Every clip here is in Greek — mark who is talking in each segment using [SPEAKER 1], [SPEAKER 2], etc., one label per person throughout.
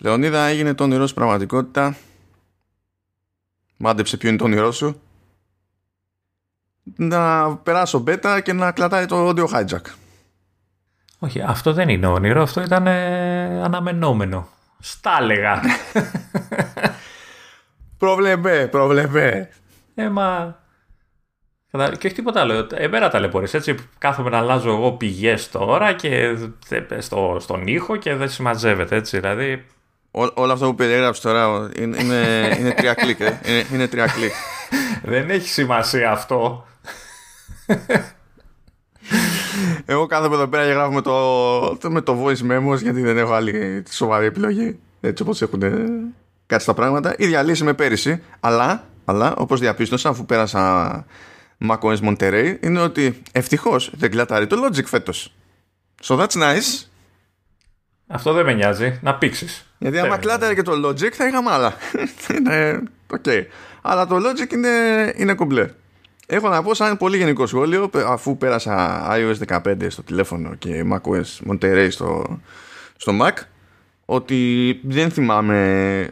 [SPEAKER 1] Λεωνίδα, έγινε το όνειρό σου πραγματικότητα. Μάντεψε ποιο είναι το όνειρό σου. Να περάσω μπέτα και να κλατάει το audio hijack.
[SPEAKER 2] Όχι, αυτό δεν είναι όνειρο, αυτό ήταν ε, αναμενόμενο. Στα έλεγα.
[SPEAKER 1] προβλεπέ, προβλεπέ.
[SPEAKER 2] Ε, μα... Και όχι τίποτα άλλο. Εμένα ταλαιπωρείς, έτσι. Κάθομαι να αλλάζω εγώ πηγές τώρα και στο, στον ήχο και δεν συμμαζεύεται, έτσι. Δηλαδή,
[SPEAKER 1] όλο αυτό που περιέγραψες τώρα είναι, είναι, είναι τρία κλικ. Ε. Είναι, είναι τρία κλικ.
[SPEAKER 2] Δεν έχει σημασία αυτό.
[SPEAKER 1] Εγώ κάθομαι εδώ πέρα και γράφω με το, με το voice memos γιατί δεν έχω άλλη σοβαρή επιλογή. Έτσι όπως έχουν κάτι στα πράγματα. Η διαλύση με πέρυσι. Αλλά, αλλά όπως διαπίστωσα αφού πέρασα macOS Monterey είναι ότι ευτυχώς δεν κλατάρει το Logic φέτος. So that's nice.
[SPEAKER 2] Αυτό δεν με νοιάζει. Να πήξεις.
[SPEAKER 1] Γιατί άμα κλάταρε και το Logic θα είχαμε άλλα. είναι okay. Αλλά το Logic είναι, είναι κομπλέ. Έχω να πω σαν πολύ γενικό σχόλιο αφού πέρασα iOS 15 στο τηλέφωνο και macOS Monterey στο, στο Mac ότι δεν θυμάμαι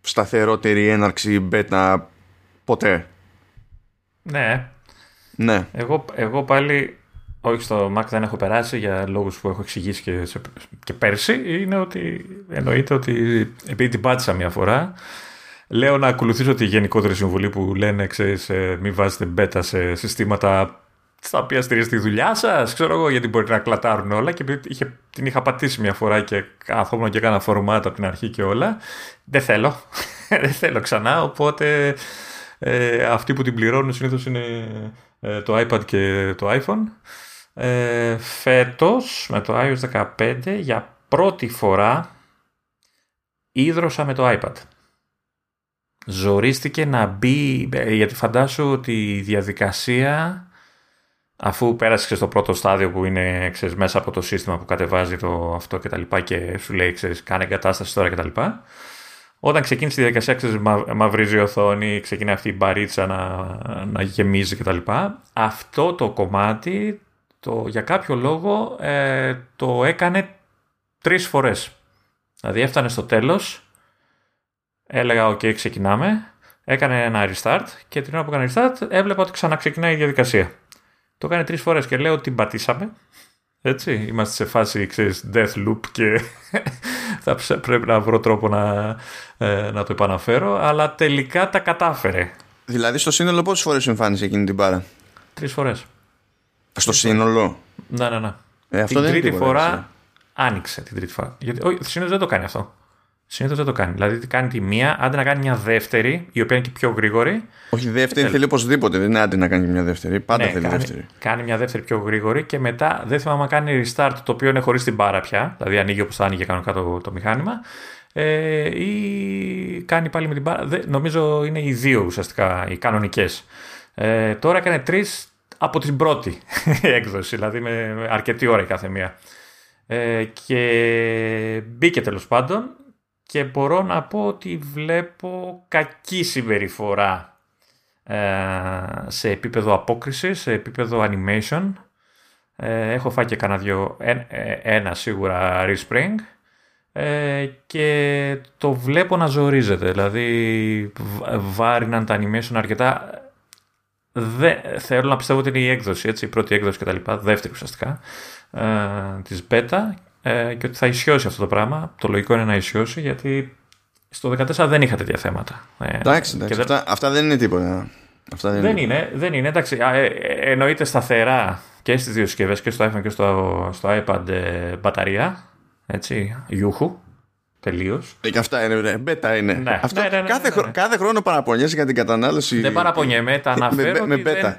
[SPEAKER 1] σταθερότερη έναρξη beta ποτέ.
[SPEAKER 2] Ναι.
[SPEAKER 1] Ναι.
[SPEAKER 2] Εγώ, εγώ πάλι όχι στο Mac δεν έχω περάσει για λόγους που έχω εξηγήσει και, και πέρσι είναι ότι εννοείται ότι επειδή την πάτησα μια φορά λέω να ακολουθήσω τη γενικότερη συμβουλή που λένε ξέρεις ε, μην βάζετε μπέτα σε συστήματα στα οποία στηρίζετε τη δουλειά σας, ξέρω εγώ, γιατί μπορεί να κλατάρουν όλα. Και είχε, την είχα πατήσει μια φορά και καθόμουν και έκανα φορμάτα από την αρχή και όλα. Δεν θέλω. δεν θέλω ξανά. Οπότε ε, αυτοί που την πληρώνουν συνήθως είναι ε, το iPad και το iPhone. Ε, φέτος με το iOS 15 για πρώτη φορά ίδρωσα με το iPad. Ζορίστηκε να μπει, ε, γιατί φαντάσου ότι η διαδικασία αφού πέρασες και στο πρώτο στάδιο που είναι ξέρεις, μέσα από το σύστημα που κατεβάζει το αυτό και τα λοιπά και σου λέει ξέρεις, κάνε εγκατάσταση τώρα και τα λοιπά όταν ξεκίνησε η διαδικασία, ξέρεις, μα, μαυρίζει η οθόνη, ξεκινάει αυτή η μπαρίτσα να, να γεμίζει κτλ. Αυτό το κομμάτι το, για κάποιο λόγο ε, το έκανε τρεις φορές. Δηλαδή έφτανε στο τέλος, έλεγα ok ξεκινάμε, έκανε ένα restart και την ώρα που έκανε restart έβλεπα ότι ξαναξεκινάει η διαδικασία. Το έκανε τρεις φορές και λέω ότι την πατήσαμε. Έτσι, είμαστε σε φάση ξέρεις, death loop και θα πρέπει να βρω τρόπο να, ε, να το επαναφέρω, αλλά τελικά τα κατάφερε.
[SPEAKER 1] Δηλαδή στο σύνολο πόσες φορές σου εμφάνισε εκείνη την πάρα;
[SPEAKER 2] Τρεις φορές.
[SPEAKER 1] Στο σύνολο;
[SPEAKER 2] Ναι, ναι, ναι.
[SPEAKER 1] Ε, αυτό
[SPEAKER 2] την
[SPEAKER 1] δεν
[SPEAKER 2] τρίτη
[SPEAKER 1] είναι
[SPEAKER 2] φορά
[SPEAKER 1] τίποτα,
[SPEAKER 2] άνοιξε την τρίτη φορά. Γιατί όχι, συνήθως δεν το κάνει αυτό. Συνήθως δεν το κάνει. Δηλαδή κάνει τη μία, άντε να κάνει μια δεύτερη, η οποία είναι και πιο γρήγορη.
[SPEAKER 1] Όχι, δεύτερη θέλει οπωσδήποτε. Δεν είναι άντε να κάνει μια δεύτερη. Πάντα
[SPEAKER 2] Ναι,
[SPEAKER 1] θέλει
[SPEAKER 2] κάνει,
[SPEAKER 1] δεύτερη.
[SPEAKER 2] κάνει μια δεύτερη πιο γρήγορη και μετά δεν θυμάμαι αν κάνει restart το οποίο είναι χωρίς την μπάρα πια. Δηλαδή ανοίγει όπως θα άνοιγε κανονικά το, το μηχάνημα. Ε, ή κάνει πάλι με την μπάρα. Δεν- νομίζω είναι οι δύο ουσιαστικά οι κανονικές. Ε, τώρα έκανε τρεις από την πρώτη έκδοση, δηλαδή με, με αρκετή ώρα η κάθε μία. Ε, και μπήκε τέλος πάντων και μπορώ να πω ότι βλέπω κακή συμπεριφορά ε, σε επίπεδο απόκριση, σε επίπεδο animation. Ε, έχω φάει και κανένα δυο, ε, ε, ένα σίγουρα respring ε, και το βλέπω να ζορίζεται. Δηλαδή β- βάριναν τα animation αρκετά. Δε, θέλω να πιστεύω ότι είναι η έκδοση, έτσι, η πρώτη έκδοση κτλ. Δεύτερη ουσιαστικά ε, της beta ε, και ότι θα ισιώσει αυτό το πράγμα. Το λογικό είναι να ισιώσει γιατί στο 14 δεν είχα τέτοια θέματα. Ε,
[SPEAKER 1] Εντάξει,
[SPEAKER 2] και
[SPEAKER 1] εντάξει.
[SPEAKER 2] δεν-
[SPEAKER 1] Αυτά, αυτά δεν είναι τίποτα. Αυτά δεν,
[SPEAKER 2] δεν είναι, δεν είναι. Εντάξει, α, ε, ε, εννοείται σταθερά και στις δύο συσκευές και στο iPhone και στο, στο iPad ε, μπαταρία. Έτσι, γιούχου. Τελείως.
[SPEAKER 1] Ε, Και αυτά είναι. ρε, Μπέτα είναι.
[SPEAKER 2] Ναι.
[SPEAKER 1] Αυτό,
[SPEAKER 2] Ναι, ναι, ναι,
[SPEAKER 1] κάθε,
[SPEAKER 2] ναι, ναι.
[SPEAKER 1] χρο- κάθε χρόνο παραπονιέσαι για την κατανάλωση.
[SPEAKER 2] Δεν παραπονιέμαι, τα
[SPEAKER 1] με-
[SPEAKER 2] αναφέρω.
[SPEAKER 1] με
[SPEAKER 2] ότι
[SPEAKER 1] beta.
[SPEAKER 2] Δεν...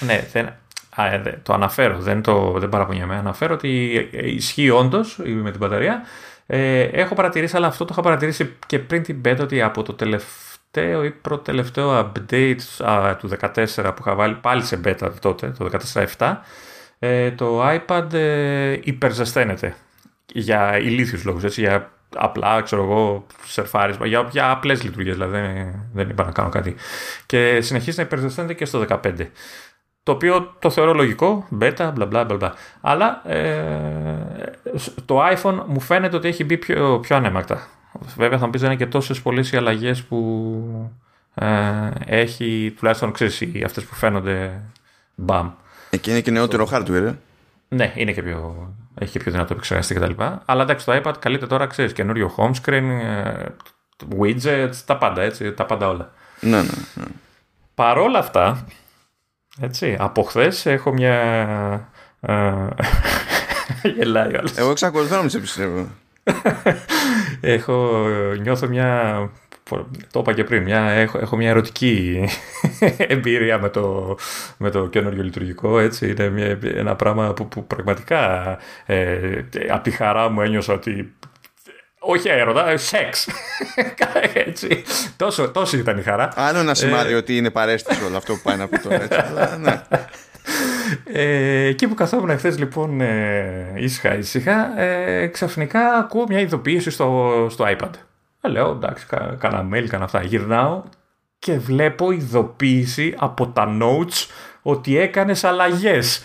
[SPEAKER 2] Ναι, δεν... Α, ε, δε- το αναφέρω, δεν, το, δεν παραπονιέμαι. Αναφέρω ότι ε, ισχύει όντως με την μπαταρία. Ε, έχω παρατηρήσει, αλλά αυτό το είχα παρατηρήσει και πριν την beta, ότι από το τελευταίο ή προτελευταίο update α, του 14 που είχα βάλει πάλι σε beta τότε, το 14.7, ε, το iPad ε, υπερζεσταίνεται για ηλίθιους λόγους, έτσι, για απλά, ξέρω εγώ, σερφάρισμα, για, για απλές λειτουργίες, δηλαδή δεν, δεν είπα να κάνω κάτι. Και συνεχίζει να υπερζεσταίνεται και στο 15. Το οποίο το θεωρώ λογικό, beta, μπλα μπλα μπλα μπλα. Αλλά ε, το iPhone μου φαίνεται ότι έχει μπει πιο, πιο ανέμακτα. Βέβαια θα μου πεις δεν είναι και τόσες πολλές οι αλλαγές που ε, έχει τουλάχιστον ξέρεις αυτές που φαίνονται μπαμ.
[SPEAKER 1] Εκεί είναι και νεότερο hardware. Ε.
[SPEAKER 2] Ναι, είναι και πιο, έχει και πιο δυνατό επεξεργαστή κτλ. Αλλά εντάξει, το iPad καλείται τώρα, ξέρεις, καινούριο home screen, ε, widgets, τα πάντα έτσι, τα πάντα όλα.
[SPEAKER 1] Ναι, ναι. ναι.
[SPEAKER 2] Παρόλα αυτά, έτσι, από χθες έχω μια. Ε, γελάει όλος.
[SPEAKER 1] Εγώ εξακολουθώ να μην σε πιστεύω.
[SPEAKER 2] έχω, νιώθω μια το είπα και πριν, μια, έχω, έχω μια ερωτική εμπειρία με το, με το καινούριο λειτουργικό. Έτσι. Είναι μια, ένα πράγμα που, που πραγματικά ε, από τη χαρά μου ένιωσα ότι όχι έρωτα, σεξ. έτσι. Τόσο, τόσο ήταν η χαρά.
[SPEAKER 1] Άλλο ένα σημάδι ε, ότι είναι παρέστηση όλο αυτό που πάει να πει τώρα. Έτσι, αλλά, ναι.
[SPEAKER 2] Ε, εκεί που καθόμουν εχθέ λοιπόν ε, ήσυχα ήσυχα, ε, ξαφνικά ακούω μια ειδοποίηση στο, στο iPad. Ε, λέω εντάξει, κάνα mail, κάνα αυτά. Γυρνάω και βλέπω ειδοποίηση από τα notes ότι έκανες αλλαγές.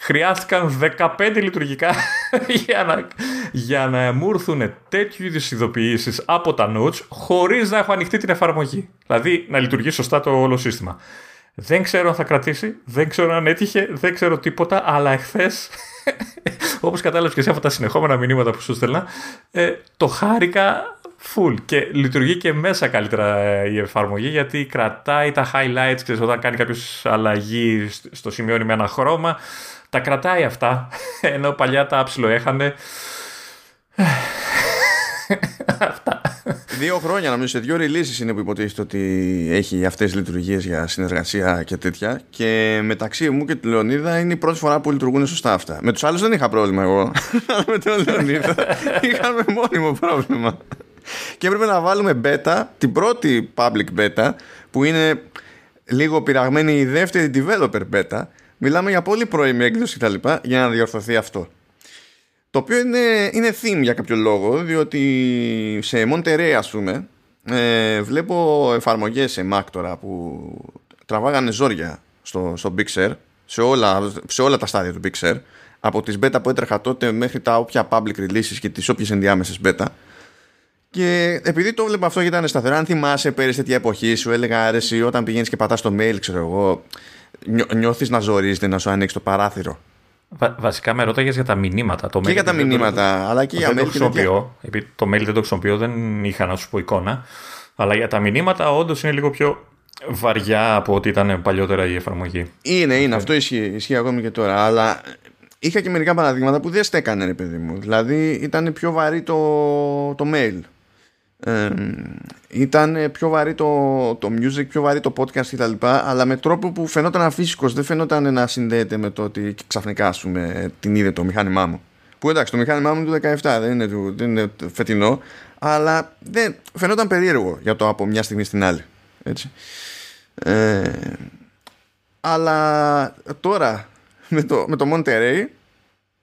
[SPEAKER 2] Χρειάστηκαν 15 λειτουργικά για να, για να μου έρθουν τέτοιου είδους ειδοποιήσεις από τα notes χωρίς να έχω ανοιχτεί την εφαρμογή. Δηλαδή να λειτουργεί σωστά το όλο σύστημα. Δεν ξέρω αν θα κρατήσει, δεν ξέρω αν έτυχε, δεν ξέρω τίποτα, αλλά εχθές, όπως κατάλαβες και εσύ από τα συνεχόμενα μηνύματα που σου στέλνα, ε, το χάρηκα full και λειτουργεί και μέσα καλύτερα ε, η εφαρμογή γιατί κρατάει τα highlights, ξέρεις, όταν κάνει κάποιος αλλαγή στο σημείο με ένα χρώμα, τα κρατάει αυτά, ενώ παλιά τα άψιλο έχανε.
[SPEAKER 1] Αυτά. Δύο χρόνια νομίζω σε δύο releases είναι που υποτίθεται ότι έχει αυτές τις λειτουργίες για συνεργασία και τέτοια. Και μεταξύ μου και του Λεωνίδα είναι η πρώτη φορά που λειτουργούν σωστά αυτά. Με τους άλλους δεν είχα πρόβλημα εγώ. Αλλά με τον Λεωνίδα είχαμε μόνιμο πρόβλημα. Και έπρεπε να βάλουμε beta, την πρώτη public beta, που είναι λίγο πειραγμένη η δεύτερη developer beta. Μιλάμε για πολύ πρώιμη έκδοση κτλ. για να διορθωθεί αυτό. Το οποίο είναι, είναι theme για κάποιο λόγο, διότι σε Monterey ας πούμε ε, βλέπω εφαρμογές σε Mac τώρα που τραβάγανε ζόρια στο, στο Big Sur, σε όλα, σε όλα τα στάδια του Big Sur, από τις beta που έτρεχα τότε μέχρι τα όποια public releases και τις όποιες ενδιάμεσες beta. Και επειδή το βλέπω αυτό γιατί ήταν σταθερό, αν θυμάσαι πέρυσι τέτοια εποχή, σου έλεγα αρέσει όταν πηγαίνεις και πατάς το mail, ξέρω εγώ, νιώθεις να ζορίζεται να σου ανοίξει το παράθυρο
[SPEAKER 2] βασικά με ρώταγες για τα μηνύματα. Το
[SPEAKER 1] και για τα μηνύματα, το... αλλά και για
[SPEAKER 2] mail. Το χρησιμοποιώ. Επειδή το mail δεν το χρησιμοποιώ, δεν είχα να σου πω εικόνα. Αλλά για τα μηνύματα, όντως είναι λίγο πιο βαριά από ό,τι ήταν παλιότερα η εφαρμογή.
[SPEAKER 1] Είναι, είναι. Αυτό ισχύει, ισχύει ακόμη και τώρα. Αλλά είχα και μερικά παραδείγματα που δεν στέκανε, ρε παιδί μου. Δηλαδή ήταν πιο βαρύ το, το mail ε, ήταν πιο βαρύ το, το music, πιο βαρύ το podcast κτλ. Αλλά με τρόπο που φαινόταν αφύσικος, δεν φαινόταν να συνδέεται με το ότι ξαφνικά ας πούμε, την είδε το μηχάνημά μου. Που εντάξει, το μηχάνημά μου είναι του 17, δεν είναι, του, δεν είναι φετινό, αλλά δεν, φαινόταν περίεργο για το από μια στιγμή στην άλλη. Έτσι. Ε, αλλά τώρα με το, με το Monterey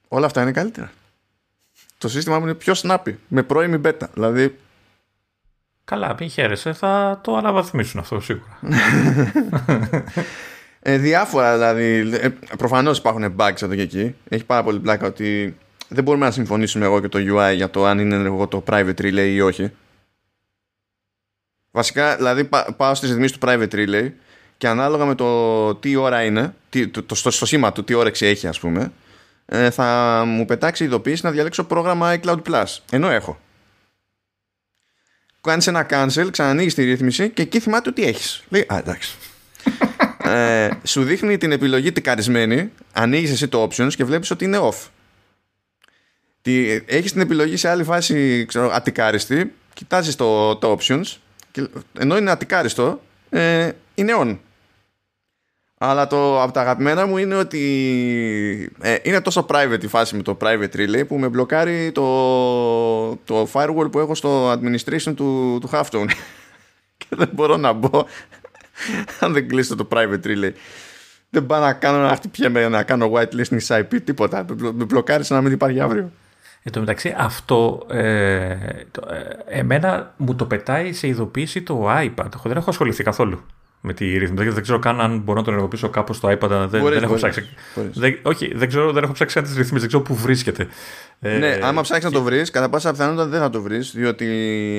[SPEAKER 1] όλα αυτά είναι καλύτερα. Το σύστημά μου είναι πιο snappy, με πρώιμη beta. Δηλαδή
[SPEAKER 2] Καλά, μην χαίρεσαι, θα το αναβαθμίσουν αυτό σίγουρα.
[SPEAKER 1] ε, διάφορα δηλαδή. Ε, Προφανώς υπάρχουν bugs εδώ και εκεί. Έχει πάρα πολύ πλάκα ότι δεν μπορούμε να συμφωνήσουμε εγώ και το UI για το αν είναι εγώ το private relay ή όχι. Βασικά, δηλαδή πάω στις ρυθμίσεις του private relay και ανάλογα με το τι ώρα είναι, τι, το, το, στο, στο σήμα του τι όρεξη έχει ας πούμε, ε, θα μου πετάξει ειδοποίηση να διαλέξω πρόγραμμα iCloud Plus. Ενώ έχω κάνεις ένα cancel, ξανανοίγεις τη ρύθμιση και εκεί θυμάται ότι έχεις. Λέει, Α, εντάξει. ε, σου δείχνει την επιλογή τικαρισμένη, ανοίγεις εσύ το options και βλέπεις ότι είναι off. Έχεις την επιλογή σε άλλη φάση ξέρω, ατικάριστη, κοιτάζεις το, το options, και, ενώ είναι ατικάριστο, ε, είναι on. Αλλά το από τα αγαπημένα μου είναι ότι ε, είναι τόσο private η φάση με το private relay που με μπλοκάρει το, το firewall που έχω στο administration του, του Halftone. και δεν μπορώ να μπω αν δεν κλείσω το private relay. Δεν πάω να κάνω να χτυπιέμαι να κάνω whitelisting σε IP, τίποτα. Με μπλοκάρει να μην υπάρχει αύριο.
[SPEAKER 2] Εν τω μεταξύ αυτό ε, το, ε, εμένα μου το πετάει σε ειδοποίηση το iPad. Δεν έχω ασχοληθεί καθόλου με τη ρύθμιση. Δεν ξέρω καν αν μπορώ να τον ενεργοποιήσω κάπως στο iPad. Δεν,
[SPEAKER 1] Μπορείς,
[SPEAKER 2] δεν έχω
[SPEAKER 1] μπορείς,
[SPEAKER 2] ψάξει.
[SPEAKER 1] μπορείς.
[SPEAKER 2] Δεν, όχι, δεν, ξέρω, δεν έχω ψάξει καν τις ρυθμίσεις. Δεν ξέρω πού βρίσκεται. Ε,
[SPEAKER 1] Ναι, άμα ψάξεις να το βρεις, κατά πάσα πιθανότητα δεν θα το βρεις, διότι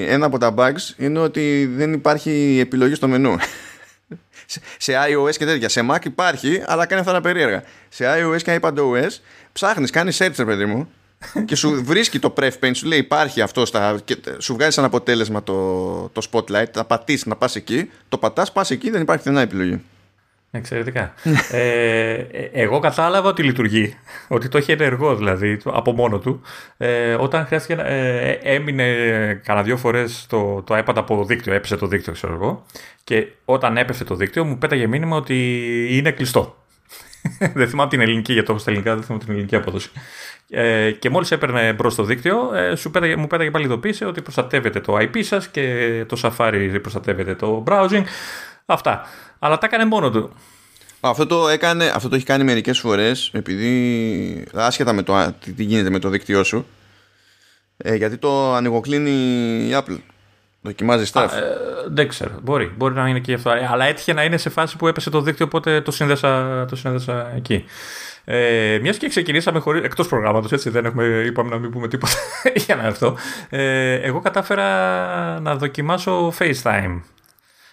[SPEAKER 1] ένα από τα bugs είναι ότι δεν υπάρχει επιλογή στο μενού. σε- σε iOS και τέτοια. Σε Mac υπάρχει, αλλά κάνει αυτά τα περίεργα. Σε iOS και iPadOS ψάχνεις, κάνεις search, ρε παιδί μου, και σου βρίσκει το pref paint, σου λέει υπάρχει αυτό, στα, και σου βγάζει σαν αποτέλεσμα το, το spotlight, θα πατήσεις να πας εκεί, το πατάς, πας εκεί, δεν υπάρχει πουθενά επιλογή.
[SPEAKER 2] Εξαιρετικά. ε, ε, εγώ κατάλαβα ότι λειτουργεί. Ότι το έχει ενεργό δηλαδή το- από μόνο του. Ε, όταν χρειάστηκε να- ε, έμεινε κανένα δύο φορές το, το iPad από δίκτυο, έπεσε το δίκτυο, ξέρω εγώ. Και όταν έπεσε το δίκτυο, μου πέταγε μήνυμα ότι είναι κλειστό. δεν θυμάμαι την ελληνική, γιατί το έχω στα ελληνικά, δεν θυμάμαι την ελληνική απόδοση. Ε, και μόλις έπαιρνε μπρος το δίκτυο, ε, σου πέταγε, μου πέταγε πάλι ειδοποίηση ότι προστατεύεται το IP σας και το Safari προστατεύεται το browsing. Αυτά. Αλλά τα έκανε μόνο του.
[SPEAKER 1] Αυτό το, έκανε, αυτό το έχει κάνει μερικές φορές επειδή άσχετα με το α, τι, τι γίνεται με το δίκτυό σου ε, γιατί το ανοιγοκλίνει η Apple δοκιμάζει stuff
[SPEAKER 2] Ε, δεν ξέρω. Μπορεί. Μπορεί να είναι και αυτό. Ε, Αλλά έτυχε να είναι σε φάση που έπεσε το δίκτυο, οπότε το σύνδεσα, το σύνδεσα εκεί. Ε, Μιας και ξεκινήσαμε χωρί, εκτός προγράμματος, έτσι δεν έχουμε, είπαμε να μην πούμε τίποτα για να αυτό. Ε, εγώ κατάφερα να δοκιμάσω FaceTime.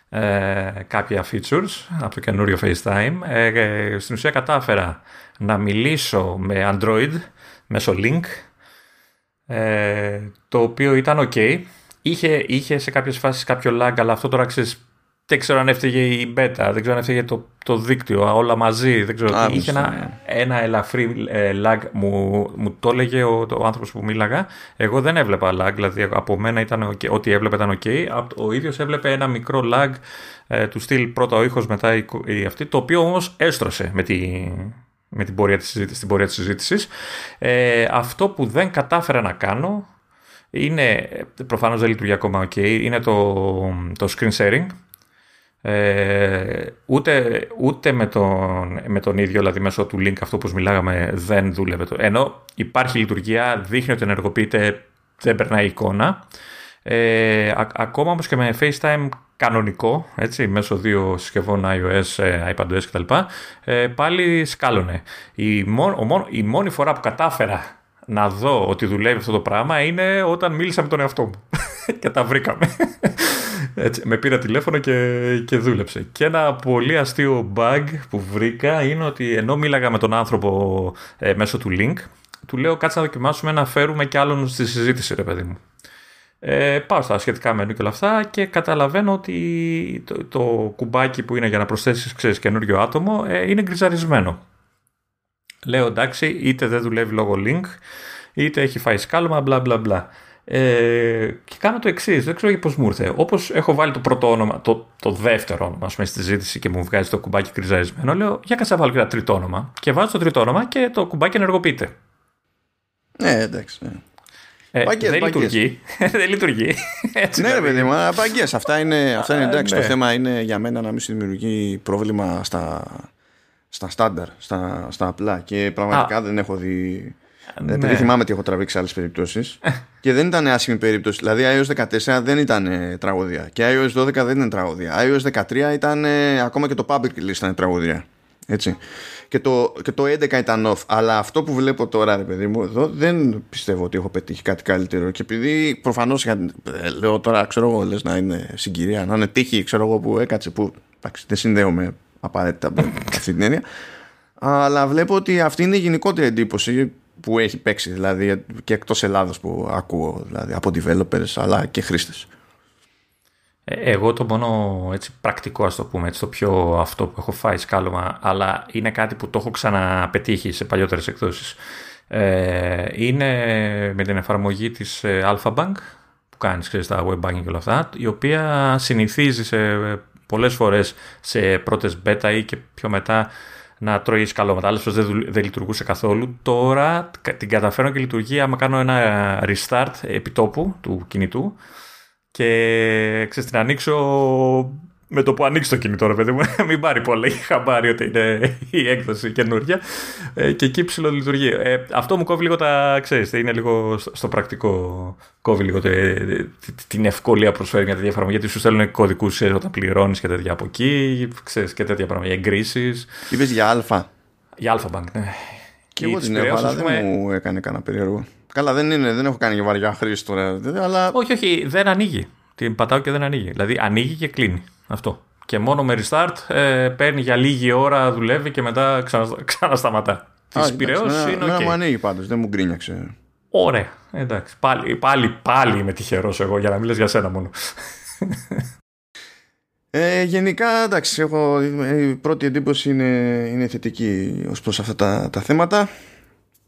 [SPEAKER 2] Ε, κάποια features από το καινούριο FaceTime. Ε, ε, στην ουσία κατάφερα να μιλήσω με Android μέσω Link ε, το οποίο ήταν ok. Είχε, είχε σε κάποιες φάσεις κάποιο lag, αλλά αυτό τώρα ξέρεις, δεν ξέρω αν έφταιγε η beta, δεν ξέρω αν έφταιγε το, το δίκτυο, όλα μαζί, δεν ξέρω.
[SPEAKER 1] Α,
[SPEAKER 2] τι. είχε
[SPEAKER 1] μισό,
[SPEAKER 2] ένα, ένα ελαφρύ ε, lag, μου, μου το έλεγε ο, ο άνθρωπος που μίλαγα. Εγώ δεν έβλεπα lag, δηλαδή από μένα ήταν ok, ό,τι έβλεπε ήταν ok. Απ- Ο ίδιος έβλεπε ένα μικρό lag ε, του στυλ πρώτα ο ήχος, μετά η, κου- η αυτή, το οποίο όμως έστρωσε με τη, με την πορεία της συζήτησης, στην πορεία της συζήτησης. Ε, αυτό που δεν κατάφερα να κάνω είναι, προφανώς δεν λειτουργεί ακόμα ok, είναι το, το screen sharing. Ε, ούτε ούτε με, τον, με τον ίδιο, δηλαδή μέσω του link αυτό που μιλάγαμε δεν δούλευε. Το, ενώ υπάρχει λειτουργία, δείχνει ότι ενεργοποιείται, δεν περνάει εικόνα. Ε, α- ακόμα όμως και με FaceTime κανονικό, έτσι, μέσω δύο συσκευών iOS, ε, iPadOS κτλ. Ε, πάλι σκάλωνε. Η, μόν- ο μόν- η μόνη φορά που κατάφερα να δω ότι δουλεύει αυτό το πράγμα είναι όταν μίλησα με τον εαυτό μου και τα βρήκαμε. Έτσι, με πήρα τηλέφωνο και, και δούλεψε. Και ένα πολύ αστείο bug που βρήκα είναι ότι ενώ μίλαγα με τον άνθρωπο ε, μέσω του link, του λέω κάτσε να δοκιμάσουμε να φέρουμε κι άλλον στη συζήτηση, ρε παιδί μου. Ε, πάω στα σχετικά μενού και όλα αυτά και καταλαβαίνω ότι το, το κουμπάκι που είναι για να προσθέσεις ξέρεις, καινούριο άτομο ε, είναι γκριζαρισμένο. Λέω εντάξει, είτε δεν δουλεύει λόγω link, είτε έχει φάει σκάλωμα, μπλα μπλα μπλα. Ε, και κάνω το εξής, δεν ξέρω πώς μου ήρθε. Όπως έχω βάλει το πρώτο όνομα, το, το δεύτερο όνομα, ας πούμε, στη ζήτηση και μου βγάζει το κουμπάκι κρυζαρισμένο, λέω για κάτσε να βάλω και ένα τρίτο όνομα. Και βάζω το τρίτο όνομα και το κουμπάκι ενεργοποιείται.
[SPEAKER 1] ναι εντάξει ναι.
[SPEAKER 2] Ε,
[SPEAKER 1] Μπαγκές,
[SPEAKER 2] δεν
[SPEAKER 1] μπαγκές.
[SPEAKER 2] λειτουργεί. δεν λειτουργεί. Έτσι,
[SPEAKER 1] Ναι, ρε
[SPEAKER 2] δηλαδή.
[SPEAKER 1] παιδί μου, αλλά μπαγκές. Αυτά είναι, αυτά είναι
[SPEAKER 2] Α,
[SPEAKER 1] εντάξει.
[SPEAKER 2] ναι.
[SPEAKER 1] Το θέμα είναι για μένα να μην σου δημιουργεί πρόβλημα στα, στα στάνταρ, στα, στα απλά. Και πραγματικά δεν έχω δει.
[SPEAKER 2] Ναι.
[SPEAKER 1] Επειδή θυμάμαι ότι έχω τραβήξει άλλες περιπτώσεις. και δεν ήταν άσχημη περίπτωση. Δηλαδή, iOS 14 δεν ήταν ε, τραγωδία. Και iOS 12 δεν ήταν τραγωδία. iOS 13 ήταν. ε, ακόμα και το public list ήταν τραγωδία. Έτσι. Και το, και το 11 ήταν off. Αλλά αυτό που βλέπω τώρα, ρε παιδί μου, εδώ δεν πιστεύω ότι έχω πετύχει κάτι καλύτερο. Και επειδή προφανώς λέω τώρα, ξέρω εγώ, λες να είναι συγκυρία, να είναι τύχη, ξέρω εγώ, που έκατσε, που εντάξει, δεν συνδέομαι απαραίτητα με αυτή την έννοια. Αλλά βλέπω ότι αυτή είναι η γενικότερη εντύπωση που έχει παίξει δηλαδή και εκτός Ελλάδος που ακούω δηλαδή από developers αλλά και χρήστες.
[SPEAKER 2] Ε, Εγώ το μόνο έτσι, πρακτικό, ας το πούμε, έτσι, το πιο αυτό που έχω φάει σκάλωμα, αλλά είναι κάτι που το έχω ξαναπετύχει σε παλιότερες εκδόσεις. Ε, είναι με την εφαρμογή της ε, Alpha Bank που κάνεις ξέρεις, τα web banking και όλα αυτά, η οποία συνηθίζει σε πολλές φορές σε πρώτες beta ή και πιο μετά να τρώει σκαλώματα. Άλλες φορές δεν, δουλ- δεν λειτουργούσε καθόλου. Τώρα κα- την καταφέρω και λειτουργεί άμα κάνω ένα restart επιτόπου του κινητού και ξέρεις, την ανοίξω με το που ανοίξει το κινητό, ρε παιδί μου, μην πάρει πολλά. Είχα πάρει ότι είναι η έκδοση καινούργια ε, και εκεί ψηλολειτουργεί. Ε, αυτό μου κόβει λίγο τα, ξέρεις, είναι λίγο στο πρακτικό, κόβει λίγο την ευκολία που προσφέρει μια τέτοια εφαρμογή, γιατί σου στέλνουν κωδικούς όταν πληρώνεις και τέτοια από εκεί, ξέρεις, και τέτοια πράγματα, εγκρίσεις.
[SPEAKER 1] Είπες για Α.
[SPEAKER 2] Για Alpha ναι.
[SPEAKER 1] Και εγώ την έχω, αλλά δεν μου έκανε κανένα περίεργο. Καλά, δεν, είναι, δεν έχω κάνει και βαριά χρήση τώρα, αλλά...
[SPEAKER 2] Όχι, όχι, δεν ανοίγει. Την πατάω και δεν ανοίγει. Δηλαδή ανοίγει και κλείνει. Αυτό. Και μόνο με restart ε, παίρνει για λίγη ώρα, δουλεύει και μετά ξανα, ξανασταματά. Τη πυρεό είναι
[SPEAKER 1] okay. μου ανοίγει πάντως, δεν μου γκρίνιαξε.
[SPEAKER 2] Ωραία. Εντάξει. Πάλι, πάλι, πάλι είμαι τυχερός εγώ για να μιλήσει για σένα μόνο.
[SPEAKER 1] Ε, γενικά, εντάξει, έχω, η πρώτη εντύπωση είναι, είναι θετική ως προς αυτά τα, τα θέματα.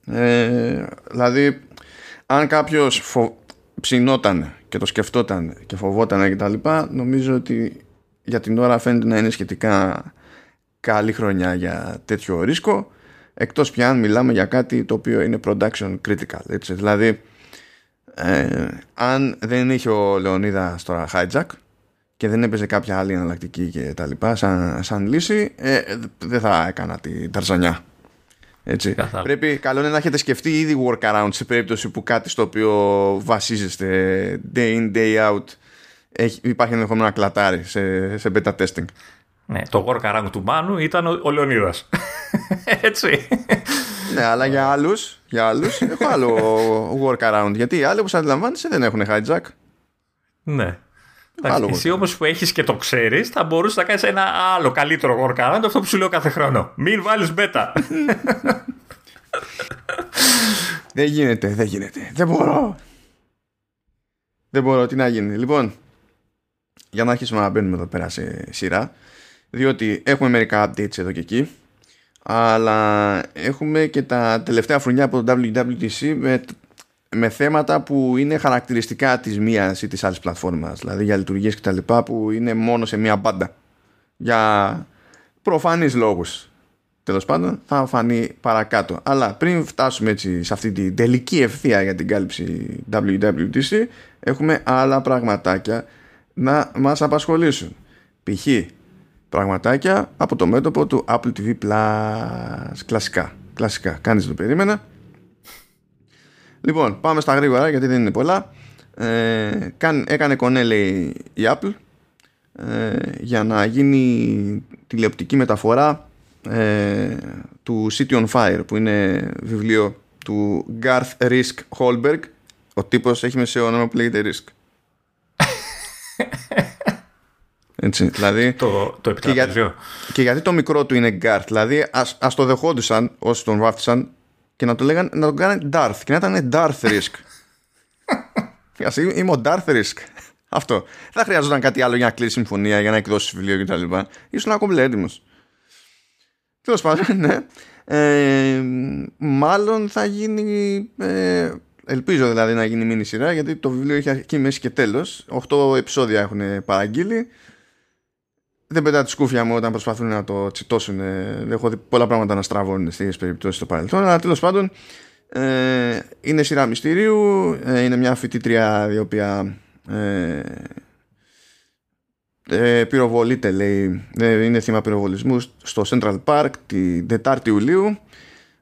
[SPEAKER 1] Ε, δηλαδή, αν κάποιος φο... ψινόταν και το σκεφτόταν και φοβόταν και τα λοιπά, νομίζω ότι για την ώρα φαίνεται να είναι σχετικά καλή χρονιά για τέτοιο ρίσκο εκτός πια αν μιλάμε για κάτι το οποίο είναι production critical έτσι. δηλαδή ε, αν δεν είχε ο Λεωνίδα τώρα hijack και δεν έπαιζε κάποια άλλη εναλλακτική και τα λοιπά σαν, σαν λύση ε, δεν θα έκανα την ταρζανιά έτσι. Πρέπει καλό είναι να έχετε σκεφτεί ήδη workaround σε περίπτωση που κάτι στο οποίο βασίζεστε day in day out έχει, υπάρχει ενδεχομένο να κλατάρει σε, σε beta testing.
[SPEAKER 2] Ναι, το workaround του Μάνου ήταν ο, ο Λεωνίδας. Έτσι.
[SPEAKER 1] ναι, αλλά για άλλους, για άλλους έχω άλλο workaround. Γιατί οι άλλοι όπως αντιλαμβάνεσαι δεν έχουν hijack.
[SPEAKER 2] Ναι. Άλλο εσύ όμως που έχεις και το ξέρεις, θα μπορούσες να κάνεις ένα άλλο καλύτερο workaround αυτό που σου λέω κάθε χρόνο. Μην βάλεις beta.
[SPEAKER 1] δεν γίνεται, δεν γίνεται. Δεν μπορώ. Δεν μπορώ, τι να γίνει. Λοιπόν, για να αρχίσουμε να μπαίνουμε εδώ πέρα σε σειρά διότι έχουμε μερικά updates εδώ και εκεί αλλά έχουμε και τα τελευταία χρονιά από το WWDC με, με θέματα που είναι χαρακτηριστικά της μίας ή της άλλης πλατφόρμας δηλαδή για λειτουργίες και τα λοιπά που είναι μόνο σε μία μπάντα. Για προφανείς λόγους. Τέλος πάντων θα φανεί παρακάτω. Αλλά πριν φτάσουμε έτσι σε αυτή την τελική ευθεία για την κάλυψη WWDC έχουμε άλλα πραγματάκια να μας απασχολήσουν. Π.χ. πραγματάκια από το μέτωπο του Apple TV Plus. Κλασικά. Κλασικά. Κάνεις το περίμενα. Λοιπόν, πάμε στα γρήγορα γιατί δεν είναι πολλά. Ε, έκανε κονέ λέει η Apple ε, για να γίνει τηλεοπτική μεταφορά ε, του City on Fire που είναι βιβλίο του Garth Risk Holberg ο τύπος έχει μεσαίο όνομα που λέγεται Risk έτσι, δηλαδή,
[SPEAKER 2] το, το και, για,
[SPEAKER 1] και γιατί το μικρό του είναι Γκάρτ. Δηλαδή, ας, ας το δεχόντουσαν όσοι τον βάφτισαν και να, το λέγαν, να τον κάνουν Darth και να ήταν Darth Risk. Ας είμαι ο Darth Risk. Αυτό. Δεν χρειαζόταν κάτι άλλο για να κλείσει συμφωνία, για να εκδώσει βιβλίο κτλ. Ήσουν ακόμα έτοιμος. Τέλος πάντων, ναι. Ε, μάλλον θα γίνει ε, Ελπίζω δηλαδή να γίνει μήνυ σειρά γιατί το βιβλίο έχει αρχή, μέση και τέλος. 8 επεισόδια έχουν παραγγείλει. Δεν πετά τη σκούφια μου όταν προσπαθούν να το τσιτώσουν. Έχω δει πολλά πράγματα να στραβώνουν στις περιπτώσεις στο παρελθόν. Αλλά τέλος πάντων ε, είναι σειρά μυστηρίου. Ε, είναι μια φοιτήτρια η οποία ε, ε, πυροβολείται λέει. Ε, είναι θύμα πυροβολισμού στο Central Park την 4η Ιουλίου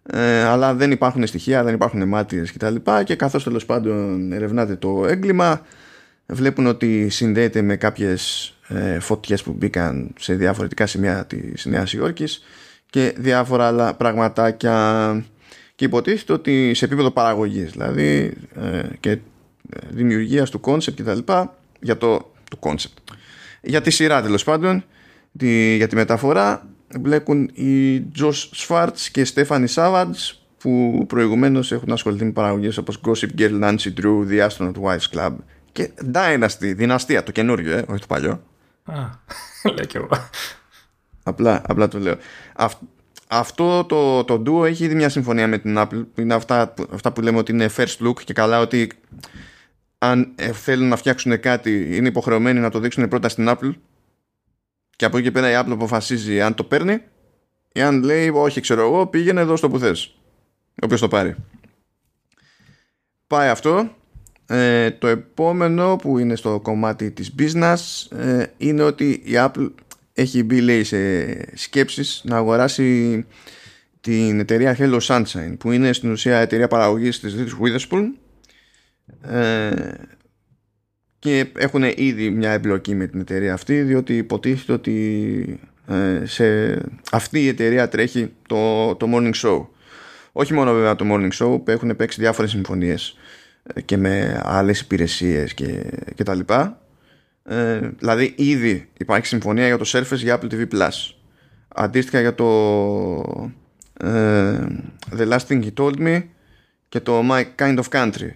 [SPEAKER 1] ε, αλλά δεν υπάρχουν στοιχεία, δεν υπάρχουν μάτιες κτλ. Και, και καθώς τέλος πάντων ερευνάτε το έγκλημα βλέπουν ότι συνδέεται με κάποιες ε, φωτιές που μπήκαν σε διαφορετικά σημεία της Νέας Υόρκης και διάφορα άλλα πραγματάκια και υποτίθεται ότι σε επίπεδο παραγωγής δηλαδή ε, και δημιουργίας του concept κτλ. για το, το concept. Για τη σειρά τέλος πάντων τη, για τη μεταφορά μπλέκουν οι Josh Schwartz και Stephanie Savage που προηγουμένως έχουν ασχοληθεί με παραγωγές όπως Gossip Girl, Nancy Drew, The Astronaut Wives Club και Dynasty, δυναστεία, το καινούριο, ε, όχι το παλιό.
[SPEAKER 2] Α, λέω κι εγώ.
[SPEAKER 1] Απλά, απλά το λέω. αυτό το, το duo έχει ήδη μια συμφωνία με την Apple. Είναι αυτά, αυτά που λέμε ότι είναι first look και καλά ότι αν ε, θέλουν να φτιάξουν κάτι είναι υποχρεωμένοι να το δείξουν πρώτα στην Apple και από εκεί και πέρα η Apple αποφασίζει αν το παίρνει ή αν λέει όχι ξέρω εγώ πήγαινε εδώ στο που θες. Ο οποίος το πάρει. Πάει αυτό. Ε, το επόμενο που είναι στο κομμάτι της business ε, είναι ότι η Apple έχει μπει λέει σε σκέψεις να αγοράσει την εταιρεία Hello Sunshine που είναι στην ουσία εταιρεία παραγωγής της Reese Witherspoon ε, και έχουν ήδη μια εμπλοκή με την εταιρεία αυτή διότι υποτίθεται ότι ε, σε αυτή η εταιρεία τρέχει το, το Morning Show. Όχι μόνο βέβαια το Morning Show που έχουν παίξει διάφορες συμφωνίες ε, και με άλλες υπηρεσίες και, και τα λοιπά. Ε, δηλαδή ήδη υπάρχει συμφωνία για το Surface για Apple TV Plus. Αντίστοιχα για το ε, The Last Thing He Told Me και το My Kind of Country.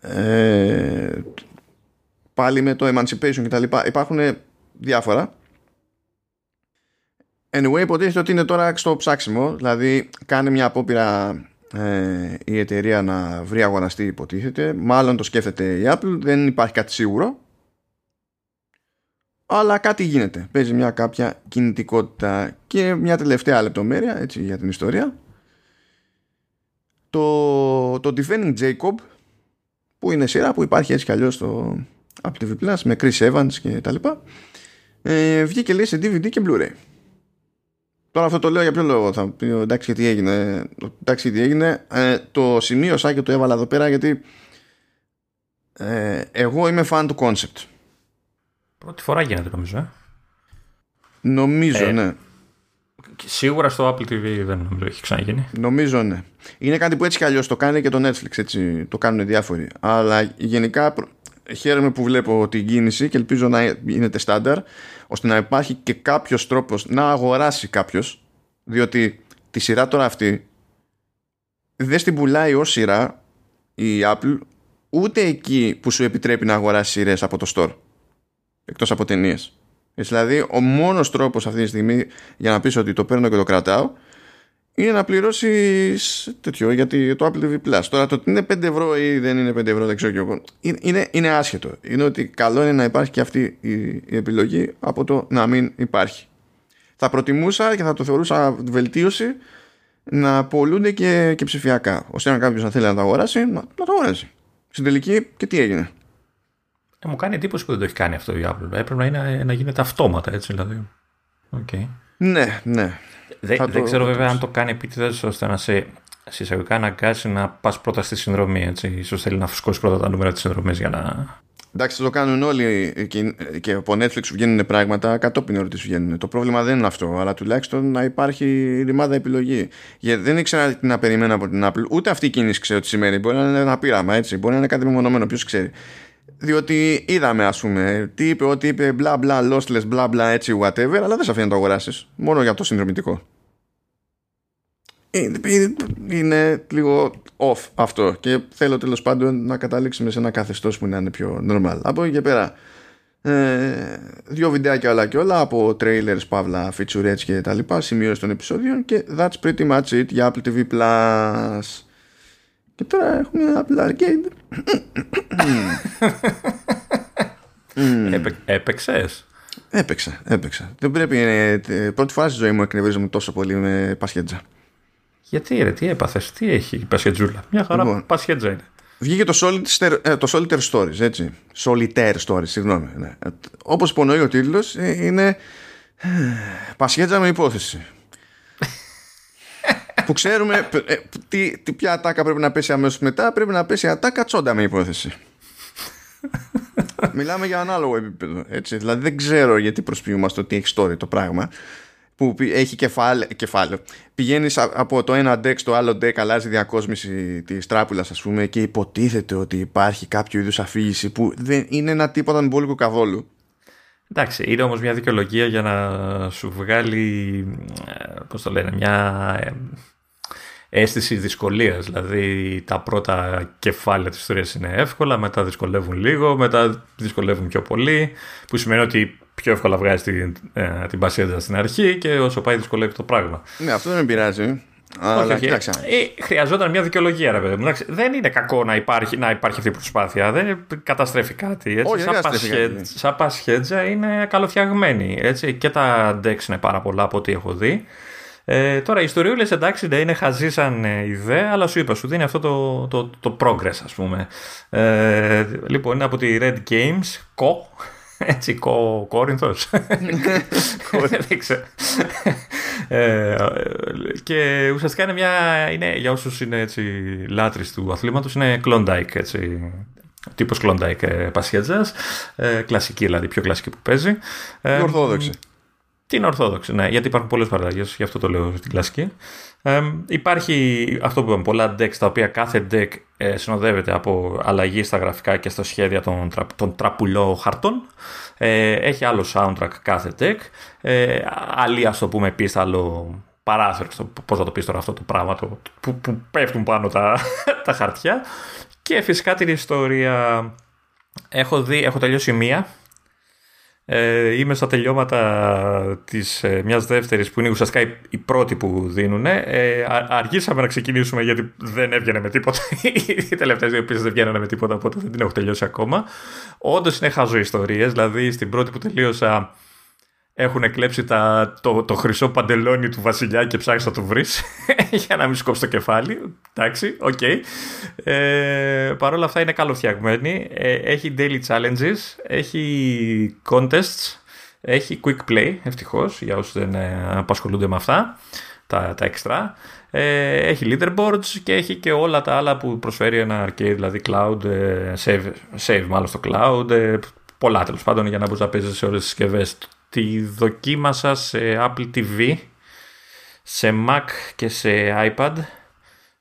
[SPEAKER 1] Ε, πάλι με το Emancipation και τα λοιπά. Υπάρχουν διάφορα. Anyway, υποτίθεται ότι είναι τώρα στο ψάξιμο, δηλαδή κάνει μια απόπειρα ε, η εταιρεία να βρει αγοραστή υποτίθεται, μάλλον το σκέφτεται η Apple, δεν υπάρχει κάτι σίγουρο, αλλά κάτι γίνεται, παίζει μια κάποια κινητικότητα και μια τελευταία λεπτομέρεια έτσι, για την ιστορία. Το, το Defending Jacob, που είναι σειρά που υπάρχει έτσι κι αλλιώς στο Apple TV Plus με Chris Evans και τα λοιπά, ε, βγήκε λέει σε DVD και Blu-ray. Τώρα αυτό το λέω για ποιο λόγο θα πει εντάξει τι έγινε. Εντάξει τι έγινε. Ε, το σημείωσα και το έβαλα εδώ πέρα γιατί ε, εγώ είμαι fan του concept.
[SPEAKER 2] Πρώτη φορά γίνεται νομίζω. Ε.
[SPEAKER 1] Νομίζω, ε, ναι.
[SPEAKER 2] Σίγουρα στο Apple TV δεν νομίζω έχει ξαναγίνει.
[SPEAKER 1] Νομίζω, ναι. Είναι κάτι που έτσι κι αλλιώς το κάνει και το Netflix. Έτσι, το κάνουν διάφοροι. Αλλά γενικά χαίρομαι που βλέπω την κίνηση και ελπίζω να γίνεται στάνταρ ώστε να υπάρχει και κάποιος τρόπος να αγοράσει κάποιος διότι τη σειρά τώρα αυτή δεν στην πουλάει ως σειρά η Apple ούτε εκεί που σου επιτρέπει να αγοράσεις σειρές από το store εκτός από ταινίες. Δηλαδή ο μόνος τρόπος αυτή τη στιγμή για να πεις ότι το παίρνω και το κρατάω είναι να πληρώσεις τέτοιο γιατί το Apple TV Plus. Τώρα το ότι είναι 5 ευρώ ή δεν είναι 5 ευρώ, δεν ξέρω και εγώ. Είναι, είναι άσχετο. Είναι ότι καλό είναι να υπάρχει και αυτή η, η επιλογή από το να μην υπάρχει. Θα προτιμούσα και θα το θεωρούσα βελτίωση να πολλούνται και, και ψηφιακά. ώστε αν κάποιος να θέλει να το αγοράσει, να, να το αγοράσει. Στην τελική και τι έγινε;
[SPEAKER 2] Ε, μου κάνει εντύπωση που δεν το έχει κάνει αυτό η Apple. Έπρεπε να, είναι, να γίνεται αυτόματα έτσι δηλαδή. Okay.
[SPEAKER 1] Ναι, ναι.
[SPEAKER 2] Δεν, δεν ξέρω βέβαια αν το κάνει επίτηδες ώστε να σε συσσαγωγικά αναγκάσει να πας πρώτα στη συνδρομή. Έτσι. Ίσως θέλει να φουσκώσει πρώτα τα νούμερα της συνδρομής για να.
[SPEAKER 1] Εντάξει, το κάνουν όλοι και, και από Netflix βγαίνουν πράγματα, κατόπιν ερωτήσεις βγαίνουν. Το πρόβλημα δεν είναι αυτό, αλλά τουλάχιστον να υπάρχει ρημάδα επιλογή. Γιατί δεν ήξερα τι να περιμένω από την Apple, ούτε αυτή η κίνηση ξέρω τι σημαίνει. Μπορεί να είναι ένα πείραμα, έτσι. Μπορεί να είναι κάτι μεμονωμένο, ποιος ξέρει. Διότι είδαμε, ας πούμε, τι είπε, ότι είπε μπλα μπλα, lossless, μπλα μπλα, έτσι, whatever, αλλά δεν σε αφήνει να το αγοράσεις. Μόνο για το συνδρομητικό. Είναι λίγο off αυτό και θέλω τέλος πάντων να καταλήξουμε σε ένα καθεστώς που να είναι πιο normal. Από εκεί και πέρα ε, δύο βιντεάκια όλα και όλα από trailers, παύλα, featurettes και τα λοιπά σημείωση των επεισόδιων και that's pretty much it για Apple TV Plus. Και τώρα έχουμε Apple Arcade.
[SPEAKER 2] Έπαιξες;
[SPEAKER 1] Έπαιξα, έπαιξα. Δεν πρέπει, ε, πρώτη φορά στη ζωή μου εκνευρίζομαι τόσο πολύ με πασχέτζα.
[SPEAKER 2] Γιατί ρε, τι έπαθες, τι έχει η Πασχετζούλα. Μια χαρά λοιπόν, Πασχέτζα είναι.
[SPEAKER 1] Βγήκε το Solitaire, ε, το Solitaire Stories, έτσι. Solitaire Stories, συγγνώμη. Ναι. Όπως υπονοεί ο τίτλος, ε, είναι ε, Πασχέτζα με υπόθεση. που ξέρουμε τι, τι, ποια ατάκα πρέπει να πέσει αμέσως μετά, πρέπει να πέσει ατάκα τσόντα με υπόθεση. Μιλάμε για ανάλογο επίπεδο. Έτσι. Δηλαδή δεν ξέρω γιατί προσποιούμαστε ότι έχει story το πράγμα που έχει κεφάλαιο, κεφάλαιο. Πηγαίνεις από το ένα deck στο άλλο deck, αλλάζει διακόσμηση της τράπουλας, ας πούμε, και υποτίθεται ότι υπάρχει κάποιο είδους αφήγηση που δεν είναι ένα τίποτα μπόλικο καθόλου.
[SPEAKER 2] Εντάξει, είναι όμως μια δικαιολογία για να σου βγάλει, ε, πώς το λένε, μια ε, αίσθηση δυσκολίας. Δηλαδή τα πρώτα κεφάλαια της ιστορίας είναι εύκολα, μετά δυσκολεύουν λίγο, μετά δυσκολεύουν πιο πολύ, που σημαίνει ότι πιο εύκολα βγάζει την, ε, την πασιέντα στην αρχή και όσο πάει δυσκολεύει το πράγμα.
[SPEAKER 1] Ναι, αυτό δεν με πειράζει. Αλλά όχι, όχι.
[SPEAKER 2] Ε, χρειαζόταν μια δικαιολογία, ρε παιδί μου. Δεν είναι κακό να υπάρχει, να υπάρχει αυτή η προσπάθεια. Δεν καταστρέφει κάτι. Έτσι.
[SPEAKER 1] Όχι, σαν,
[SPEAKER 2] σαν πασχέτζα είναι καλοφτιαγμένη. Έτσι. Και τα decks είναι πάρα πολλά από ό,τι έχω δει. Ε, τώρα, οι ιστοριούλες εντάξει δεν είναι χαζή σαν ε, ιδέα, αλλά σου είπα, σου δίνει αυτό το, το, το progress, ας πούμε. Ε, λοιπόν, είναι από τη Red Games, κο, έτσι, κο, Κόρινθος. Δεν ξέρω. Ε, και ουσιαστικά είναι μια, είναι, για όσους είναι έτσι λάτρεις του αθλήματος, είναι Klondike, έτσι, τύπος Klondike ε, Πασχέτζας, ε, κλασική δηλαδή, πιο κλασική που παίζει.
[SPEAKER 1] Ε, ορθόδοξη.
[SPEAKER 2] Την Ορθόδοξη, ναι, γιατί υπάρχουν πολλές παραλλαγές, γι' αυτό το λέω στην κλασική. Ε, υπάρχει αυτό που είπαμε, πολλά decks, τα οποία κάθε deck ε, συνοδεύεται από αλλαγή στα γραφικά και στα σχέδια των, των τραπουλό χαρτών. Ε, έχει άλλο soundtrack κάθε deck. Ε, άλλη, ας το πούμε, επίσης άλλο παράθυρο, πώς θα το πεις τώρα αυτό το πράγμα, το, που, που πέφτουν πάνω τα, τα χαρτιά. Και φυσικά την ιστορία έχω δει, έχω τελειώσει μία ε, είμαι στα τελειώματα της ε, μιας δεύτερης που είναι ουσιαστικά η, η πρώτη που δίνουν. Ε, αργήσαμε να ξεκινήσουμε γιατί δεν έβγαινε με τίποτα. οι τελευταίες δύο επίσης δεν βγαίνανε με τίποτα οπότε δεν την έχω τελειώσει ακόμα. Όντως είναι χαζό ιστορίες, δηλαδή στην πρώτη που τελείωσα έχουν κλέψει τα, το, το χρυσό παντελόνι του βασιλιά και ψάχνει να το βρεις για να μην σου κόψει το κεφάλι. Εντάξει, OK. Okay. Ε, Παρ' όλα αυτά είναι καλοφτιαγμένη. Ε, έχει daily challenges, έχει contests, έχει quick play, ευτυχώς, για όσους δεν ε, απασχολούνται με αυτά, τα, τα extra. Ε, έχει leaderboards και έχει και όλα τα άλλα που προσφέρει ένα arcade, δηλαδή cloud, ε, save, save μάλλον στο cloud, ε, πολλά τέλος πάντων για να μπορείς να παίζεις σε όλες τις συσκευές τη δοκίμασα σε Apple TV, σε Mac και σε iPad.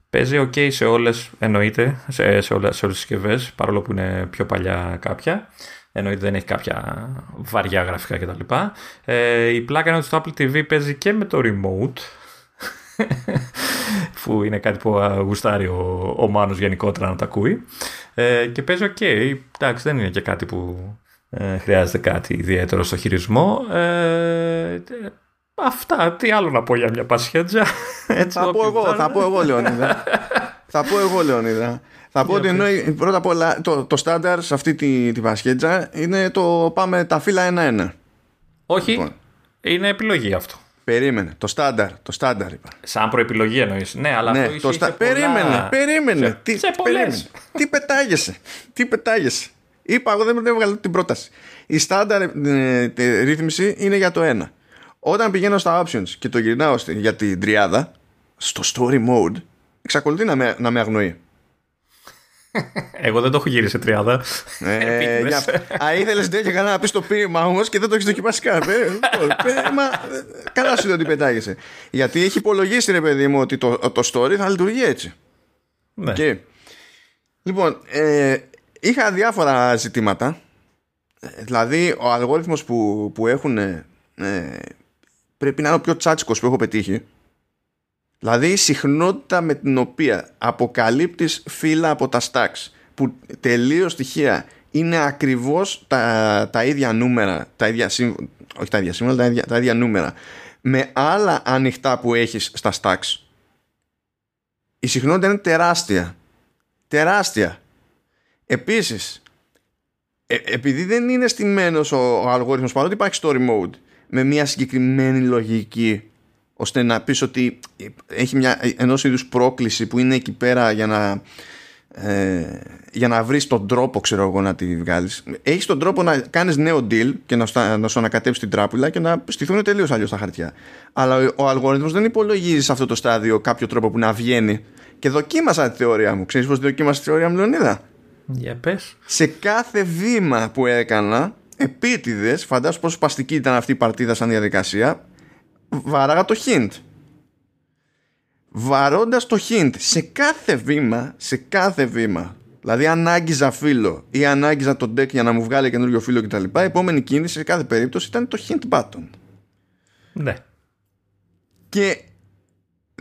[SPEAKER 2] Παίζει ok σε όλες, εννοείται, σε, σε, όλες, σε όλες τις συσκευές, παρόλο που είναι πιο παλιά κάποια. Εννοείται δεν έχει κάποια βαριά γραφικά κτλ. Ε, η πλάκα είναι ότι στο Apple TV παίζει και με το remote, που είναι κάτι που γουστάρει ο, ο Μάνος γενικότερα να τα ακούει. Ε, και παίζει ok, εντάξει δεν είναι και κάτι που ε, χρειάζεται κάτι ιδιαίτερο στο χειρισμό. Ε, αυτά, τι άλλο να πω για μια πασχέτζα;
[SPEAKER 1] Έτσι, θα, πω εγώ, θα πω εγώ, Λεωνίδα. θα πω εγώ, Λεωνίδα. Θα πω ότι ενώ πρώτα απ' όλα το, το στάνταρ σε αυτή τη, τη πασχέτζα είναι το πάμε τα φύλλα ένα-ένα.
[SPEAKER 2] Όχι, λοιπόν. είναι επιλογή αυτό.
[SPEAKER 1] Περίμενε. Το στάνταρ. Το στάνταρ είπα.
[SPEAKER 2] Σαν προεπιλογή εννοείς. Ναι, αλλά ναι, αυτό το στα...
[SPEAKER 1] Περίμενε. Περίμενε. Σε, τι,
[SPEAKER 2] σε περίμενε.
[SPEAKER 1] τι πετάγεσαι. τι πετάγεσαι. Είπα, εγώ δεν έβγαλα την πρόταση. Η στάνταρ ε, ρύθμιση είναι για το ένα. Όταν πηγαίνω στα options και το γυρνάω για την τριάδα, στο story mode, εξακολουθεί να με, να με αγνοεί.
[SPEAKER 2] Εγώ δεν το έχω γύρει σε τριάδα.
[SPEAKER 1] Ε, για... Α, ήθελες τέτοια καλά να πεις το ποίημα όμως και δεν το έχεις δοκιμάσει καν. Καλά σου λέει ότι πετάγεσαι. Γιατί έχει υπολογίσει, ρε παιδί μου, ότι το, το story θα λειτουργεί έτσι.
[SPEAKER 2] Ναι.
[SPEAKER 1] Και, λοιπόν, ε, είχα διάφορα ζητήματα. Δηλαδή, ο αλγόριθμος που, που έχουν ε, πρέπει να είναι ο πιο τσάτσικος που έχω πετύχει. Δηλαδή, η συχνότητα με την οποία αποκαλύπτεις φύλλα από τα stacks που τελείως στοιχεία είναι ακριβώς τα, τα ίδια νούμερα, τα ίδια όχι τα ίδια σύμβολα, τα ίδια, τα ίδια νούμερα, με άλλα ανοιχτά που έχεις στα stacks. Η συχνότητα είναι τεράστια. Τεράστια. Επίσης, ε, επειδή δεν είναι στημένος ο, ο αλγόριθμος παρότι υπάρχει story mode με μια συγκεκριμένη λογική ώστε να πεις ότι έχει μια ενός είδους πρόκληση που είναι εκεί πέρα για να ε, για να βρεις τον τρόπο ξέρω εγώ να τη βγάλεις. Έχεις τον τρόπο να κάνεις νέο deal και να, να σου ανακατέψει την τράπουλα και να στηθούν τελείως αλλιώς τα χαρτιά. Αλλά ο, ο αλγόριθμος δεν υπολογίζει σε αυτό το στάδιο κάποιο τρόπο που να βγαίνει. Και δοκίμασα τη θεωρία μου. Ξέρεις πως δοκίμασα τη θεωρία μου Λεωνίδα;
[SPEAKER 2] Για πες.
[SPEAKER 1] Σε κάθε βήμα που έκανα, επίτηδες, φαντάσου πόσο παστική ήταν αυτή η παρτίδα σαν διαδικασία, βαράγα το hint. Βαρώντας το hint σε κάθε βήμα, σε κάθε βήμα, δηλαδή αν άγγιζα φίλο ή αν άγγιζα τον deck για να μου βγάλει καινούριο φίλο κτλ. Η επόμενη κίνηση σε κάθε περίπτωση ήταν το hint button.
[SPEAKER 2] Ναι.
[SPEAKER 1] Και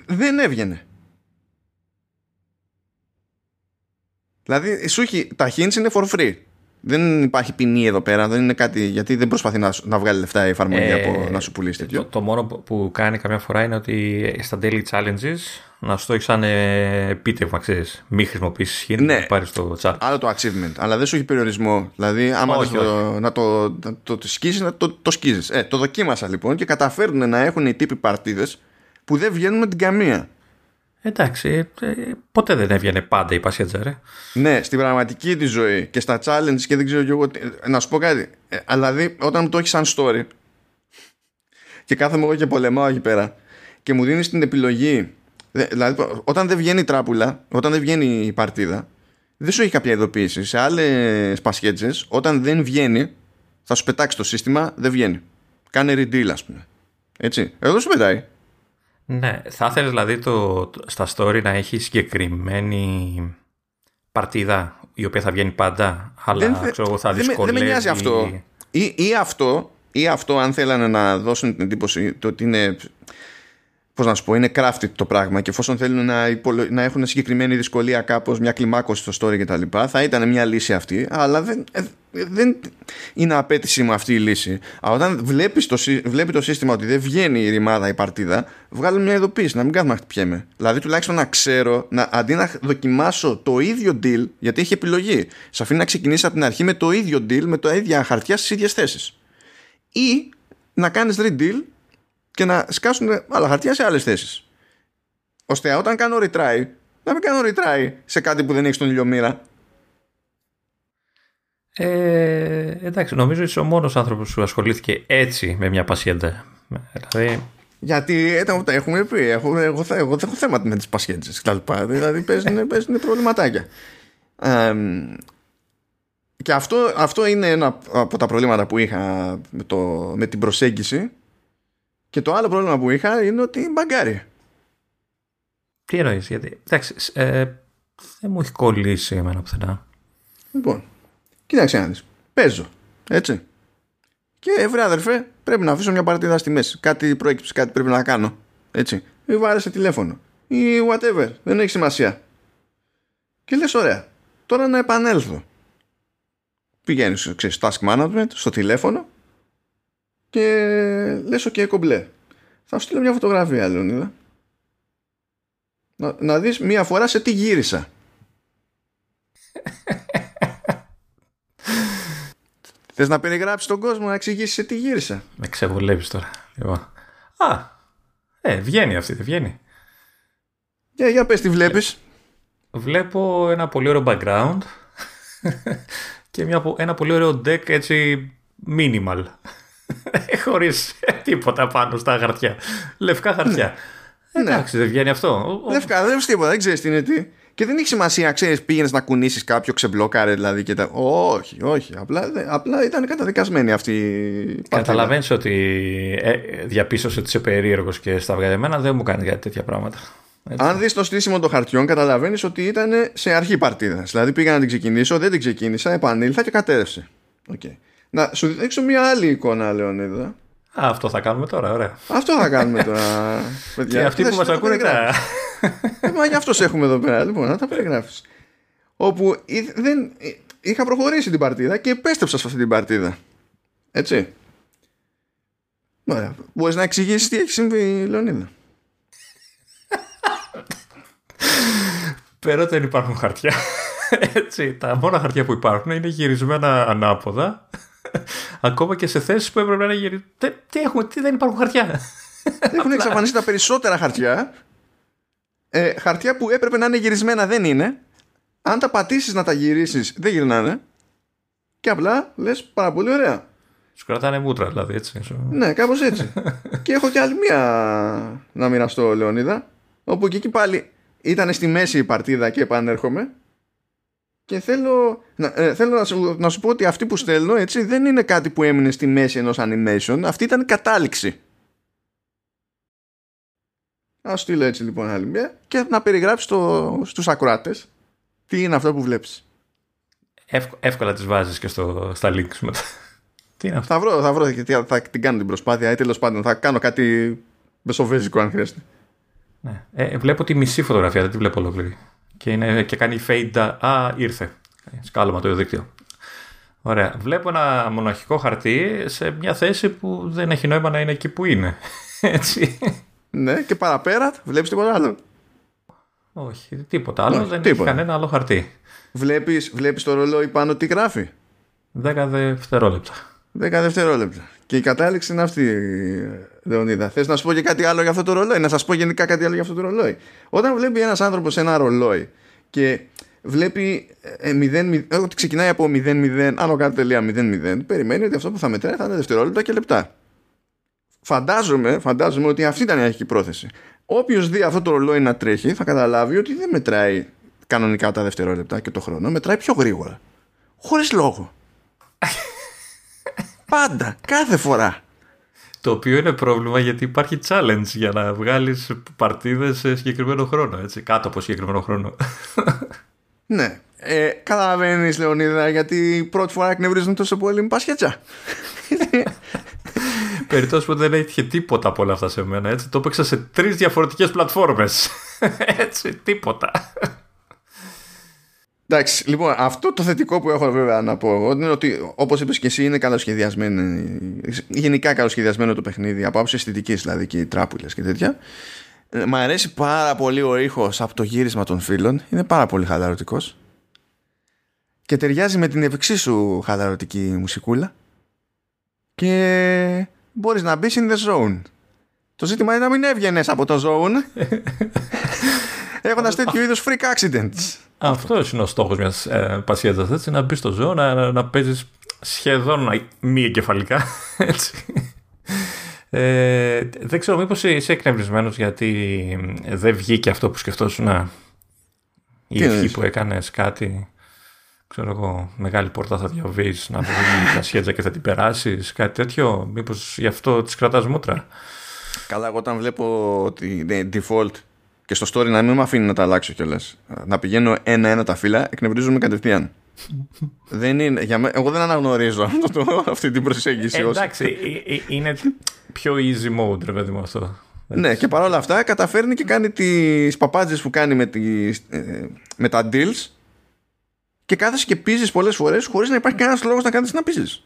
[SPEAKER 1] δεν έβγαινε. Δηλαδή, σου έχει, τα hints είναι for free. Δεν υπάρχει ποινή εδώ πέρα, δεν είναι κάτι γιατί δεν προσπαθεί να, να βγάλει λεφτά η εφαρμογή ε, από να σου πουλήσει τέτοιο.
[SPEAKER 2] Το, το, μόνο που κάνει καμιά φορά είναι ότι στα daily challenges να σου το έχεις σαν ε, επίτευγμα, ξέρεις. Μη χρησιμοποιήσεις hint ναι. να πάρεις το chat.
[SPEAKER 1] Άλλο το achievement, αλλά δεν σου έχει περιορισμό. Δηλαδή, άμα όχι, το, να το, να το, το σκίζεις, να το, το σκίζεις. Ε, το δοκίμασα λοιπόν και καταφέρνουν να έχουν οι τύποι παρτίδες που δεν βγαίνουν με την καμία.
[SPEAKER 2] Εντάξει, ε, ποτέ δεν έβγαινε πάντα η Passenger. Ε.
[SPEAKER 1] Ναι, στην πραγματική τη ζωή και στα challenge και δεν ξέρω και εγώ. Να σου πω κάτι. Ε, δηλαδή, όταν μου το έχεις σαν story και κάθομαι εγώ και πολεμάω εκεί πέρα και μου δίνεις την επιλογή. Δηλαδή, όταν δεν βγαίνει η τράπουλα, όταν δεν βγαίνει η παρτίδα, δεν σου έχει κάποια ειδοποίηση. Σε άλλες πασχέτζες, όταν δεν βγαίνει, θα σου πετάξει το σύστημα, δεν βγαίνει. Κάνε redeal, ας πούμε. Έτσι. Εδώ σου πετάει.
[SPEAKER 2] Ναι, θα ήθελες δηλαδή το, στα story να έχει συγκεκριμένη παρτίδα η οποία θα βγαίνει πάντα, αλλά δεν, ξέρω, θα δυσκολεύει.
[SPEAKER 1] Δεν με νοιάζει αυτό. Ή, ή αυτό, ή αυτό αν θέλανε να δώσουν την εντύπωση το ότι είναι πώς να σου πω, είναι crafted το πράγμα και εφόσον θέλουν να, υπολο... να έχουν συγκεκριμένη δυσκολία κάπως μια κλιμάκωση στο story και τα λοιπά θα ήταν μια λύση αυτή αλλά δεν, ε, δεν είναι απέτηση μου αυτή η λύση. Αλλά όταν βλέπεις το, βλέπει το σύστημα ότι δεν βγαίνει η ρημάδα η παρτίδα βγάλουν μια ειδοποίηση να μην κάθομαι να χτυπιέμαι δηλαδή τουλάχιστον να ξέρω να, αντί να δοκιμάσω το ίδιο deal γιατί έχει επιλογή σε αφήνει να ξεκινήσεις από την αρχή με το ίδιο deal με το ίδια χαρτιά στις ίδιες θέσεις. Ή να κάνεις redeal και να σκάσουν άλλα χαρτιά σε άλλες θέσεις. Ώστε όταν κάνω retry, να μην κάνω retry σε κάτι που δεν έχει τον ηλιομήρα.
[SPEAKER 2] Ε, εντάξει, νομίζω είσαι ο μόνος άνθρωπος που ασχολήθηκε έτσι με μια πασιέντα. Δηλαδή...
[SPEAKER 1] Γιατί ε, τα έχουμε πει. Έχω, εγώ, εγώ δεν έχω θέμα με τις πασιέντε Δηλαδή παίζουν, παίζουν προβληματάκια. Ε, και αυτό, αυτό είναι ένα από τα προβλήματα που είχα με, το, με την προσέγγιση και το άλλο πρόβλημα που είχα είναι ότι μπαγκάρει.
[SPEAKER 2] Τι εννοείς, γιατί. Εντάξει, ε, δεν μου έχει κολλήσει εμένα πουθενά.
[SPEAKER 1] Λοιπόν, κοίταξε να δεις. Παίζω. Έτσι. Και βρε αδερφέ, πρέπει να αφήσω μια παρτίδα στη μέση. Κάτι προέκυψε, κάτι πρέπει να κάνω. Έτσι. Ή βάρεσε τηλέφωνο. Ή whatever. Δεν έχει σημασία. Και λες, ωραία. Τώρα να επανέλθω. Πηγαίνεις, ξέρεις, task management, στο τηλέφωνο και λες ok κομπλέ. Θα σου στείλω μια φωτογραφία Λεωνίδα να, να δεις μία φορά σε τι γύρισα. Θες να περιγράψεις τον κόσμο να εξηγήσεις σε τι γύρισα.
[SPEAKER 2] Με ξεβολεύεις τώρα. Λοιπόν. Α, ε, βγαίνει αυτή, δεν βγαίνει.
[SPEAKER 1] Για, για πες τι βλέπεις.
[SPEAKER 2] Βλέπω ένα πολύ ωραίο background και μια, ένα πολύ ωραίο deck έτσι minimal Χωρίς τίποτα πάνω στα χαρτιά. Λευκά χαρτιά. Ναι. Εντάξει, δεν βγαίνει αυτό.
[SPEAKER 1] Λευκά, δεν βγαίνεις τίποτα, δεν ξέρεις τι είναι τι. Και δεν έχει σημασία, ξέρεις, πήγαινες να κουνήσεις κάποιο ξεμπλόκαρε δηλαδή και τα. Όχι, όχι. Απλά, απλά ήταν καταδικασμένη αυτή η
[SPEAKER 2] Καταλαβαίνεις ότι ε, διαπίστωσε ότι είσαι περίεργος και στα βγαλεμένα δεν μου κάνει κάτι τέτοια πράγματα.
[SPEAKER 1] Έτσι. Αν δεις το στήσιμο των χαρτιών, καταλαβαίνεις ότι ήταν σε αρχή παρτίδας. Δηλαδή πήγα να την ξεκινήσω, δεν την ξεκίνησα, επανήλθα και κατέρευσε. Okay. Να σου δείξω μια άλλη εικόνα, Λεωνίδα.
[SPEAKER 2] Α, αυτό θα κάνουμε τώρα, ωραία.
[SPEAKER 1] Αυτό θα κάνουμε τώρα.
[SPEAKER 2] παιδιά. Και αυτοί που μας ακούνε τώρα.
[SPEAKER 1] Ε, μα γι' αυτό έχουμε εδώ πέρα. Λοιπόν, να τα περιγράφεις. Όπου δεν, είχα προχωρήσει την παρτίδα και επέστρεψα σε αυτή την παρτίδα. Έτσι. Ωραία. Μπορείς να εξηγήσεις τι έχει συμβεί, Λεωνίδα.
[SPEAKER 2] Πέρα δεν υπάρχουν χαρτιά. Έτσι, τα μόνα χαρτιά που υπάρχουν είναι γυρισμένα ανάποδα Ακόμα και σε θέσεις που έπρεπε να είναι Τι, έχουμε, τι δεν υπάρχουν χαρτιά.
[SPEAKER 1] Έχουν εξαφανίσει τα περισσότερα χαρτιά. Ε, χαρτιά που έπρεπε να είναι γυρισμένα δεν είναι. Αν τα πατήσεις να τα γυρίσεις, δεν γυρνάνε. Και απλά λες πάρα πολύ ωραία.
[SPEAKER 2] Σου κρατάνε μούτρα, δηλαδή έτσι.
[SPEAKER 1] Ναι, κάπως έτσι. και έχω και άλλη μία να μοιραστώ, Λεωνίδα. Όπου και εκεί πάλι ήταν στη μέση η παρτίδα και επανέρχομαι και θέλω, να, ε, θέλω να, σου, να σου πω ότι αυτή που στέλνω έτσι δεν είναι κάτι που έμεινε στη μέση ενός animation. Αυτή ήταν κατάληξη. Ας στείλω έτσι λοιπόν άλλη μια και να περιγράψεις το, στους ακροάτες τι είναι αυτό που βλέπεις.
[SPEAKER 2] εύκολα τις βάζεις και στο, στα links μετά.
[SPEAKER 1] τι είναι αυτό; Θα βρω, θα βρω θα, θα την κάνω την προσπάθεια ή τέλος πάντων θα κάνω κάτι μεσοβέζικο αν χρειάζεται.
[SPEAKER 2] Ναι. Ε, βλέπω τη μισή φωτογραφία, δεν τη βλέπω ολόκληρη και, είναι, και κάνει fade. Α, ήρθε. Σκάλωμα το δίκτυο. Ωραία. Βλέπω ένα μοναχικό χαρτί σε μια θέση που δεν έχει νόημα να είναι εκεί που είναι. Έτσι.
[SPEAKER 1] Ναι, και παραπέρα βλέπεις τίποτα άλλο;
[SPEAKER 2] Όχι, τίποτα άλλο. δεν τίποτα. έχει κανένα άλλο χαρτί.
[SPEAKER 1] Βλέπεις, βλέπεις το ρολόι πάνω τι γράφει;
[SPEAKER 2] 10 δευτερόλεπτα.
[SPEAKER 1] 10 δευτερόλεπτα. Και η κατάληξη είναι αυτή. Λεωνίδα. Θες να σου πω και κάτι άλλο για αυτό το ρολόι, να σας πω γενικά κάτι άλλο για αυτό το ρολόι. Όταν βλέπει ένας άνθρωπος ένα ρολόι και βλέπει ε, 0, ε, ότι ξεκινάει από 0-0, άνω κάτω τελεία 0-0, περιμένει ότι αυτό που θα μετράει θα είναι δευτερόλεπτα και λεπτά. Φαντάζομαι, φαντάζομαι ότι αυτή ήταν η αρχική πρόθεση. Όποιος δει αυτό το ρολόι να τρέχει θα καταλάβει ότι δεν μετράει κανονικά τα δευτερόλεπτα και το χρόνο, μετράει πιο γρήγορα. Χωρίς λόγο. Πάντα, κάθε φορά.
[SPEAKER 2] Το οποίο είναι πρόβλημα γιατί υπάρχει challenge για να βγάλεις παρτίδες σε συγκεκριμένο χρόνο. Έτσι, κάτω από συγκεκριμένο χρόνο.
[SPEAKER 1] Ναι. Ε, Καταλαβαίνεις, Λεωνίδα, γιατί πρώτη φορά εκνευρίζουν τόσο πολύ με πασχέτσα.
[SPEAKER 2] Περιπτώσεις που δεν έτυχε τίποτα από όλα αυτά σε μένα. Έτσι. Το έπαιξα σε τρεις διαφορετικές πλατφόρμες. έτσι, τίποτα.
[SPEAKER 1] Εντάξει, λοιπόν, αυτό το θετικό που έχω βέβαια να πω εγώ είναι ότι όπως είπες και εσύ είναι καλοσχεδιασμένο. Γενικά καλοσχεδιασμένο το παιχνίδι από άποψη αισθητικής δηλαδή και οι τράπουλες και τέτοια. Ε, μ' αρέσει πάρα πολύ ο ήχος από το γύρισμα των φίλων. Είναι πάρα πολύ χαλαρωτικός. Και ταιριάζει με την εξίσου χαλαρωτική μουσικούλα. Και μπορείς να μπεις in the zone. Το ζήτημα είναι να μην έβγαινες από το zone. Έχοντας τέτοιου είδους freak accidents.
[SPEAKER 2] Αυτό είναι ο στόχος μιας ε, πασιέτσα, έτσι. Να μπεις στο zone, να, να παίζεις σχεδόν μη εγκεφαλικά. Έτσι. Ε, δεν ξέρω, μήπως είσαι εκνευρισμένος γιατί δεν βγήκε αυτό που σκεφτόσουν να... Η ευχή που έκανες κάτι, ξέρω εγώ, μεγάλη πόρτα θα διαβείς, να βγει τα σχέτζα και θα την περάσεις, κάτι τέτοιο, μήπως γι' αυτό τις κρατάς μούτρα;
[SPEAKER 1] Καλά, εγώ όταν βλέπω ότι είναι default και στο story να μην με αφήνει να τα αλλάξω κιόλας. Να πηγαίνω ένα-ένα τα φύλλα, εκνευρίζομαι κατευθείαν. δεν είναι, για εγώ δεν αναγνωρίζω αυτό, αυτή την προσέγγιση.
[SPEAKER 2] Ε, εντάξει, ε, ε, είναι πιο easy mode, ρε παιδί μου αυτό.
[SPEAKER 1] Ναι, και παρόλα αυτά καταφέρνει και κάνει τις παπάτζες που κάνει με, τις, με τα deals και κάθεσαι και πίζεις πολλές φορές χωρίς να υπάρχει κανένας λόγος να κάνεις να πίζεις.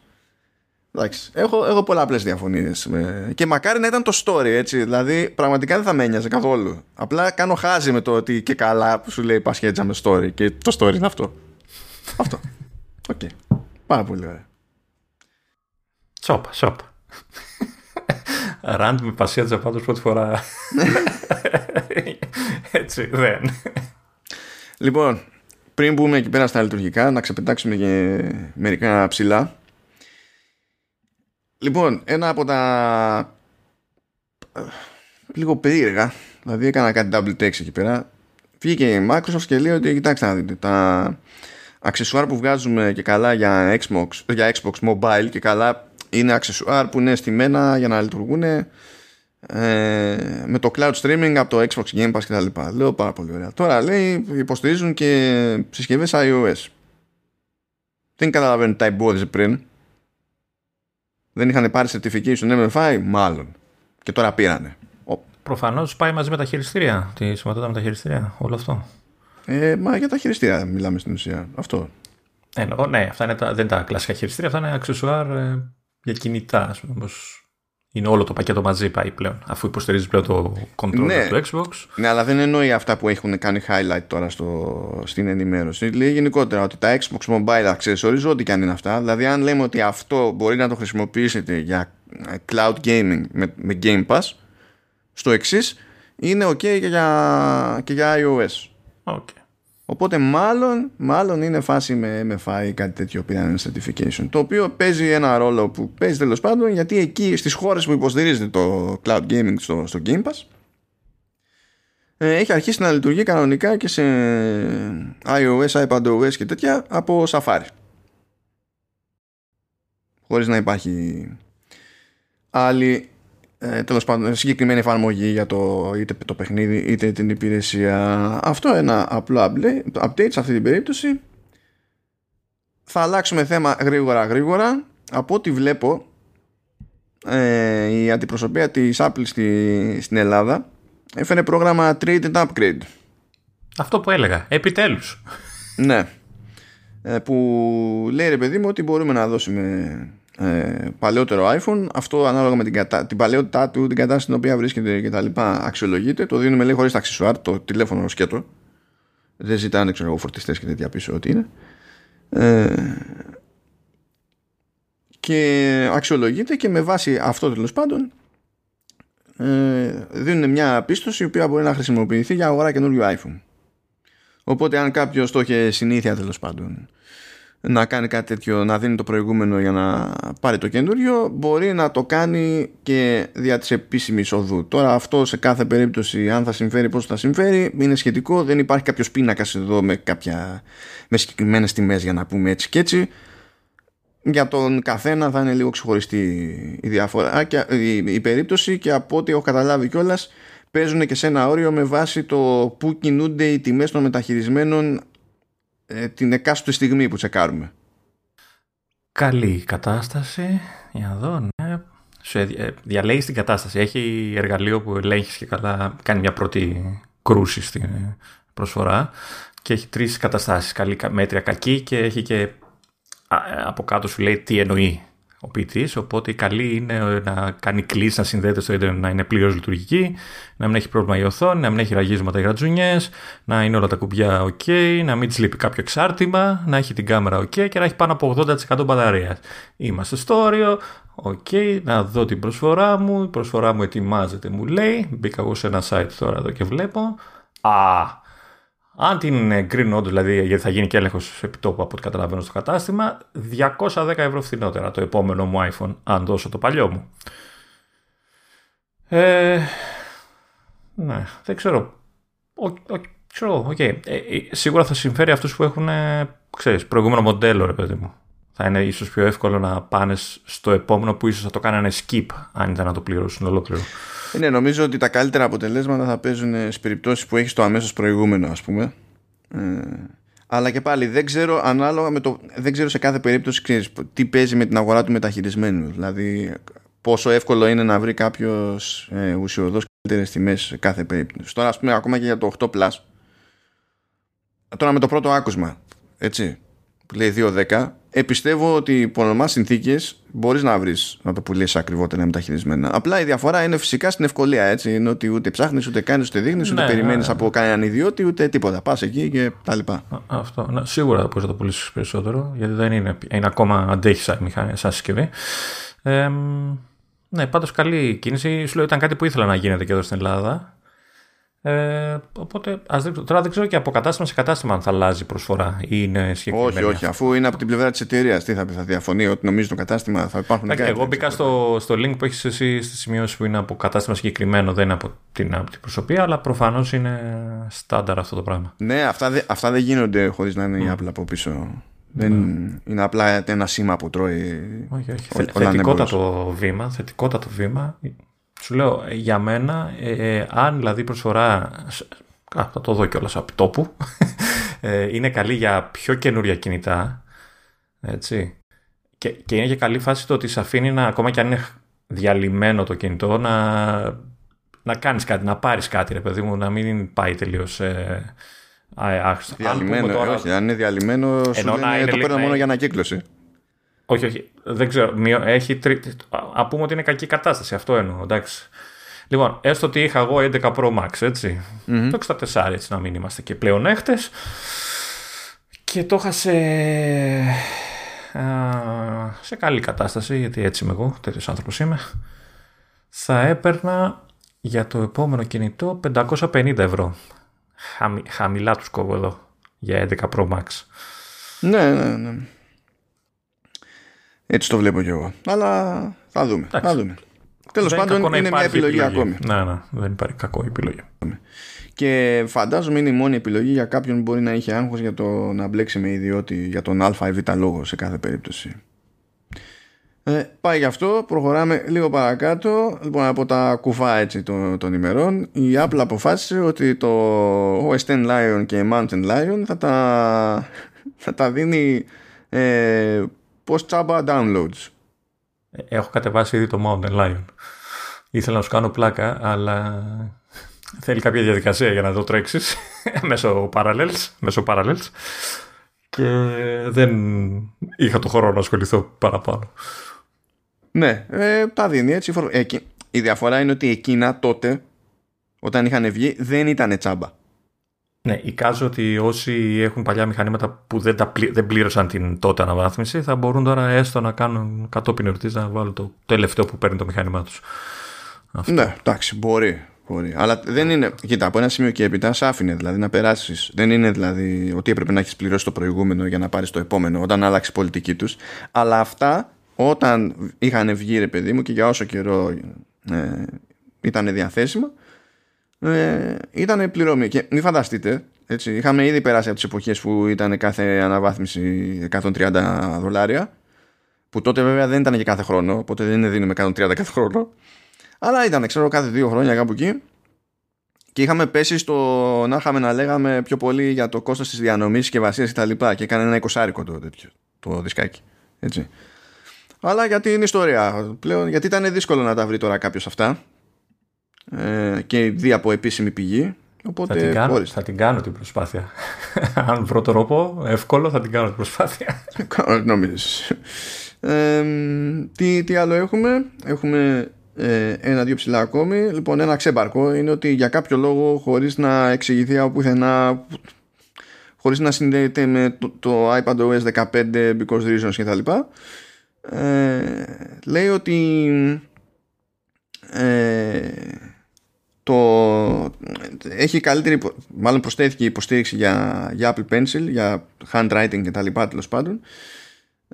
[SPEAKER 1] Εντάξει, έχω, έχω πολλαπλές διαφωνίες και μακάρι να ήταν το story έτσι, δηλαδή πραγματικά δεν θα με ένοιαζε καθόλου. Απλά κάνω χάζι με το ότι και καλά που σου λέει πασιέντζα με story και το story είναι αυτό. αυτό. OK. Okay. Πάρα πολύ ωραία.
[SPEAKER 2] Σόπα, σόπα. Rant με πασιέντζα πάντως πρώτη φορά. Έτσι, δεν.
[SPEAKER 1] Λοιπόν, πριν μπούμε εκεί πέρα στα λειτουργικά, να ξεπετάξουμε και μερικά ψηλά. Λοιπόν, ένα από τα λίγο περίεργα, δηλαδή έκανα κάτι double text εκεί πέρα, βγήκε η Microsoft και λέει ότι κοιτάξτε να δείτε, τα αξεσουάρ που βγάζουμε και καλά για Xbox, για Xbox Mobile και καλά είναι αξεσουάρ που είναι στημένα για να λειτουργούν ε, με το cloud streaming από το Xbox Game Pass κτλ. Λέω πάρα πολύ ωραία. Τώρα λέει υποστηρίζουν και συσκευές iOS. Δεν καταλαβαίνω τι τα εμπόδιζε πριν. Δεν είχαν πάρει certification MFI, μάλλον. Και τώρα πήρανε.
[SPEAKER 2] Προφανώς πάει μαζί με τα χειριστήρια. Τη συμβατότητα με τα χειριστήρια, όλο αυτό.
[SPEAKER 1] Ε, μα για τα χειριστήρια μιλάμε στην ουσία. Αυτό.
[SPEAKER 2] Ε, ναι, αυτά είναι τα, δεν είναι τα κλασικά χειριστήρια, αυτά είναι αξεσουάρ ε, για κινητά. Ας πούμε, είναι όλο το πακέτο μαζί πάει πλέον, αφού υποστηρίζεις πλέον το controller ναι, του Xbox.
[SPEAKER 1] Ναι, αλλά δεν εννοεί αυτά που έχουν κάνει highlight τώρα στο, στην ενημέρωση. Λέει γενικότερα ότι τα Xbox Mobile accessories, ό,τι και αν είναι αυτά, δηλαδή αν λέμε ότι αυτό μπορεί να το χρησιμοποιήσετε για cloud gaming με, με Game Pass, στο εξής είναι ok και για, και για iOS.
[SPEAKER 2] Okay.
[SPEAKER 1] Οπότε μάλλον, μάλλον είναι φάση με MFI ή κάτι τέτοιο πήραν certification. Το οποίο παίζει ένα ρόλο που παίζει τέλος πάντων γιατί εκεί στις χώρες που υποστηρίζεται το cloud gaming στο, στο Game Pass ε, έχει αρχίσει να λειτουργεί κανονικά και σε iOS, iPadOS και τέτοια από Safari. Χωρίς να υπάρχει άλλη ε, τέλος πάντων συγκεκριμένη εφαρμογή για το είτε το παιχνίδι είτε την υπηρεσία. Αυτό ένα απλό update σε αυτή την περίπτωση. Θα αλλάξουμε θέμα γρήγορα γρήγορα. Από ό,τι βλέπω ε, η αντιπροσωπεία της Apple στη, στην Ελλάδα έφερε πρόγραμμα Trade and Upgrade.
[SPEAKER 2] Αυτό που έλεγα, επιτέλους.
[SPEAKER 1] Ναι. Ε, που λέει ρε παιδί μου ότι μπορούμε να δώσουμε ε, παλαιότερο iPhone αυτό ανάλογα με την, κατα... την παλαιότητά του την κατάσταση στην οποία βρίσκεται και τα λοιπά αξιολογείται. Το δίνουμε λέει χωρίς τα αξισουάρ το τηλέφωνο σκέτο. Δεν ζητάνε ξέρω εγώ φορτιστές και τέτοια πίσω ό,τι είναι. Ε, και αξιολογείται και με βάση αυτό τέλος πάντων ε, δίνουν μια πίστοση η οποία μπορεί να χρησιμοποιηθεί για αγορά καινούριου iPhone. Οπότε αν κάποιος το είχε συνήθεια τέλος πάντων να κάνει κάτι τέτοιο, να δίνει το προηγούμενο για να πάρει το καινούριο, μπορεί να το κάνει και δια της επίσημης οδού. Τώρα αυτό σε κάθε περίπτωση, αν θα συμφέρει, πώς θα συμφέρει, είναι σχετικό. Δεν υπάρχει κάποιος πίνακας εδώ με, κάποια, με συγκεκριμένες τιμές για να πούμε έτσι και έτσι. Για τον καθένα θα είναι λίγο ξεχωριστή η διαφορά και η, η περίπτωση και από ό,τι έχω καταλάβει κιόλας παίζουν και σε ένα όριο με βάση το που κινούνται οι τιμές των μεταχειρισμένων ε, την εκάστοτε στιγμή που τσεκάρουμε.
[SPEAKER 2] Καλή κατάσταση. Για να δω, ναι. Σε, ε, διαλέγεις την κατάσταση. Έχει εργαλείο που ελέγχεις και καλά κάνει μια πρώτη κρούση στην προσφορά και έχει τρεις καταστάσεις. Καλή, μέτρια, κακή και έχει και από κάτω σου λέει τι εννοεί ο ποιητής. Οπότε η καλή είναι να κάνει κλίση, να συνδέεται στο Ιντερνετ, να είναι πλήρως λειτουργική, να μην έχει πρόβλημα η οθόνη, να μην έχει ραγίσματα οι γρατζουνιέ, να είναι όλα τα κουμπιά OK, να μην της λείπει κάποιο εξάρτημα, να έχει την κάμερα OK και να έχει πάνω από 80% μπαταρίας. Είμαστε στο όριο. OK, να δω την προσφορά μου. Η προσφορά μου ετοιμάζεται, μου λέει. Μπήκα εγώ σε ένα site τώρα εδώ και βλέπω. Α, αν την εγκρίνω όντω, δηλαδή γιατί θα γίνει και έλεγχος επιτόπου από ό,τι καταλαβαίνω στο κατάστημα, 210 ευρώ φθηνότερα το επόμενο μου iPhone, αν δώσω το παλιό μου. Ε, ναι, δεν ξέρω. Ο, ο, ξέρω, okay. Ε, ε, σίγουρα θα συμφέρει αυτούς που έχουν, ξέρεις, προηγούμενο μοντέλο, ρε παιδί μου. Θα είναι ίσως πιο εύκολο να πάνε στο επόμενο που ίσως θα το κάνανε skip, αν ήταν να το πληρώσουν ολόκληρο.
[SPEAKER 1] Ναι, νομίζω ότι τα καλύτερα αποτελέσματα θα παίζουν στι περιπτώσεις που έχεις το αμέσως προηγούμενο, ας πούμε. Ε, αλλά και πάλι δεν ξέρω ανάλογα με το. Δεν ξέρω σε κάθε περίπτωση ξέρεις, τι παίζει με την αγορά του μεταχειρισμένου. Δηλαδή, πόσο εύκολο είναι να βρει κάποιος ε, ουσιοδός καλύτερες τιμές σε κάθε περίπτωση. Τώρα, ας πούμε, ακόμα και για το 8 Plus. Τώρα με το πρώτο άκουσμα, έτσι, που λέει 2.10, επιστεύω ότι υπό ονομά συνθήκες μπορείς να βρεις να το πουλήσει ακριβότερα μεταχειρισμένα. Απλά η διαφορά είναι φυσικά στην ευκολία. Έτσι. Είναι ότι ούτε ψάχνεις, ούτε κάνεις, ούτε δείχνεις, ούτε ναι, περιμένεις ναι. από κανέναν ιδιώτη, ούτε τίποτα. Πας εκεί και τα λοιπά.
[SPEAKER 2] Αυτό. Ναι, σίγουρα μπορείς να το πουλήσεις περισσότερο, γιατί δεν είναι, είναι ακόμα αντέχει σαν, μηχανή, σαν συσκευή. Ε, ναι, πάντως καλή κίνηση. Σου λέω ήταν κάτι που ήθελα να γίνεται και εδώ στην Ελλάδα. Ε, οπότε ας δείξω. Τώρα δεν ξέρω και από κατάστημα σε κατάστημα αν θα αλλάζει η προσφορά ή είναι συγκεκριμένη.
[SPEAKER 1] Όχι, όχι, αφού είναι από την πλευρά της εταιρείας. Τι θα πει, θα διαφωνεί ότι νομίζει το κατάστημα θα υπάρχουν.
[SPEAKER 2] Okay, εγώ μπήκα στο, στο link που έχεις εσύ στη σημείωση που είναι από κατάστημα συγκεκριμένο, δεν είναι από την, από την προσωπία, αλλά προφανώς είναι στάνταρ αυτό το πράγμα.
[SPEAKER 1] Ναι, αυτά, δε, αυτά δεν γίνονται χωρίς να είναι η Apple από πίσω. Δεν είναι απλά ένα σήμα που τρώει.
[SPEAKER 2] Όχι, όχι. Θετικότατο βήμα, θετικότατο βήμα. Σου λέω, για μένα, ε, ε, αν δηλαδή προσφορά, α, θα το δω κιόλας από τόπου, ε, είναι καλή για πιο καινούρια κινητά, έτσι, και, και είναι και καλή φάση το ότι σε αφήνει να, ακόμα κι αν είναι διαλυμένο το κινητό, να, να κάνεις κάτι, να πάρεις κάτι, ρε παιδί μου, να μην πάει τελείως... Ε,
[SPEAKER 1] Διαλυμένο, τώρα... όχι, αν είναι διαλυμένο, σου λένε, το παίρνω μόνο για ανακύκλωση.
[SPEAKER 2] Όχι, όχι. Δεν ξέρω. Έχει τρι... Α πούμε ότι είναι κακή κατάσταση. Αυτό εννοώ. Εντάξει. Λοιπόν, έστω ότι είχα εγώ 11 Pro Max, ετσι Το 64, έτσι να μην είμαστε και πλέον έχτες. Και το είχα σε... σε καλή κατάσταση, γιατί έτσι είμαι εγώ, τέτοιος άνθρωπος είμαι. Θα έπαιρνα για το επόμενο κινητό 550 ευρώ. χαμηλά τους κόβω εδώ για 11 Pro Max.
[SPEAKER 1] Ναι, ναι, ναι. Έτσι το βλέπω κι εγώ. Αλλά θα δούμε. Θα δούμε. Τέλος πάντων, είναι μια επιλογή, ακόμη.
[SPEAKER 2] Ναι, ναι, δεν υπάρχει κακό επιλογή.
[SPEAKER 1] Και φαντάζομαι είναι η μόνη επιλογή για κάποιον που μπορεί να είχε άγχος για το να μπλέξει με ιδιώτη για τον α ή β λόγο σε κάθε περίπτωση. Ε, πάει γι' αυτό, προχωράμε λίγο παρακάτω. Λοιπόν, από τα κουφά έτσι των, των ημερών, η Apple αποφάσισε ότι το OS X Lion και Mountain Lion θα τα, θα τα δίνει ε, Πώς τσάμπα downloads;
[SPEAKER 2] Ε, έχω κατεβάσει ήδη το Mountain Lion. Ήθελα να σου κάνω πλάκα, αλλά θέλει κάποια διαδικασία για να το τρέξεις μέσω Parallels, μέσω Parallels και δεν είχα το χρόνο να ασχοληθώ παραπάνω.
[SPEAKER 1] Ναι, ε, τα δίνει έτσι. η διαφορά είναι ότι εκείνα τότε, όταν είχαν βγει, δεν ήταν τσάμπα.
[SPEAKER 2] Ναι, εικάζω ότι όσοι έχουν παλιά μηχανήματα που δεν, τα δεν πλήρωσαν την τότε αναβάθμιση θα μπορούν τώρα έστω να κάνουν κατόπιν ερωτή να βάλουν το τελευταίο που παίρνει το μηχάνημά τους. Αυτό.
[SPEAKER 1] Ναι, εντάξει, μπορεί. μπορεί. Αλλά δεν είναι. Κοίτα, από ένα σημείο και έπειτα σ' άφηνε δηλαδή να περάσεις. Δεν είναι δηλαδή ότι έπρεπε να έχεις πληρώσει το προηγούμενο για να πάρεις το επόμενο όταν άλλαξε η πολιτική τους. Αλλά αυτά όταν είχαν βγει, ρε παιδί μου, και για όσο καιρό ε, ήταν διαθέσιμα, ε, ήταν πληρώμη. Και μην φανταστείτε, έτσι, είχαμε ήδη περάσει από τις εποχές που ήταν κάθε αναβάθμιση 130 δολάρια. Που τότε βέβαια δεν ήταν και κάθε χρόνο, οπότε δεν δίνουμε 130 κάθε χρόνο. Αλλά ήταν, ξέρω, κάθε δύο χρόνια κάπου εκεί. Και είχαμε πέσει στο να είχαμε να λέγαμε πιο πολύ για το κόστος της διανομής, συσκευασίας κτλ. Και, και έκανε ένα εικοσάρικο το, τέτοιο, το δισκάκι. Έτσι. Αλλά γιατί είναι ιστορία πλέον, γιατί ήταν δύσκολο να τα βρει τώρα κάποιος αυτά ε, και δει από επίσημη πηγή. Οπότε
[SPEAKER 2] θα, την κάνω, θα την κάνω την προσπάθεια. Αν βρω τρόπο εύκολο θα την κάνω την προσπάθεια.
[SPEAKER 1] Νομίζεις. Ε, τι, τι άλλο έχουμε; Έχουμε ε, ένα-δύο ψηλά ακόμη. Λοιπόν, ένα ξέμπαρκο είναι ότι για κάποιο λόγο χωρίς να εξηγηθεί από πουθενά χωρίς να συνδέεται με το, το iPad OS 15 because reasons κτλ. Ε, λέει ότι ε, το, έχει καλύτερη μάλλον προσθέθηκε υποστήριξη για, για Apple Pencil για handwriting και τα λοιπά τέλος πάντων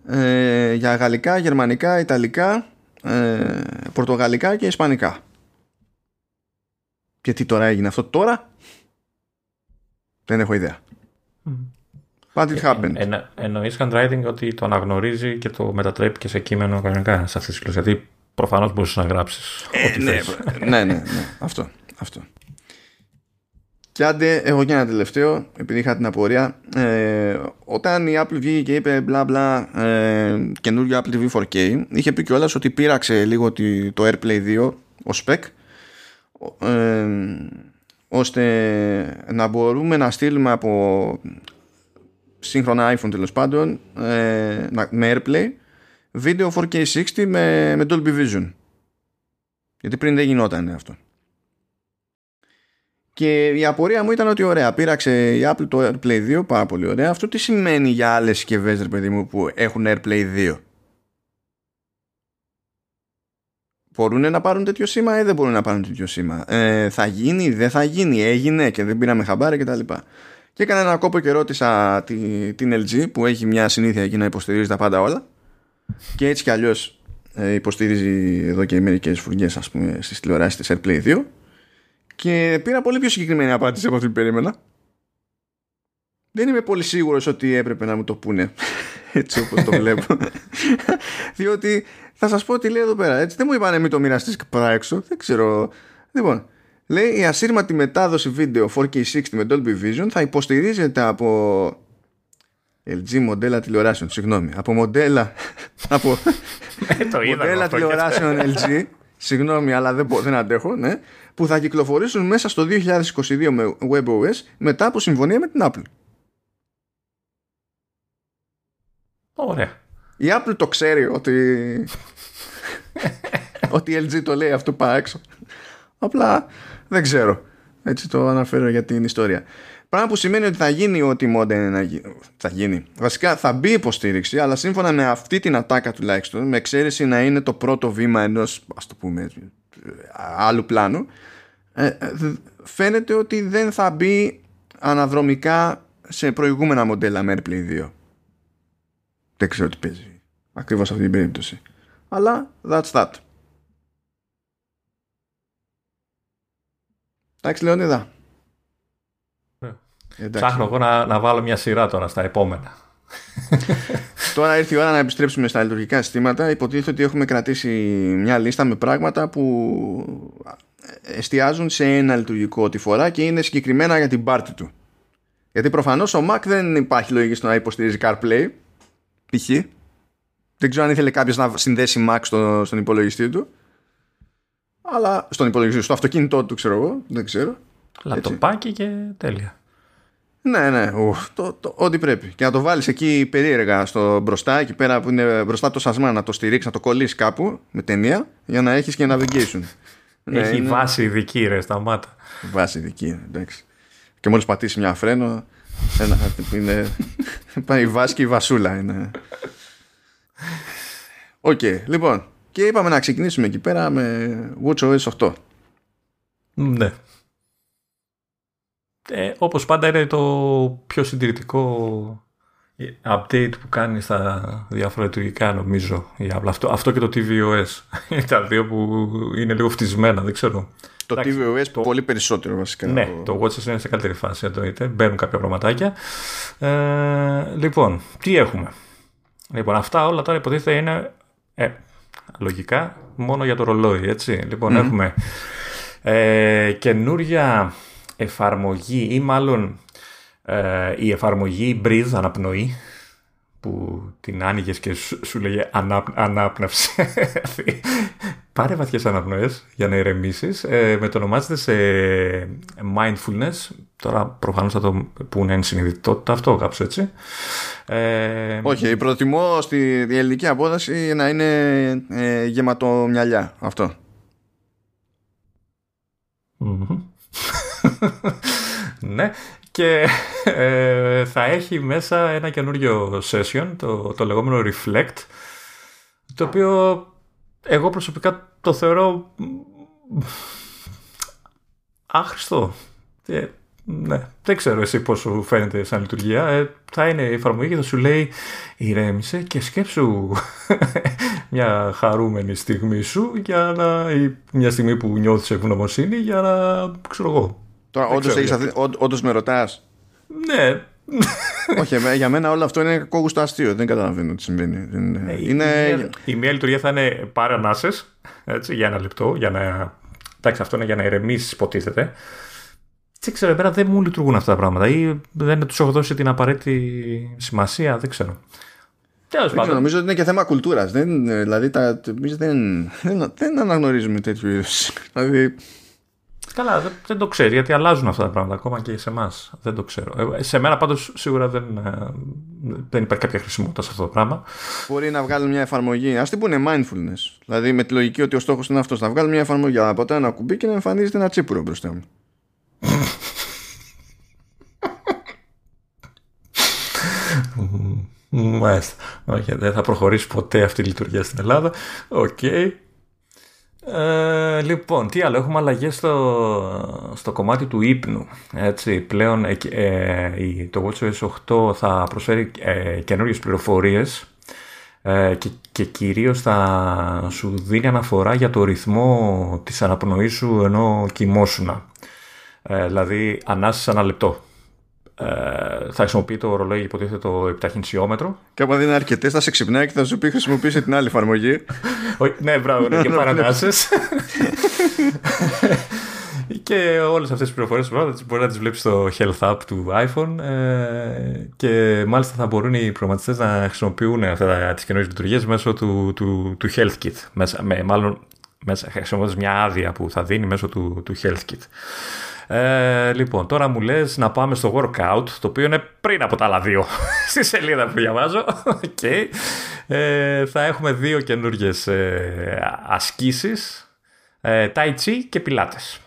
[SPEAKER 1] ε, για γαλλικά, γερμανικά, ιταλικά ε, πορτογαλικά και ισπανικά και τι τώρα έγινε αυτό τώρα; Δεν έχω ιδέα But it happened.
[SPEAKER 2] Ε, Εννοείς handwriting ότι το αναγνωρίζει και το μετατρέπει και σε κείμενο κανονικά σε αυτή τη γλώσσα. Γιατί προφανώς μπορούσες να γράψεις.
[SPEAKER 1] Ε, ναι, ναι, ναι, ναι, αυτό. Αυτό. Και άντε, έχω και ένα τελευταίο, επειδή είχα την απορία. Ε, όταν η Apple βγήκε και είπε μπλα μπλα ε, καινούργιο Apple TV 4K, είχε πει κιόλας ότι πείραξε λίγο το AirPlay 2 ως spec, ε, ώστε να μπορούμε να στείλουμε από σύγχρονα iPhone τέλος πάντων ε, με AirPlay βίντεο 4K60 με, με Dolby Vision γιατί πριν δεν γινόταν αυτό και η απορία μου ήταν ότι ωραία πήραξε η Apple το AirPlay 2 πάρα πολύ ωραία αυτό τι σημαίνει για άλλες συσκευές ρε παιδί μου που έχουν AirPlay 2 Μπορούν να πάρουν τέτοιο σήμα ή δεν μπορούν να πάρουν τέτοιο σήμα; Ε, θα γίνει, δεν θα γίνει, έγινε και δεν πήραμε χαμπάρι κτλ. Και έκανα ένα κόπο και ρώτησα την LG που έχει μια συνήθεια εκεί να υποστηρίζει τα πάντα όλα. Και έτσι κι αλλιώς ε, υποστηρίζει εδώ και μερικές φουργέ, ας πούμε, στις τηλεοράσεις της AirPlay 2. Και πήρα πολύ πιο συγκεκριμένη απάντηση από αυτή που περίμενα. Δεν είμαι πολύ σίγουρος ότι έπρεπε να μου το πούνε έτσι όπως το βλέπω. Διότι θα σας πω τι λέει εδώ πέρα. Έτσι δεν μου είπανε μην το μοιραστείς έξω. Δεν ξέρω. Λοιπόν, Λέει η ασύρματη μετάδοση βίντεο 4K60 με Dolby Vision θα υποστηρίζεται από LG μοντέλα τηλεοράσεων, συγγνώμη, από μοντέλα από
[SPEAKER 2] ε,
[SPEAKER 1] μοντέλα τηλεοράσεων LG συγγνώμη αλλά δεν, δεν αντέχω ναι, που θα κυκλοφορήσουν μέσα στο 2022 με WebOS μετά από συμφωνία με την Apple.
[SPEAKER 2] Ωραία.
[SPEAKER 1] Η Apple το ξέρει ότι ότι η LG το λέει αυτό πάει έξω. Απλά δεν ξέρω. Έτσι το αναφέρω για την ιστορία. Πράγμα που σημαίνει ότι θα γίνει ό,τι μόντα είναι να γίνει. Θα γίνει. Βασικά θα μπει υποστήριξη, αλλά σύμφωνα με αυτή την ατάκα τουλάχιστον, με εξαίρεση να είναι το πρώτο βήμα ενός ας το πούμε άλλου πλάνου, ε, ε, φαίνεται ότι δεν θα μπει αναδρομικά σε προηγούμενα μοντέλα με AirPlay 2. Δεν ξέρω τι παίζει. Ακριβώς αυτή την περίπτωση. Αλλά that's that. Εντάξει, Λεωνίδα.
[SPEAKER 2] Ε, Ψάχνω εγώ να, να βάλω μια σειρά τώρα στα επόμενα.
[SPEAKER 1] Τώρα ήρθε η ώρα να επιστρέψουμε στα λειτουργικά συστήματα. Υποτίθεται ότι έχουμε κρατήσει μια λίστα με πράγματα που εστιάζουν σε ένα λειτουργικό τη φορά και είναι συγκεκριμένα για την πάρτη του. Γιατί προφανώς ο Mac δεν υπάρχει λογική στο να υποστηρίζει CarPlay. Π.χ. Δεν ξέρω αν ήθελε κάποιος να συνδέσει Mac στο, στον υπολογιστή του αλλά στον υπολογιστή, στο αυτοκίνητό του, ξέρω εγώ, δεν ξέρω.
[SPEAKER 2] Λαπτοπάκι και τέλεια.
[SPEAKER 1] Ναι, ναι, το, το, ό,τι πρέπει. Και να το βάλεις εκεί περίεργα στο μπροστά, εκεί πέρα που είναι μπροστά το σασμά, να το στηρίξεις, να το κολλήσεις κάπου με ταινία για να έχεις και navigation.
[SPEAKER 2] Ναι, έχει είναι... βάση ειδική, ρε, σταμάτα.
[SPEAKER 1] Βάση ειδική, εντάξει. Και μόλις πατήσει μια φρένο, ένα, είναι. πάει η βάση και η βασούλα είναι. OK, okay, λοιπόν, και είπαμε να ξεκινήσουμε εκεί πέρα με WatchOS 8.
[SPEAKER 2] Ναι. Ε, όπως πάντα είναι το πιο συντηρητικό update που κάνει στα διάφορα λειτουργικά νομίζω. Αυτό, αυτό και το tvOS. Είναι τα δύο που είναι λίγο φτισμένα, δεν ξέρω.
[SPEAKER 1] Το tvOS το... πολύ περισσότερο βασικά.
[SPEAKER 2] Ναι, το WatchOS είναι σε καλύτερη φάση εννοείται. Μπαίνουν κάποια πραγματάκια. Ε, λοιπόν, τι έχουμε; Λοιπόν, αυτά όλα τώρα υποτίθεται είναι ε, λογικά μόνο για το ρολόι, έτσι. Λοιπόν, έχουμε ε, καινούρια εφαρμογή ή μάλλον ε, η εφαρμογή Breathe αναπνοή που την άνοιγες και σου, σου λέγε ανά, ανάπνευση. Πάρε βαθιές αναπνοές για να ηρεμήσεις. Ε, ονομάζεται σε mindfulness. Τώρα προφανώς θα το πούνε ενσυνειδητότητα αυτό κάπως έτσι.
[SPEAKER 1] Ε, Όχι, προτιμώ στη ελληνική απόδοση να είναι ε, γεματομυαλιά αυτό.
[SPEAKER 2] Ναι, και ε, θα έχει μέσα ένα καινούριο session, το, το λεγόμενο Reflect, το οποίο εγώ προσωπικά το θεωρώ άχρηστο. Ε, ναι, δεν ξέρω εσύ πώς σου φαίνεται σαν λειτουργία. Ε, θα είναι η εφαρμογή και θα σου λέει ηρέμησε και σκέψου μια χαρούμενη στιγμή σου για να, ή μια στιγμή που νιώθεις ευγνωμοσύνη για να, ξέρω εγώ,
[SPEAKER 1] Τώρα, όντως με ρωτάς.
[SPEAKER 2] Ναι.
[SPEAKER 1] Όχι, για μένα όλο αυτό είναι κακό γουστό αστείο. Δεν καταλαβαίνω τι συμβαίνει.
[SPEAKER 2] Ναι, είναι... Η, μία, λειτουργία θα είναι πάρε ανάσες για ένα λεπτό. Για να... Εντάξει, αυτό είναι για να ηρεμήσεις, υποτίθεται. Δεν ξέρω, εμένα δεν μου λειτουργούν αυτά τα πράγματα ή δεν τους έχω δώσει την απαραίτητη σημασία, δεν ξέρω.
[SPEAKER 1] Τέλος πάντων. Νομίζω ότι είναι και θέμα κουλτούρας. Δηλαδή, τα, δεν, δεν, δεν αναγνωρίζουμε τέτοιου είδους. Δηλαδή,
[SPEAKER 2] Καλά, δεν, το ξέρει γιατί αλλάζουν αυτά τα πράγματα ακόμα και σε εμά. Δεν το ξέρω. Ε, σε μένα πάντω σίγουρα δεν, ε, δεν υπάρχει κάποια χρησιμότητα σε αυτό το πράγμα.
[SPEAKER 1] Μπορεί να βγάλουν μια εφαρμογή, α την πούνε mindfulness. Δηλαδή με τη λογική ότι ο στόχο είναι αυτό. Να βγάλουν μια εφαρμογή, να πατάω ένα κουμπί και να εμφανίζεται ένα τσίπουρο μπροστά μου.
[SPEAKER 2] Μάλιστα. Όχι, δεν θα προχωρήσει ποτέ αυτή η λειτουργία στην Ελλάδα. OK. Okay. Ε, λοιπόν, τι άλλο, έχουμε αλλαγές στο, στο κομμάτι του ύπνου. Έτσι, πλέον ε, ε το WatchOS 8 θα προσφέρει ε, καινούριες πληροφορίες ε, και, και κυρίως θα σου δίνει αναφορά για το ρυθμό της αναπνοής σου ενώ κοιμόσουνα. Ε, δηλαδή, ανάσες ένα λεπτό ε, θα χρησιμοποιεί το ρολόι υποτίθεται το επιταχυνσιόμετρο.
[SPEAKER 1] Και άμα δεν είναι αρκετές, θα σε ξυπνάει και θα σου πει χρησιμοποιήσει την άλλη εφαρμογή.
[SPEAKER 2] ναι, μπράβο, ναι, και παρανάσεις. και όλες αυτές τις πληροφορίες μπορεί να τις βλέπεις στο Health App του iPhone ε, και μάλιστα θα μπορούν οι προγραμματιστές να χρησιμοποιούν τις καινούριε λειτουργίες μέσω του, του, του Health Kit. Μέσα, με, μάλλον μέσα, χρησιμοποιώντας μια άδεια που θα δίνει μέσω του, του Health Kit. Ε, λοιπόν, τώρα μου λες να πάμε στο workout, το οποίο είναι πριν από τα άλλα δύο στη σελίδα που διαβάζω. Okay. Ε, θα έχουμε δύο καινούργιες ε, ασκήσεις, ε, tai chi και πιλάτες.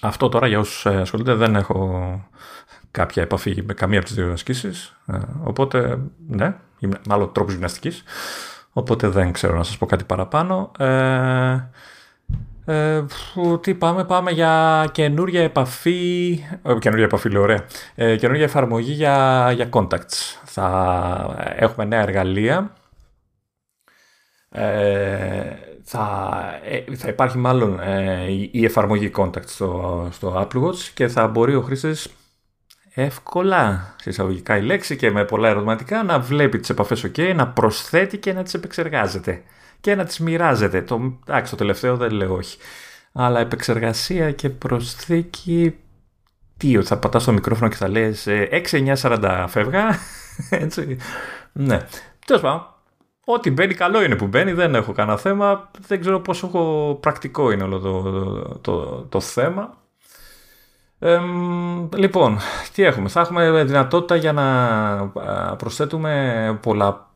[SPEAKER 2] Αυτό τώρα για όσους ε, ασχολούνται δεν έχω κάποια επαφή με καμία από τις δύο ασκήσεις, ε, οπότε ναι, είμαι μάλλον τρόπος γυμναστικής, οπότε δεν ξέρω να σας πω κάτι παραπάνω. Ε, ε, τι πάμε, πάμε για καινούργια επαφή, ε, καινούργια επαφή λέω ωραία, ε, καινούργια εφαρμογή για, για contacts. Θα έχουμε νέα εργαλεία, ε, θα, ε, θα υπάρχει μάλλον ε, η εφαρμογή contacts στο, στο Apple Watch και θα μπορεί ο χρήστης εύκολα, σε εισαγωγικά η λέξη και με πολλά ερωτηματικά, να βλέπει τις επαφές ok, να προσθέτει και να τις επεξεργάζεται και να τις μοιράζεται. Το, εντάξει, το τελευταίο δεν λέω όχι. Αλλά επεξεργασία και προσθήκη... Τι, ότι θα πατάς στο μικρόφωνο και θα λες 6-9-40 ε, φεύγα. Έτσι. Ναι. Τέλος πάντων, Ό,τι μπαίνει καλό είναι που μπαίνει, δεν έχω κανένα θέμα. Δεν ξέρω πόσο πρακτικό είναι όλο το, το, το, το θέμα. Ε, λοιπόν, τι έχουμε; Θα έχουμε δυνατότητα για να προσθέτουμε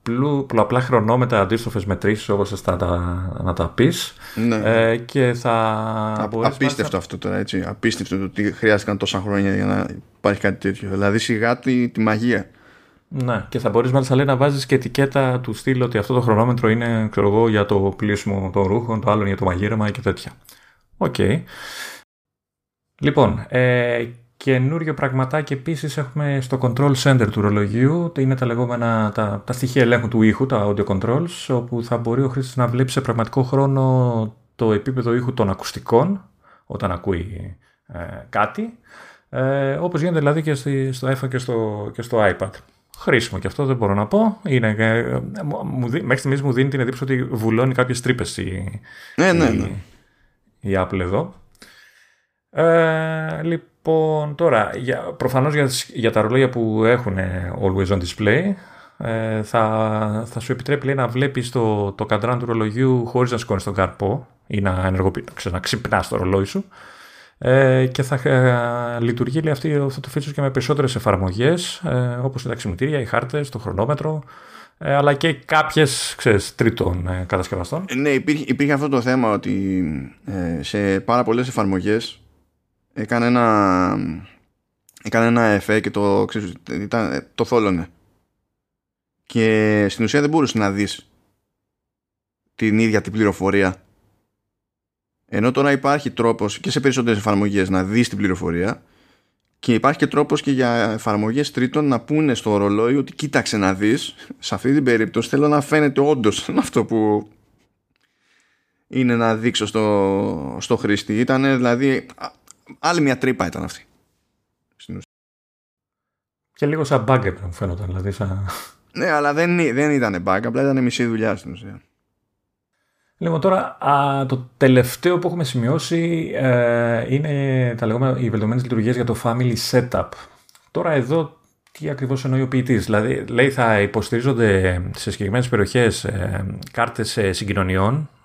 [SPEAKER 2] πολλαπλού, πολλαπλά χρονόμετρα αντίστροφες μετρήσεις όπως θα τα, να τα πεις ναι. ε, και θα
[SPEAKER 1] Α, Απίστευτο αυτό τώρα έτσι Απίστευτο το ότι χρειάστηκαν τόσα χρόνια για να υπάρχει κάτι τέτοιο Δηλαδή σιγά τη, τη μαγεία
[SPEAKER 2] Ναι, και θα μπορείς μάλιστα λέει να βάζεις και ετικέτα του στυλ ότι αυτό το χρονόμετρο είναι ξέρω εγώ, για το πλύσιμο των ρούχων, το άλλο για το μαγείρεμα και τέτοια. OK. Okay. Λοιπόν, ε, καινούριο πραγματάκι επίσης έχουμε στο control center του ρολογιού. Είναι τα λεγόμενα τα, τα στοιχεία ελέγχου του ήχου, τα audio controls, όπου θα μπορεί ο χρήστης να βλέπει σε πραγματικό χρόνο το επίπεδο ήχου των ακουστικών όταν ακούει ε, κάτι. Ε, όπως γίνεται δηλαδή και στο iPhone και στο, και στο iPad. Χρήσιμο και αυτό δεν μπορώ να πω. Είναι, ε, μου, μέχρι στιγμής μου δίνει την εντύπωση ότι βουλώνει κάποιες τρύπες η,
[SPEAKER 1] ναι, ναι, ναι.
[SPEAKER 2] η, η Apple εδώ. Ε, λοιπόν, τώρα, για, προφανώς για, για τα ρολόγια που έχουν Always On Display, ε, θα, θα σου επιτρέπει λέει, να βλέπεις το, το καντράν του ρολογιού χωρίς να σηκώνεις τον καρπό ή να, ενεργοποιεί, να ξυπνάς το ρολόι σου. Ε, και θα ε, λειτουργεί λέει, αυτή, αυτό το feature και με περισσότερες εφαρμογές ε, όπως τα ξυπνητήρια, οι χάρτες, το χρονόμετρο ε, αλλά και κάποιες ξέρεις, τρίτων ε, κατασκευαστών.
[SPEAKER 1] Ναι, υπήρχε, υπήρχε αυτό το θέμα ότι ε, σε πάρα πολλές εφαρμογές έκανε ένα, έκανε ένα εφέ και το, ξέρεις, ήταν, το θόλωνε. Και στην ουσία δεν μπορούσες να δεις την ίδια την πληροφορία. Ενώ τώρα υπάρχει τρόπος και σε περισσότερες εφαρμογές να δεις την πληροφορία και υπάρχει και τρόπος και για εφαρμογές τρίτων να πούνε στο ρολόι ότι κοίταξε να δεις σε αυτή την περίπτωση θέλω να φαίνεται όντως αυτό που είναι να δείξω στο, στο χρήστη. Ήταν δηλαδή άλλη μια τρύπα ήταν αυτή.
[SPEAKER 2] Και λίγο σαν bug μου φαίνονταν. Δηλαδή σαν...
[SPEAKER 1] Ναι, αλλά δεν, δεν ήταν bug, απλά ήταν μισή δουλειά στην ουσία.
[SPEAKER 2] Λοιπόν, τώρα α, το τελευταίο που έχουμε σημειώσει ε, είναι τα λεγόμενα οι βελτιωμένες λειτουργίες για το Family Setup. Τώρα εδώ τι ακριβώς εννοεί ο ποιητής; Δηλαδή, λέει θα υποστηρίζονται σε συγκεκριμένες περιοχές ε, κάρτες συγκοινωνιών
[SPEAKER 1] ε,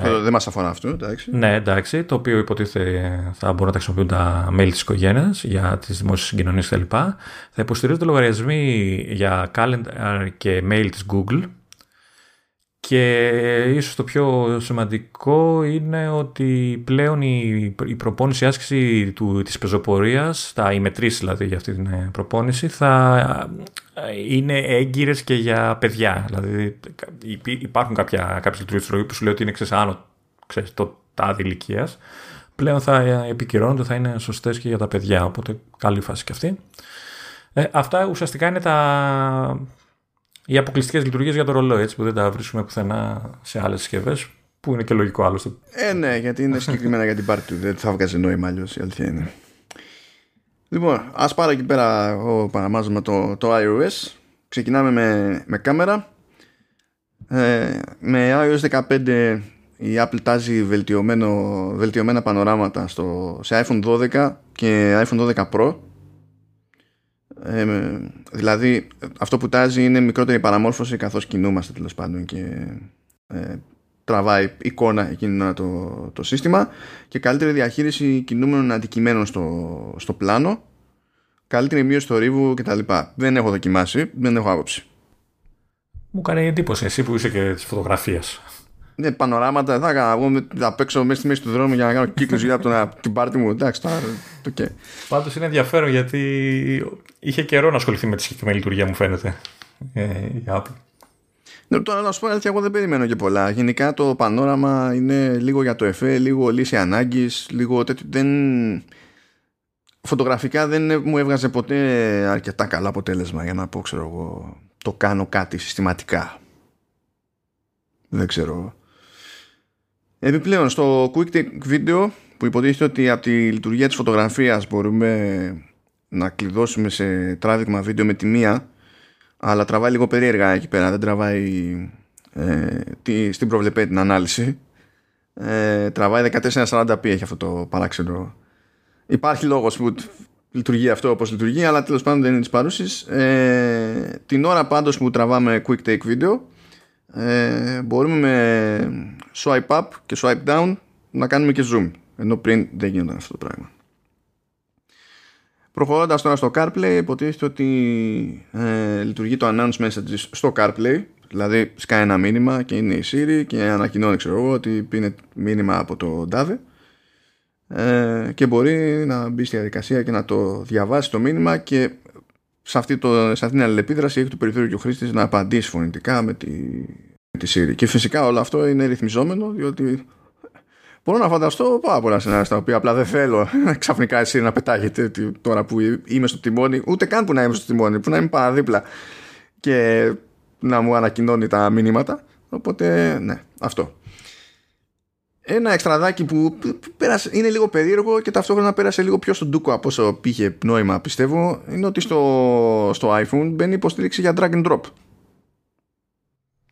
[SPEAKER 1] δεν μας αφορά αυτό, εντάξει.
[SPEAKER 2] Ναι, εντάξει. Το οποίο υποτίθεται θα μπορούν να τα χρησιμοποιούν τα μέλη της οικογένειας για τις δημόσιες συγκοινωνίες κτλ. Θα υποστηρίζονται λογαριασμοί για calendar και mail της Google και ίσως το πιο σημαντικό είναι ότι πλέον η, η προπόνηση άσκηση του, της πεζοπορίας, τα, οι μετρήσεις δηλαδή για αυτή την ε, προπόνηση, θα ε, είναι έγκυρες και για παιδιά. Δηλαδή υπάρχουν κάποια, κάποιες λειτουργίες που σου λέει ότι είναι ξέρεις, άνω ξέρεις, το τάδι ηλικίας. Πλέον θα ε, επικυρώνονται, θα είναι σωστές και για τα παιδιά, οπότε καλή φάση και αυτή. Ε, αυτά ουσιαστικά είναι τα οι αποκλειστικές λειτουργίες για το ρολόι, έτσι που δεν τα βρίσκουμε πουθενά σε άλλες συσκευές. Που είναι και λογικό άλλωστε.
[SPEAKER 1] Ε, ναι, γιατί είναι συγκεκριμένα για την πάρτι του. Δεν θα βγάζει νόημα αλλιώς. Η αλήθεια είναι. Λοιπόν, ας πάρω εκεί πέρα εγώ παραμάζω το, το iOS. Ξεκινάμε με, με κάμερα. Ε, με iOS 15 η Apple τάζει βελτιωμένα πανοράματα στο, σε iPhone 12 και iPhone 12 Pro ε, δηλαδή αυτό που τάζει είναι μικρότερη παραμόρφωση καθώς κινούμαστε τέλος πάντων και ε, τραβάει εικόνα εκείνο το, το σύστημα και καλύτερη διαχείριση κινούμενων αντικειμένων στο, στο πλάνο καλύτερη μείωση του ρίβου κτλ. Δεν έχω δοκιμάσει, δεν έχω άποψη.
[SPEAKER 2] Μου κάνει εντύπωση εσύ που είσαι και της φωτογραφίας.
[SPEAKER 1] Ναι, πανοράματα θα έκανα. Εγώ θα παίξω μέσα στη μέση του δρόμου για να κάνω κύκλους γύρω από την πάρτι μου. Εντάξει, τώρα. Okay.
[SPEAKER 2] Πάντως είναι ενδιαφέρον γιατί είχε καιρό να ασχοληθεί με τη συγκεκριμένη λειτουργία, μου φαίνεται. Ε, η Apple.
[SPEAKER 1] Ναι, τώρα να σου πω ότι εγώ δεν περιμένω και πολλά. Γενικά το πανόραμα είναι λίγο για το εφέ, λίγο λύση ανάγκης, λίγο τέτοιο. Δεν... Φωτογραφικά δεν μου έβγαζε ποτέ αρκετά καλό αποτέλεσμα για να πω, ξέρω εγώ, το κάνω κάτι συστηματικά. Δεν ξέρω. Επιπλέον στο Quick Take Video που υποτίθεται ότι από τη λειτουργία της φωτογραφίας μπορούμε να κλειδώσουμε σε τράβηγμα βίντεο με τη μία αλλά τραβάει λίγο περίεργα εκεί πέρα δεν τραβάει ε, τη, στην προβλεπέ την ανάλυση. Ε, τραβάει 1440p έχει αυτό το παράξενο. Υπάρχει λόγος που λειτουργεί αυτό όπως λειτουργεί αλλά τέλος πάντων δεν είναι της παρούσης. Ε, την ώρα πάντως που τραβάμε quick take video ε, μπορούμε με swipe up και swipe down να κάνουμε και zoom ενώ πριν δεν γίνονταν αυτό το πράγμα προχωρώντας τώρα στο CarPlay υποτίθεται ότι ε, λειτουργεί το announce message στο CarPlay δηλαδή σκάει ένα μήνυμα και είναι η Siri και ανακοινώνει ξέρω εγώ ότι είναι μήνυμα από το DAVE ε, και μπορεί να μπει στη διαδικασία και να το διαβάσει το μήνυμα και σε αυτή, το, σε αυτή την αλληλεπίδραση έχει το περιθώριο και ο χρήστης να απαντήσει φωνητικά με τη, με τη Siri. Και φυσικά όλο αυτό είναι ρυθμιζόμενο, διότι μπορώ να φανταστώ πάρα πολλά σενάρια στα οποία απλά δεν θέλω ξαφνικά η Siri να πετάγεται τώρα που είμαι στο τιμόνι, ούτε καν που να είμαι στο τιμόνι, που να είμαι παραδίπλα και να μου ανακοινώνει τα μηνύματα. Οπότε, ναι, αυτό ένα εξτραδάκι που πέρασε, είναι λίγο περίεργο και ταυτόχρονα πέρασε λίγο πιο στον ντούκο από όσο πήγε νόημα πιστεύω είναι ότι στο, στο iPhone μπαίνει υποστήριξη για drag and drop.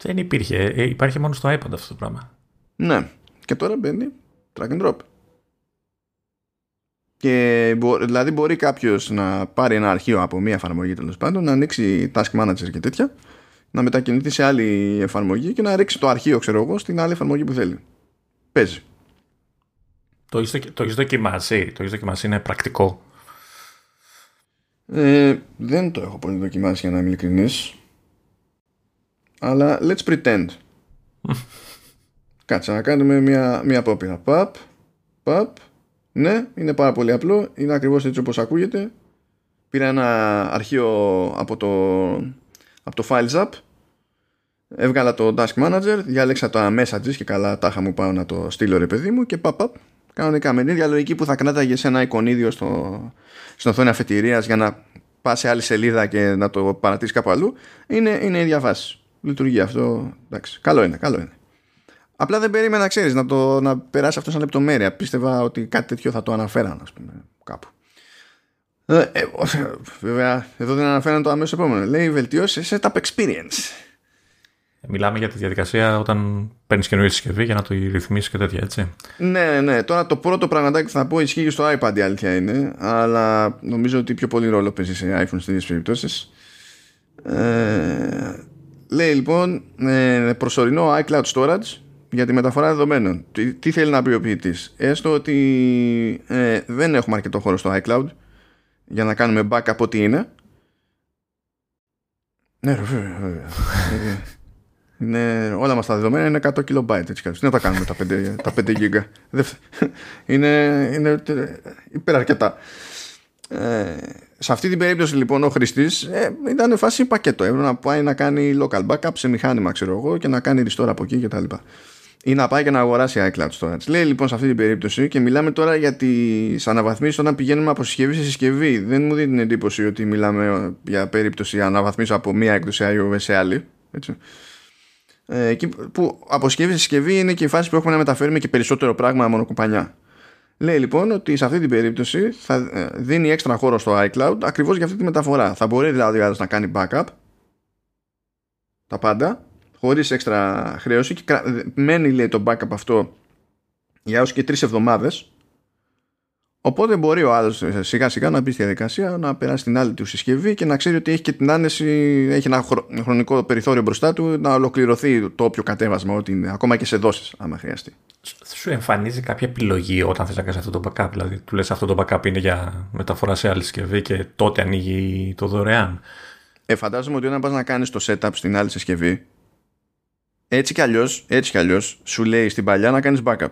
[SPEAKER 2] Δεν υπήρχε. Ε, υπάρχει μόνο στο iPad αυτό το πράγμα.
[SPEAKER 1] Ναι. Και τώρα μπαίνει drag and drop. Και δηλαδή μπορεί κάποιος να πάρει ένα αρχείο από μία εφαρμογή τέλος πάντων, να ανοίξει task manager και τέτοια, να μετακινηθεί σε άλλη εφαρμογή και να ρίξει το αρχείο, ξέρω εγώ, στην άλλη εφαρμογή που θέλει παίζει.
[SPEAKER 2] Το έχεις το δοκιμάσει, το έχεις δοκιμάσει, είναι πρακτικό.
[SPEAKER 1] Ε, δεν το έχω πολύ δοκιμάσει για να είμαι ειλικρινής. Αλλά let's pretend. Κάτσε να κάνουμε μια, μια απόπειρα. Παπ, παπ. Ναι, είναι πάρα πολύ απλό. Είναι ακριβώς έτσι όπως ακούγεται. Πήρα ένα αρχείο από το, από το Files App Έβγαλα το Task Manager, διάλεξα το messages και καλά τάχα μου πάω να το στείλω ρε παιδί μου και παπ, παπ κανονικά με την ίδια λογική που θα κράταγε σε ένα εικονίδιο στο, στην οθόνη αφετηρίας για να πά σε άλλη σελίδα και να το παρατήσεις κάπου αλλού είναι, είναι η ίδια βάση. Λειτουργεί αυτό. Εντάξει, καλό είναι, καλό είναι. Απλά δεν περίμενα, ξέρεις, να, το, να περάσει αυτό σαν λεπτομέρεια. Πίστευα ότι κάτι τέτοιο θα το αναφέραν, ας πούμε, κάπου. Ε, ε, βέβαια, εδώ δεν αναφέραν το αμέσως επόμενο. Λέει βελτιώσεις setup experience.
[SPEAKER 2] Μιλάμε για τη διαδικασία όταν παίρνεις καινούργια συσκευή για να το ρυθμίσεις και τέτοια, έτσι.
[SPEAKER 1] Ναι, ναι. Τώρα το πρώτο πραγματάκι που θα πω ισχύει και στο iPad η αλήθεια είναι, αλλά νομίζω ότι πιο πολύ ρόλο παίζει σε iPhone στις ίδιες περιπτώσεις. Ε, λέει λοιπόν ε, προσωρινό iCloud storage για τη μεταφορά δεδομένων. Τι, τι θέλει να πει ο ποιητής, Έστω ότι ε, δεν έχουμε αρκετό χώρο στο iCloud για να κάνουμε backup ό,τι είναι. Ναι, βέβαια, βέβαια. Είναι, όλα μας τα δεδομένα είναι 100 KB έτσι Τι να τα κάνουμε τα 5, τα 5 GB. είναι, είναι υπεραρκετά. Ε, σε αυτή την περίπτωση λοιπόν ο χρηστής ε, ήταν φάση πακέτο. Έπρεπε να πάει να κάνει local backup σε μηχάνημα, ξέρω εγώ, και να κάνει restore από εκεί κτλ. Ή να πάει και να αγοράσει iCloud storage. Λέει λοιπόν σε αυτή την περίπτωση και μιλάμε τώρα για τις αναβαθμίσεις όταν πηγαίνουμε από συσκευή σε συσκευή. Δεν μου δίνει την εντύπωση ότι μιλάμε για περίπτωση αναβαθμίσω από μία έκδοση iOS σε άλλη. Έτσι. Ε, που από συσκευή σε συσκευή είναι και η φάση που έχουμε να μεταφέρουμε και περισσότερο πράγμα μόνο κουπανιά. Λέει λοιπόν ότι σε αυτή την περίπτωση θα ε, δίνει έξτρα χώρο στο iCloud ακριβώς για αυτή τη μεταφορά. Θα μπορεί δηλαδή ο να κάνει backup τα πάντα χωρίς έξτρα χρέωση και μένει λέει το backup αυτό για έως και τρεις εβδομάδες Οπότε μπορεί ο άλλος ε, σιγά σιγά να μπει στη διαδικασία να περάσει την άλλη του συσκευή και να ξέρει ότι έχει και την άνεση, έχει ένα χρονικό περιθώριο μπροστά του να ολοκληρωθεί το όποιο κατέβασμα, ό,τι είναι, ακόμα και σε δόσεις, άμα χρειαστεί.
[SPEAKER 2] Σου εμφανίζει κάποια επιλογή όταν θες να κάνεις αυτό το backup; Δηλαδή, του λες αυτό το backup είναι για μεταφορά σε άλλη συσκευή και τότε ανοίγει το δωρεάν.
[SPEAKER 1] Ε, φαντάζομαι ότι όταν πας να κάνεις το setup στην άλλη συσκευή, έτσι κι αλλιώς, έτσι κι αλλιώς, σου λέει στην παλιά να κάνεις backup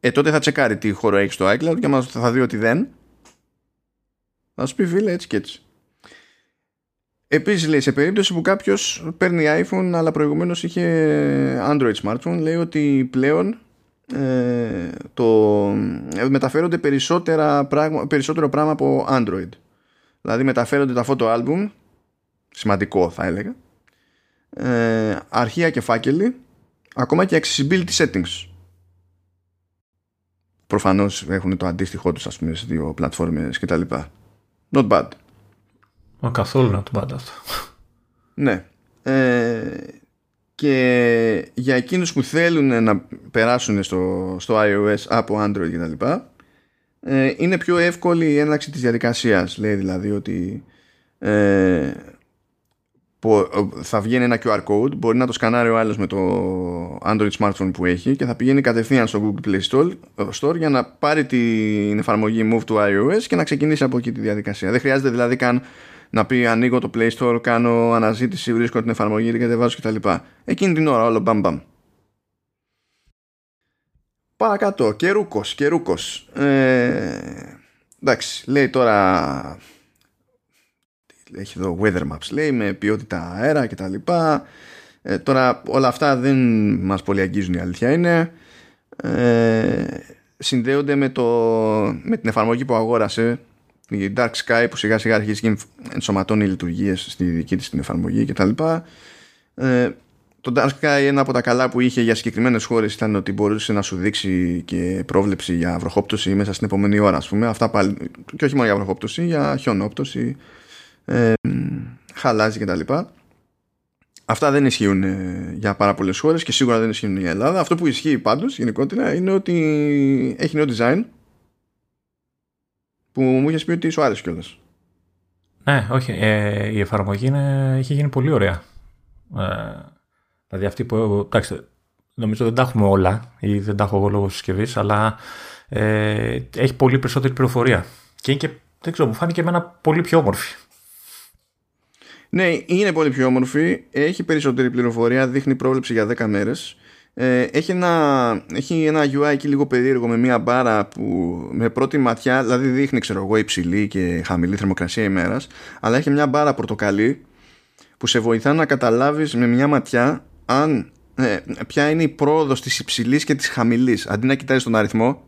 [SPEAKER 1] ε, τότε θα τσεκάρει τι χώρο έχεις στο iCloud και μας θα δει ότι δεν. Θα σου πει φίλε έτσι και έτσι. Επίσης λέει σε περίπτωση που κάποιος παίρνει iPhone αλλά προηγουμένως είχε Android smartphone λέει ότι πλέον ε, το, ε, μεταφέρονται περισσότερα πράγμα, περισσότερο πράγμα από Android. Δηλαδή μεταφέρονται τα photo album σημαντικό θα έλεγα ε, αρχεία και φάκελοι ακόμα και accessibility settings προφανώς έχουν το αντίστοιχό τους ας πούμε σε δύο πλατφόρμες κτλ. Not bad.
[SPEAKER 2] Μα καθόλου not bad αυτό.
[SPEAKER 1] Ναι. Ε, και για εκείνους που θέλουν να περάσουν στο, στο iOS από Android κτλ. Ε, είναι πιο εύκολη η έναρξη της διαδικασίας. Λέει δηλαδή ότι ε, θα βγαίνει ένα QR code, μπορεί να το σκανάρει ο άλλος με το Android smartphone που έχει και θα πηγαίνει κατευθείαν στο Google Play Store για να πάρει την εφαρμογή Move to iOS και να ξεκινήσει από εκεί τη διαδικασία. Δεν χρειάζεται δηλαδή καν να πει ανοίγω το Play Store, κάνω αναζήτηση, βρίσκω την εφαρμογή, την κατεβάζω κτλ. Εκείνη την ώρα όλο μπαμ μπαμ. Παρακάτω, καιρούκος, καιρούκος. Ε, εντάξει, λέει τώρα έχει εδώ weather maps λέει με ποιότητα αέρα κτλ. Ε, τώρα όλα αυτά δεν μας πολύ αγγίζουν η αλήθεια είναι. Ε, συνδέονται με, το, με την εφαρμογή που αγόρασε η Dark Sky που σιγά σιγά αρχίζει και ενσωματώνει λειτουργίες στη δική της την εφαρμογή κτλ. Ε, το Dark Sky ένα από τα καλά που είχε για συγκεκριμένες χώρες ήταν ότι μπορούσε να σου δείξει και πρόβλεψη για βροχόπτωση μέσα στην επόμενη ώρα ας πούμε. Αυτά πάλι, και όχι μόνο για βροχόπτωση, για χιονόπτωση, ε, χαλάζει κτλ. Αυτά δεν ισχύουν ε, για πάρα πολλές χώρες και σίγουρα δεν ισχύουν για Ελλάδα. Αυτό που ισχύει πάντως γενικότερα είναι ότι έχει νέο design που μου είχες πει ότι σου άρεσε κιόλας.
[SPEAKER 2] Ναι, όχι. Ε, η εφαρμογή είναι, έχει γίνει πολύ ωραία. Ε, δηλαδή αυτή που. Εντάξει, νομίζω δεν τα έχουμε όλα ή δεν τα έχω εγώ λόγω συσκευής, αλλά ε, έχει πολύ περισσότερη πληροφορία. Και είναι και, δεν ξέρω, μου φάνηκε εμένα πολύ πιο όμορφη.
[SPEAKER 1] Ναι, είναι πολύ πιο όμορφη. Έχει περισσότερη πληροφορία. Δείχνει πρόβλεψη για 10 μέρες. Ε, έχει, ένα, έχει ένα UI εκεί λίγο περίεργο με μια μπάρα που με πρώτη ματιά, δηλαδή δείχνει ξέρω εγώ υψηλή και χαμηλή θερμοκρασία ημέρας αλλά έχει μια μπάρα πορτοκαλί που σε βοηθά να καταλάβεις με μια ματιά αν, ε, ποια είναι η πρόοδος της υψηλής και της χαμηλής αντί να κοιτάζεις τον αριθμό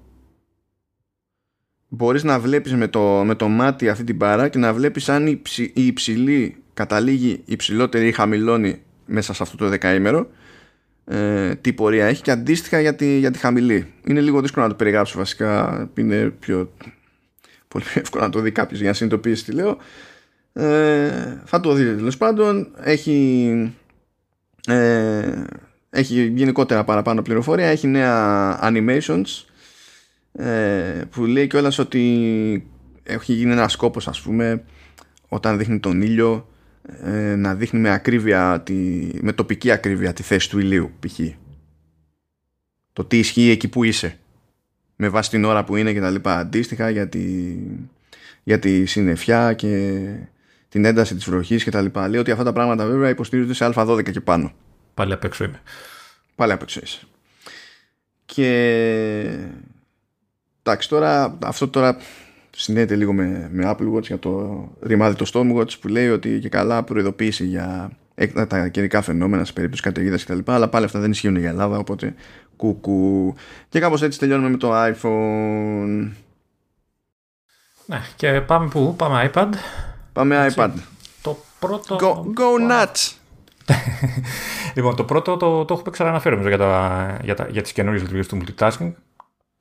[SPEAKER 1] μπορείς να βλέπεις με το, με το μάτι αυτή την μπάρα και να βλέπεις αν η, η υψηλή καταλήγει υψηλότερη ή χαμηλώνει μέσα σε αυτό το δεκαήμερο ε, τι πορεία έχει και αντίστοιχα για τη, για τη χαμηλή. Είναι λίγο δύσκολο να το περιγράψω βασικά. Είναι πιο πολύ πιο εύκολο να το δει κάποιος για να συνειδητοποιήσει τι λέω. Ε, θα το δείτε τέλος πάντων. Έχει, ε, έχει γενικότερα παραπάνω πληροφορία. Έχει νέα animations ε, που λέει κιόλας ότι έχει γίνει ένα σκόπος ας πούμε όταν δείχνει τον ήλιο ε, να δείχνει με ακρίβεια τη, με τοπική ακρίβεια τη θέση του ηλίου π.χ. το τι ισχύει εκεί που είσαι με βάση την ώρα που είναι και τα λοιπά αντίστοιχα για τη, για τη συννεφιά και την ένταση της βροχής και τα λοιπά. Λέει ότι αυτά τα πράγματα βέβαια υποστηρίζονται σε α12 και πάνω.
[SPEAKER 2] Πάλι απ' έξω είμαι.
[SPEAKER 1] Πάλι απ' έξω είσαι. Και εντάξει τώρα αυτό τώρα συνδέεται λίγο με, με Apple Watch για το ρημάδι το Stormwatch που λέει ότι και καλά προειδοποίηση για τα καιρικά φαινόμενα σε περίπτωση καταιγίδας κτλ. Αλλά πάλι αυτά δεν ισχύουν για Ελλάδα, οπότε κουκου. Και κάπως έτσι τελειώνουμε με το iPhone.
[SPEAKER 2] Ναι, και πάμε πού, πάμε iPad.
[SPEAKER 1] Πάμε
[SPEAKER 2] έτσι.
[SPEAKER 1] iPad.
[SPEAKER 2] Το πρώτο.
[SPEAKER 1] Go, go nuts!
[SPEAKER 2] λοιπόν, το πρώτο το, το έχουμε ξαναναφέρει για, τα, για, τα, για τις καινούριες λειτουργίες του multitasking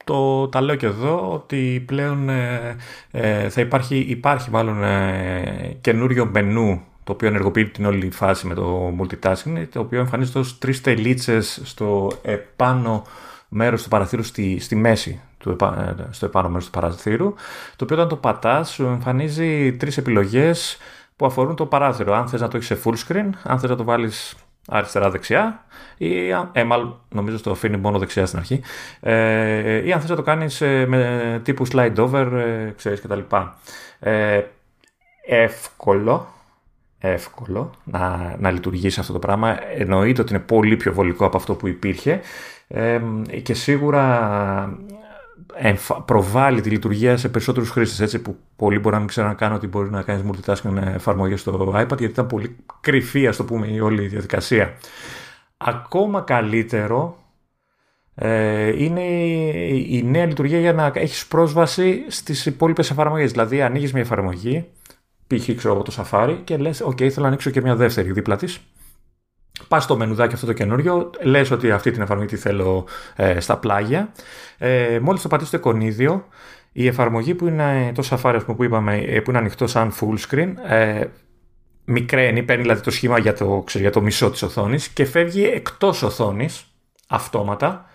[SPEAKER 2] το, τα λέω και εδώ ότι πλέον ε, ε, θα υπάρχει, υπάρχει μάλλον ε, καινούριο μενού το οποίο ενεργοποιεί την όλη φάση με το multitasking, το οποίο εμφανίζεται ως τρεις τελίτσες στο επάνω μέρος του παραθύρου στη, στη μέση του, στο επάνω μέρος του παραθύρου, το οποίο όταν το πατάς σου εμφανίζει τρεις επιλογές που αφορούν το παράθυρο. Αν θες να το έχεις σε full screen, αν θες να το βάλεις αριστερά-δεξιά ή ε, μάλλον νομίζω στο αφήνει μόνο δεξιά στην αρχή. Ε, ή αν θες να το κάνεις ε, με τύπου slide over ε, ξέρεις κτλ. Ε, εύκολο εύκολο να, να λειτουργήσει αυτό το πράγμα. Εννοείται ότι είναι πολύ πιο βολικό από αυτό που υπήρχε. Ε, και σίγουρα προβάλλει τη λειτουργία σε περισσότερους χρήστες. Έτσι που πολλοί μπορεί να μην ξέρουν να κάνουν ότι μπορεί να κάνεις multitasking εφαρμογή στο iPad, γιατί ήταν πολύ κρυφή, ας το πούμε, η όλη η διαδικασία. Ακόμα καλύτερο ε, είναι η νέα λειτουργία για να έχεις πρόσβαση στις υπόλοιπες εφαρμογές. Δηλαδή, ανοίγεις μια εφαρμογή, π.χ. ξέρω από το Safari και λες: OK, θέλω να ανοίξω και μια δεύτερη δίπλα της Πας στο μενουδάκι αυτό το καινούριο, λες ότι αυτή την εφαρμογή τη θέλω ε, στα πλάγια. Ε, Μόλις το πατήσει το εικονίδιο, η εφαρμογή που είναι το Safari που είπαμε, ε, που είναι ανοιχτό σαν full screen, ε, μικραίνει, παίρνει δηλαδή το σχήμα για το, ξέρω, για το μισό της οθόνης και φεύγει εκτός οθόνης αυτόματα.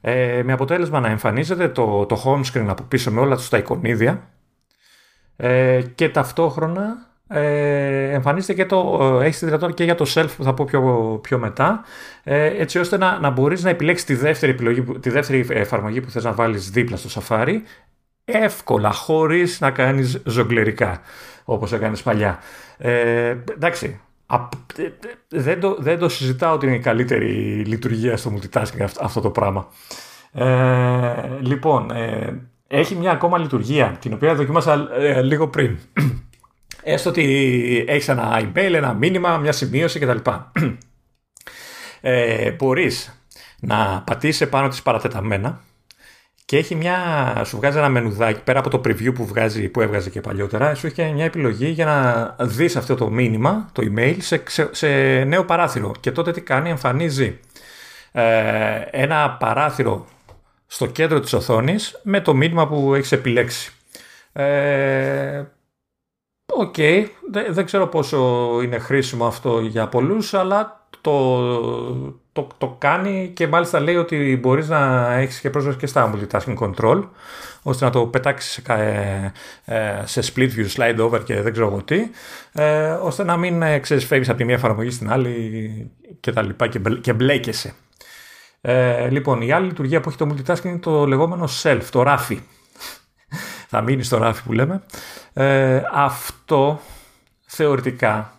[SPEAKER 2] Ε, με αποτέλεσμα να εμφανίζεται το, το home screen από πίσω με όλα τους τα εικονίδια ε, και ταυτόχρονα ε, εμφανίζεται και το, ε, έχεις τη δυνατότητα και για το self που θα πω πιο, πιο μετά, ε, έτσι ώστε να, να μπορείς να επιλέξεις τη δεύτερη, επιλογή, τη δεύτερη εφαρμογή που θες να βάλεις δίπλα στο Safari εύκολα, χωρίς να κάνεις ζογκλερικά, όπως έκανες παλιά. Ε, εντάξει, δεν το, δεν το συζητάω ότι είναι η καλύτερη λειτουργία στο multitasking αυτό το πράγμα. Ε, λοιπόν, ε, έχει μια ακόμα λειτουργία, την οποία δοκίμασα ε, λίγο πριν. Έστω ότι έχεις ένα email, ένα μήνυμα, μια σημείωση κτλ. Ε, μπορείς να πατήσεις πάνω της παρατεταμένα και έχει μια, σου βγάζει ένα μενουδάκι πέρα από το preview που, βγάζει, που έβγαζε και παλιότερα σου έχει μια επιλογή για να δεις αυτό το μήνυμα, το email σε, σε, νέο παράθυρο και τότε τι κάνει, εμφανίζει ε, ένα παράθυρο στο κέντρο της οθόνης με το μήνυμα που έχεις επιλέξει. Ε, OK, okay. δεν, ξέρω πόσο είναι χρήσιμο αυτό για πολλούς, αλλά το, το, το κάνει και μάλιστα λέει ότι μπορείς να έχεις και πρόσβαση και στα multitasking control, ώστε να το πετάξεις σε, ε, ε, σε split view, slide over και δεν ξέρω εγώ τι, ε, ώστε να μην ε, ξέρεις φεύγεις από τη μία εφαρμογή στην άλλη και τα λοιπά και, και μπλέκεσαι. Ε, λοιπόν, η άλλη λειτουργία που έχει το multitasking είναι το λεγόμενο self, το ράφι. Θα μείνει στο ράφι που λέμε. Ε, αυτό θεωρητικά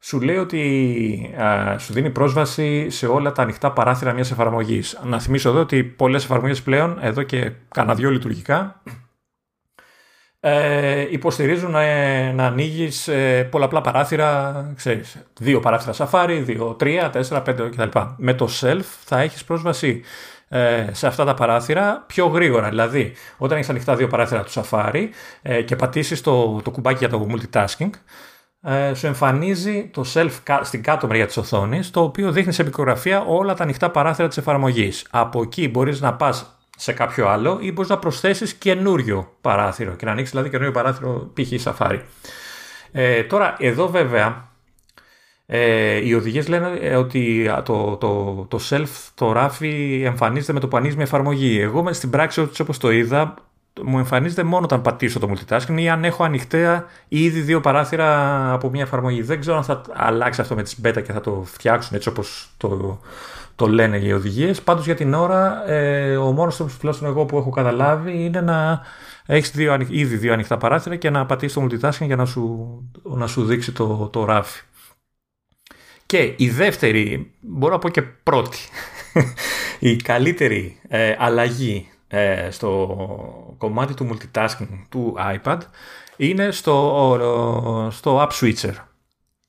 [SPEAKER 2] σου λέει ότι σου δίνει πρόσβαση σε όλα τα ανοιχτά παράθυρα μιας εφαρμογής. Να θυμίσω εδώ ότι πολλές εφαρμογές πλέον, εδώ και κανένα δυο λειτουργικά, ε, υποστηρίζουν ε, να ανοίγεις ε, πολλαπλά παράθυρα, ξέρεις, δύο παράθυρα Safari, δύο, τρία, τέσσερα, πέντε κτλ. Με το Self θα έχεις πρόσβαση ε, σε αυτά τα παράθυρα πιο γρήγορα. Δηλαδή, όταν έχεις ανοιχτά δύο παράθυρα του Safari ε, και πατήσεις το, το κουμπάκι για το multitasking, ε, σου εμφανίζει το self στην κάτω μεριά της οθόνης, το οποίο δείχνει σε επικογραφία όλα τα ανοιχτά παράθυρα της εφαρμογής. Από εκεί μπορείς να πας σε κάποιο άλλο ή μπορείς να προσθέσεις καινούριο παράθυρο και να ανοίξεις δηλαδή καινούριο παράθυρο π.χ. Safari. Ε, τώρα εδώ βέβαια ε, οι οδηγίες λένε ε, ότι το, το, το self, το ράφι εμφανίζεται με το που ανοίγει μια εφαρμογή. Εγώ στην πράξη όπως το είδα μου εμφανίζεται μόνο όταν πατήσω το multitasking ή αν έχω ανοιχτά ήδη δύο παράθυρα από μια εφαρμογή. Δεν ξέρω αν θα αλλάξει αυτό με τις beta και θα το φτιάξουν έτσι όπως το, το λένε οι οδηγίες. Πάντως για την ώρα ε, ο μόνος τρόπος τουλάχιστον εγώ που έχω καταλάβει είναι να έχεις δύο, ήδη δύο ανοιχτά παράθυρα και να πατήσεις το multitasking για να σου, να σου δείξει το, το ράφι. Και η δεύτερη, μπορώ να πω και πρώτη, η καλύτερη ε, αλλαγή ε, στο κομμάτι του multitasking του iPad είναι στο, στο App Switcher.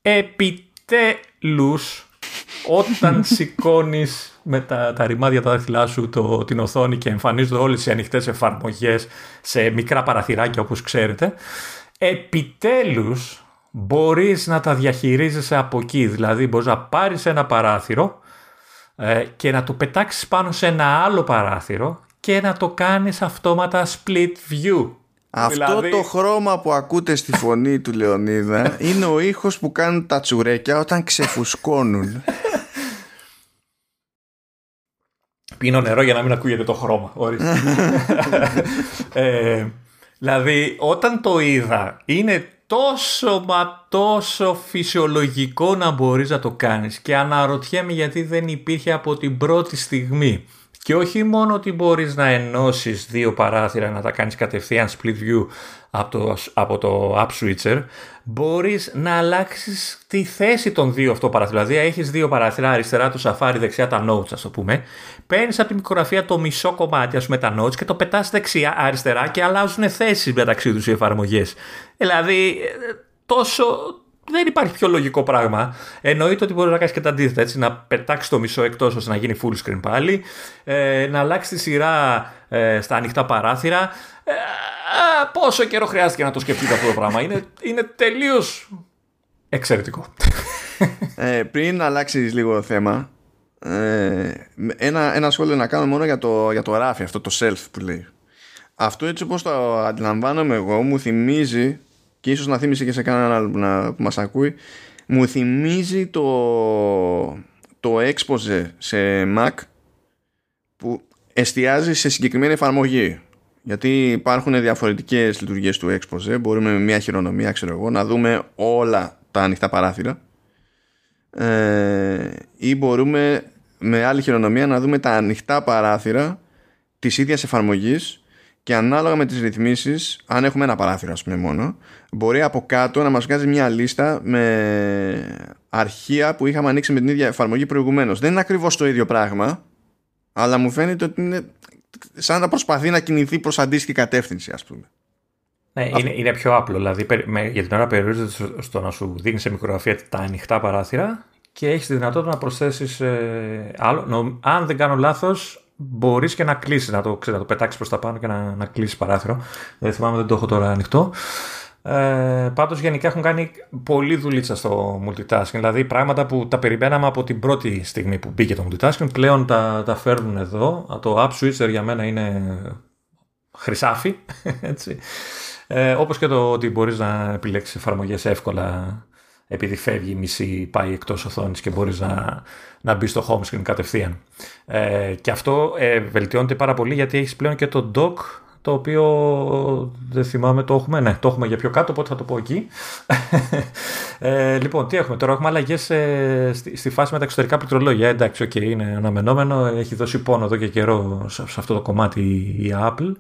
[SPEAKER 2] Επιτέλους, όταν σηκώνεις με τα, τα ρημάδια τα δάχτυλά σου το, την οθόνη και εμφανίζονται όλες οι ανοιχτές εφαρμογές σε μικρά παραθυράκια όπως ξέρετε, επιτέλους μπορείς να τα διαχειρίζεσαι από εκεί. Δηλαδή μπορείς να πάρεις ένα παράθυρο ε, και να το πετάξεις πάνω σε ένα άλλο παράθυρο και να το κάνεις αυτόματα split view.
[SPEAKER 1] Αυτό δηλαδή- το χρώμα που ακούτε στη φωνή του Λεωνίδα είναι ο ήχος που κάνουν τα τσουρέκια όταν ξεφουσκώνουν.
[SPEAKER 2] Πίνω νερό για να μην ακούγεται το χρώμα. ε, δηλαδή όταν το είδα είναι τόσο μα τόσο φυσιολογικό να μπορείς να το κάνεις και αναρωτιέμαι γιατί δεν υπήρχε από την πρώτη στιγμή. Και όχι μόνο ότι μπορείς να ενώσεις δύο παράθυρα να τα κάνεις κατευθείαν split view από το, από το app switcher, μπορείς να αλλάξεις τη θέση των δύο αυτό παράθυρα. Δηλαδή έχεις δύο παράθυρα, αριστερά το Safari, δεξιά τα notes ας το πούμε. Παίρνεις από τη μικρογραφία το μισό κομμάτι ας πούμε τα notes και το πετάς δεξιά, αριστερά και αλλάζουν θέσεις μεταξύ τους οι εφαρμογές. Δηλαδή τόσο, δεν υπάρχει πιο λογικό πράγμα. Εννοείται ότι μπορεί να κάνεις και τα αντίθετα. Έτσι, να πετάξεις το μισό εκτός ώστε να γίνει full screen πάλι. Ε, να αλλάξεις τη σειρά ε, στα ανοιχτά παράθυρα. Ε, πόσο καιρό χρειάστηκε να το σκεφτείτε αυτό το πράγμα. Είναι, είναι τελείως εξαιρετικό.
[SPEAKER 1] Ε, πριν αλλάξεις λίγο θέμα, ε, ένα, ένα σχόλιο να κάνω μόνο για το, για το ράφι, αυτό το self που λέει. Αυτό έτσι όπως το αντιλαμβάνομαι εγώ μου θυμίζει και ίσως να θύμισε και σε κανέναν άλλο που, να, που μας ακούει. Μου θυμίζει το, το expose σε Mac που εστιάζει σε συγκεκριμένη εφαρμογή. Γιατί υπάρχουν διαφορετικές λειτουργίες του expose. Μπορούμε με μια χειρονομία ξέρω εγώ να δούμε όλα τα ανοιχτά παράθυρα. Ε, ή μπορούμε με άλλη χειρονομία να δούμε τα ανοιχτά παράθυρα της ίδιας εφαρμογής και ανάλογα με τις ρυθμίσεις αν έχουμε ένα παράθυρο ας πούμε μόνο μπορεί από κάτω να μας βγάζει μια λίστα με αρχεία που είχαμε ανοίξει με την ίδια εφαρμογή προηγουμένως δεν είναι ακριβώς το ίδιο πράγμα αλλά μου φαίνεται ότι είναι σαν να προσπαθεί να κινηθεί προς αντίστοιχη κατεύθυνση ας πούμε
[SPEAKER 2] Ναι, είναι, είναι πιο απλό. Δηλαδή, για την ώρα περιορίζεται στο να σου δίνει σε μικρογραφία τα ανοιχτά παράθυρα και έχεις τη δυνατότητα να προσθέσεις ε, άλλο. αν δεν κάνω λάθος, μπορείς και να κλείσεις, να το, ξέρω, να το πετάξεις προς τα πάνω και να, να κλείσεις παράθυρο. Δεν θυμάμαι, δεν το έχω τώρα ανοιχτό. Ε, Πάντως γενικά έχουν κάνει πολύ δουλίτσα στο multitasking. Δηλαδή πράγματα που τα περιμέναμε από την πρώτη στιγμή που μπήκε το multitasking πλέον τα, τα φέρνουν εδώ. Το app switcher για μένα είναι χρυσάφι. Έτσι. Ε, όπως και το ότι μπορείς να επιλέξεις εφαρμογές εύκολα επειδή φεύγει η μισή, πάει εκτός οθόνης και μπορείς να, να μπεις στο home screen κατευθείαν. Ε, και αυτό ε, βελτιώνεται πάρα πολύ γιατί έχεις πλέον και το dock το οποίο δεν θυμάμαι, το έχουμε, ναι, το έχουμε για πιο κάτω, οπότε θα το πω εκεί. ε, λοιπόν, τι έχουμε τώρα, έχουμε αλλαγές ε, στη, στη, φάση με τα εξωτερικά πληκτρολόγια. Ε, εντάξει, okay, είναι αναμενόμενο, έχει δώσει πόνο εδώ και καιρό σε, σε αυτό το κομμάτι η Apple.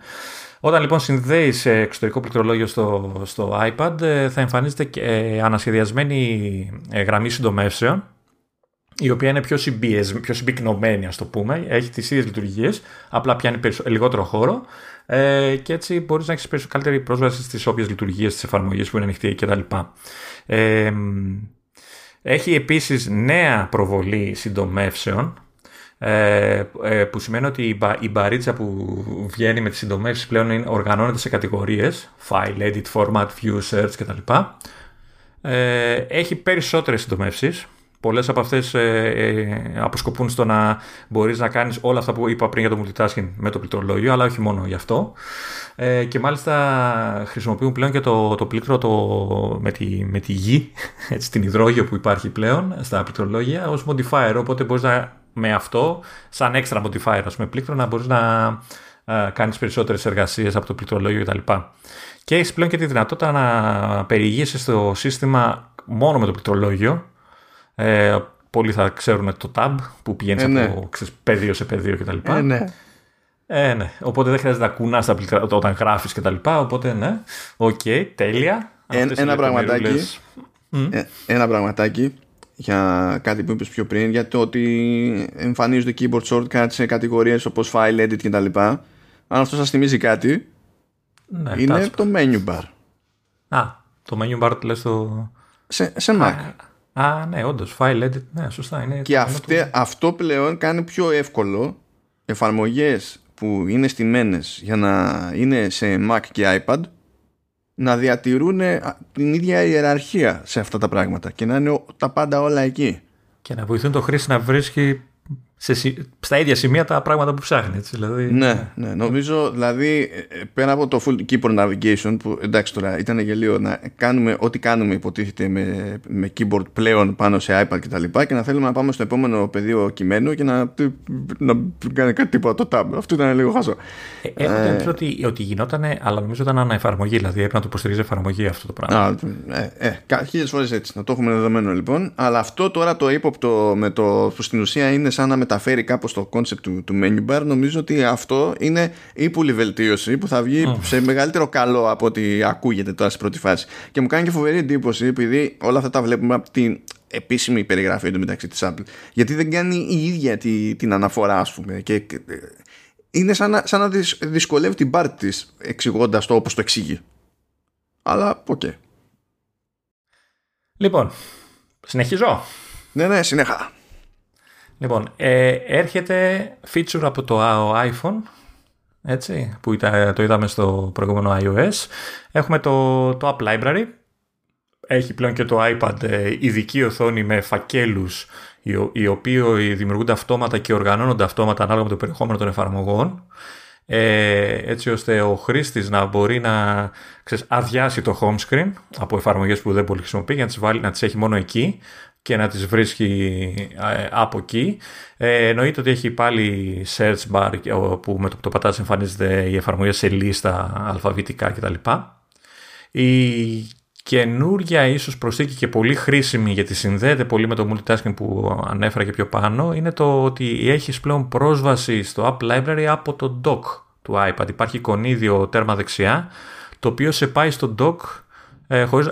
[SPEAKER 2] Όταν λοιπόν συνδέει εξωτερικό πληκτρολόγιο στο, στο iPad, ε, θα εμφανίζεται και ε, ανασχεδιασμένη ε, γραμμή συντομεύσεων, η οποία είναι πιο, συμπίεσ, πιο συμπυκνωμένη, ας το πούμε. Έχει τις ίδιες λειτουργίες, απλά πιάνει λιγότερο χώρο ε, και έτσι μπορείς να έχεις καλύτερη πρόσβαση στις όποιες λειτουργίες τη εφαρμογή που είναι ανοιχτή κτλ. Ε, έχει επίσης νέα προβολή συντομεύσεων ε, ε, που σημαίνει ότι η, η μπαρίτσα που βγαίνει με τις συντομεύσεις πλέον είναι, οργανώνεται σε κατηγορίες file, edit, format, view, search κτλ. Ε, έχει περισσότερες συντομεύσεις Πολλές από αυτές ε, ε, αποσκοπούν στο να μπορείς να κάνεις όλα αυτά που είπα πριν για το multitasking με το πληκτρολόγιο, αλλά όχι μόνο γι' αυτό. Ε, και μάλιστα χρησιμοποιούν πλέον και το, το πλήκτρο το, με, τη, με τη γη, έτσι, την υδρόγειο που υπάρχει πλέον στα πληκτρολόγια ως modifier, οπότε μπορείς να, με αυτό, σαν extra modifier, ας πούμε, πλήκτρο, να μπορείς να ε, κάνεις περισσότερες εργασίες από το πληκτρολόγιο κτλ. Και έχεις πλέον και τη δυνατότητα να περιηγήσεις το σύστημα μόνο με το πληκτρολόγιο, ε, πολλοί θα ξέρουν το tab που πηγαίνεις ε, ναι. από ξέρεις, πεδίο σε πεδίο κτλ.
[SPEAKER 1] Ε, ναι.
[SPEAKER 2] Ε, ναι. Οπότε δεν χρειάζεται να κουνάς όταν γράφεις κτλ. Οπότε ναι. OK, okay, τέλεια.
[SPEAKER 1] Ε, ένα πραγματάκι. Ε, ένα πραγματάκι για κάτι που είπες πιο πριν για το ότι εμφανίζονται keyboard shortcuts σε κατηγορίες όπως file edit κτλ. Αν αυτό σας θυμίζει κάτι ναι, είναι το menu bar.
[SPEAKER 2] Α, το menu bar λες το...
[SPEAKER 1] Σε, σε Mac.
[SPEAKER 2] Α, ναι, όντως. File edit, ναι, σωστά. Είναι
[SPEAKER 1] και αυτε, αυτό πλέον κάνει πιο εύκολο εφαρμογές που είναι στημένε για να είναι σε Mac και iPad να διατηρούν την ίδια ιεραρχία σε αυτά τα πράγματα και να είναι τα πάντα όλα εκεί.
[SPEAKER 2] Και να βοηθούν το χρήστη να βρίσκει σε, στα ίδια σημεία τα πράγματα που ψάχνει. Έτσι, δηλαδή,
[SPEAKER 1] ναι, ναι, νομίζω δηλαδή πέρα από το full keyboard navigation που εντάξει τώρα ήταν γελίο να κάνουμε ό,τι κάνουμε υποτίθεται με, με keyboard πλέον πάνω σε iPad κτλ. Και, και να θέλουμε να πάμε στο επόμενο πεδίο κειμένου και να, να κάνει κάτι τίποτα το tab. Αυτό ήταν λίγο χάσο.
[SPEAKER 2] Ε, έχω ε, την ότι, ότι γινόταν, αλλά νομίζω ήταν αναεφαρμογή, δηλαδή έπρεπε να το υποστηρίζει εφαρμογή αυτό το πράγμα. Α,
[SPEAKER 1] ε, ε, χίλιες φορές έτσι. Να το έχουμε δεδομένο λοιπόν. Αλλά αυτό τώρα το ύποπτο με το που στην ουσία είναι σαν να μεταφέρει κάπως το concept του, του menu bar νομίζω ότι αυτό είναι ύπουλη βελτίωση που θα βγει σε μεγαλύτερο καλό από ό,τι ακούγεται τώρα στην πρώτη φάση και μου κάνει και φοβερή εντύπωση επειδή όλα αυτά τα βλέπουμε από την επίσημη περιγραφή εντωμεταξύ της Apple γιατί δεν κάνει η ίδια τη, την αναφορά ας πούμε και, είναι σαν να, σαν να δυσκολεύει την πάρτη της εξηγώντας το όπως το εξηγεί αλλά OK okay.
[SPEAKER 2] Λοιπόν, συνεχίζω.
[SPEAKER 1] Ναι, ναι, συνέχα.
[SPEAKER 2] Λοιπόν, ε, έρχεται feature από το iPhone, έτσι, που το είδαμε στο προηγούμενο iOS. Έχουμε το, το App Library. Έχει πλέον και το iPad ε, ειδική οθόνη με φακέλους οι, οποίοι δημιουργούνται αυτόματα και οργανώνονται αυτόματα ανάλογα με το περιεχόμενο των εφαρμογών ε, έτσι ώστε ο χρήστης να μπορεί να ξέρεις, αδειάσει το home screen από εφαρμογές που δεν πολύ χρησιμοποιεί για να τις, βάλει, να τις έχει μόνο εκεί και να τις βρίσκει ε, από εκεί. Ε, εννοείται ότι έχει πάλι search bar που με το που το πατάς εμφανίζεται η εφαρμογή σε λίστα αλφαβητικά κτλ. Η καινούρια ίσως προσθήκη και πολύ χρήσιμη γιατί συνδέεται πολύ με το multitasking που ανέφερα και πιο πάνω είναι το ότι έχεις πλέον πρόσβαση στο App Library από το dock του iPad. Υπάρχει εικονίδιο τέρμα δεξιά το οποίο σε πάει στο dock ε, χωρίς,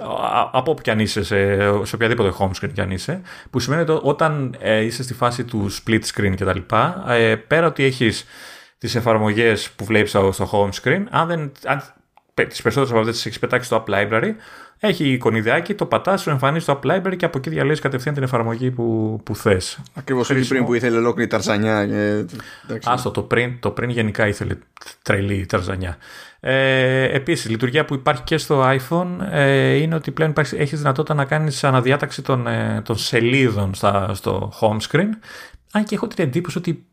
[SPEAKER 2] από όπου κι αν είσαι, σε, σε οποιαδήποτε home screen κι αν είσαι, που σημαίνει ότι όταν ε, είσαι στη φάση του split screen κτλ. Ε, πέρα ότι έχεις τις εφαρμογές που βλέπεις στο home screen, αν, δεν, αν τις περισσότερες από αυτές τις έχεις πετάξει στο App Library, έχει εικονιδάκι, το πατάς, σου εμφανίζει το App Library και από εκεί διαλέγεις κατευθείαν την εφαρμογή που, που θες.
[SPEAKER 1] Ακριβώς όχι πριν που ήθελε ολόκληρη ταρζανιά. Και...
[SPEAKER 2] Άστο, το πριν, το πριν γενικά ήθελε τρελή ταρζανιά. Ε, Επίσης, λειτουργία που υπάρχει και στο iPhone ε, είναι ότι πλέον έχεις δυνατότητα να κάνεις αναδιάταξη των, ε, των σελίδων στα, στο home screen. Αν και έχω την εντύπωση ότι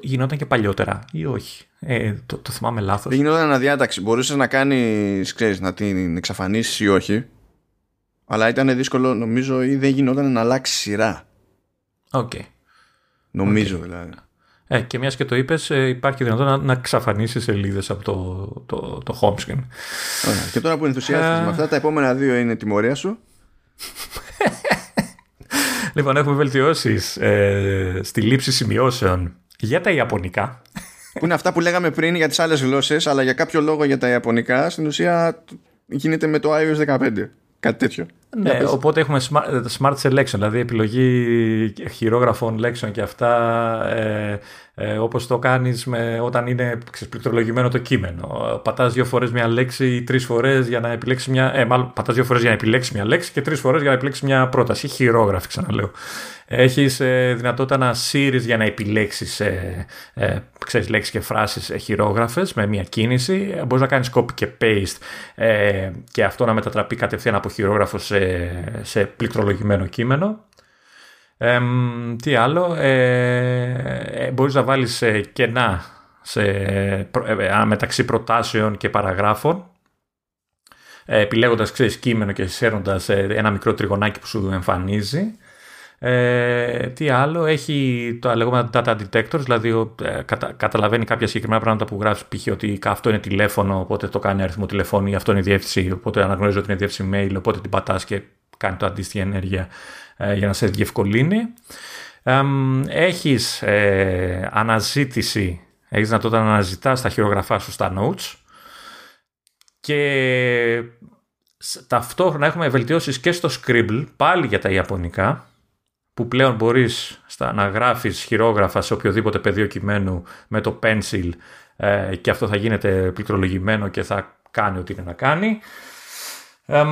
[SPEAKER 2] γινόταν και παλιότερα ή όχι. Ε, το, το θυμάμαι λάθος.
[SPEAKER 1] Δεν γινόταν αναδιάταξη. Μπορούσες να κάνεις, να την εξαφανίσεις ή όχι. Αλλά ήταν δύσκολο, νομίζω, ή δεν γινόταν να αλλάξει σειρά.
[SPEAKER 2] OK. Okay.
[SPEAKER 1] Νομίζω okay. δηλαδή.
[SPEAKER 2] Ε, και μιας και το είπες, ε, υπάρχει δυνατότητα να, να εξαφανίσεις σελίδες από το, το, το home screen.
[SPEAKER 1] Ωραία. Και τώρα που ενθουσιάστηκες με αυτά, τα επόμενα δύο είναι τιμωρία σου.
[SPEAKER 2] λοιπόν, έχουμε βελτιώσεις ε, στη λήψη σημειώσεων για τα Ιαπωνικά.
[SPEAKER 1] Που είναι αυτά που λέγαμε πριν για τις άλλες γλώσσες, αλλά για κάποιο λόγο για τα Ιαπωνικά στην ουσία γίνεται με το iOS 15. Κάτι τέτοιο.
[SPEAKER 2] Ναι, οπότε έχουμε smart, smart selection, δηλαδή επιλογή χειρόγραφων λέξεων και αυτά, ε, ε, όπως το κάνεις με, όταν είναι πληκτρολογημένο το κείμενο. Πατάς δύο φορές μια λέξη ή τρεις φορές για να επιλέξεις μια... Ε, μάλλον πατάς δύο φορές για να επιλέξεις μια λέξη και τρεις φορές για να επιλέξεις μια πρόταση. Χειρόγραφη, ξαναλέω. Έχεις ε, δυνατότητα να σύρεις για να επιλέξεις ε, ε, ξέρεις, λέξεις και φράσεις ε, χειρόγραφες με μια κίνηση. Μπορείς να κάνεις copy και paste ε, και αυτό να μετατραπεί κατευθείαν από χειρόγραφο σε, σε πληκτρολογημένο κείμενο. Ε, τι άλλο, ε, μπορείς να βάλεις κενά σε, μεταξύ προτάσεων και παραγράφων επιλέγοντας ξέρεις, κείμενο και σέρνοντας ένα μικρό τριγωνάκι που σου εμφανίζει ε, τι άλλο, έχει τα λεγόμενα data detectors, δηλαδή ε, κατα, καταλαβαίνει κάποια συγκεκριμένα πράγματα που γράφεις, π.χ. ότι αυτό είναι τηλέφωνο, οπότε το κάνει αριθμό τηλεφώνου ή αυτό είναι διεύθυνση, οπότε αναγνωρίζει ότι είναι διεύθυνση mail, οπότε την πατάς και κάνει το αντίστοιχη ενέργεια ε, για να σε διευκολύνει. Ε, έχεις αναζήτηση, έχεις δυνατότητα να αναζητάς τα χειρογραφά σου στα notes και ταυτόχρονα έχουμε βελτιώσεις και στο Scribble, πάλι για τα Ιαπωνικά, που πλέον μπορείς στα, να γράφεις χειρόγραφα σε οποιοδήποτε πεδίο κειμένου με το pencil ε, και αυτό θα γίνεται πληκτρολογημένο και θα κάνει ό,τι είναι να κάνει. Ε,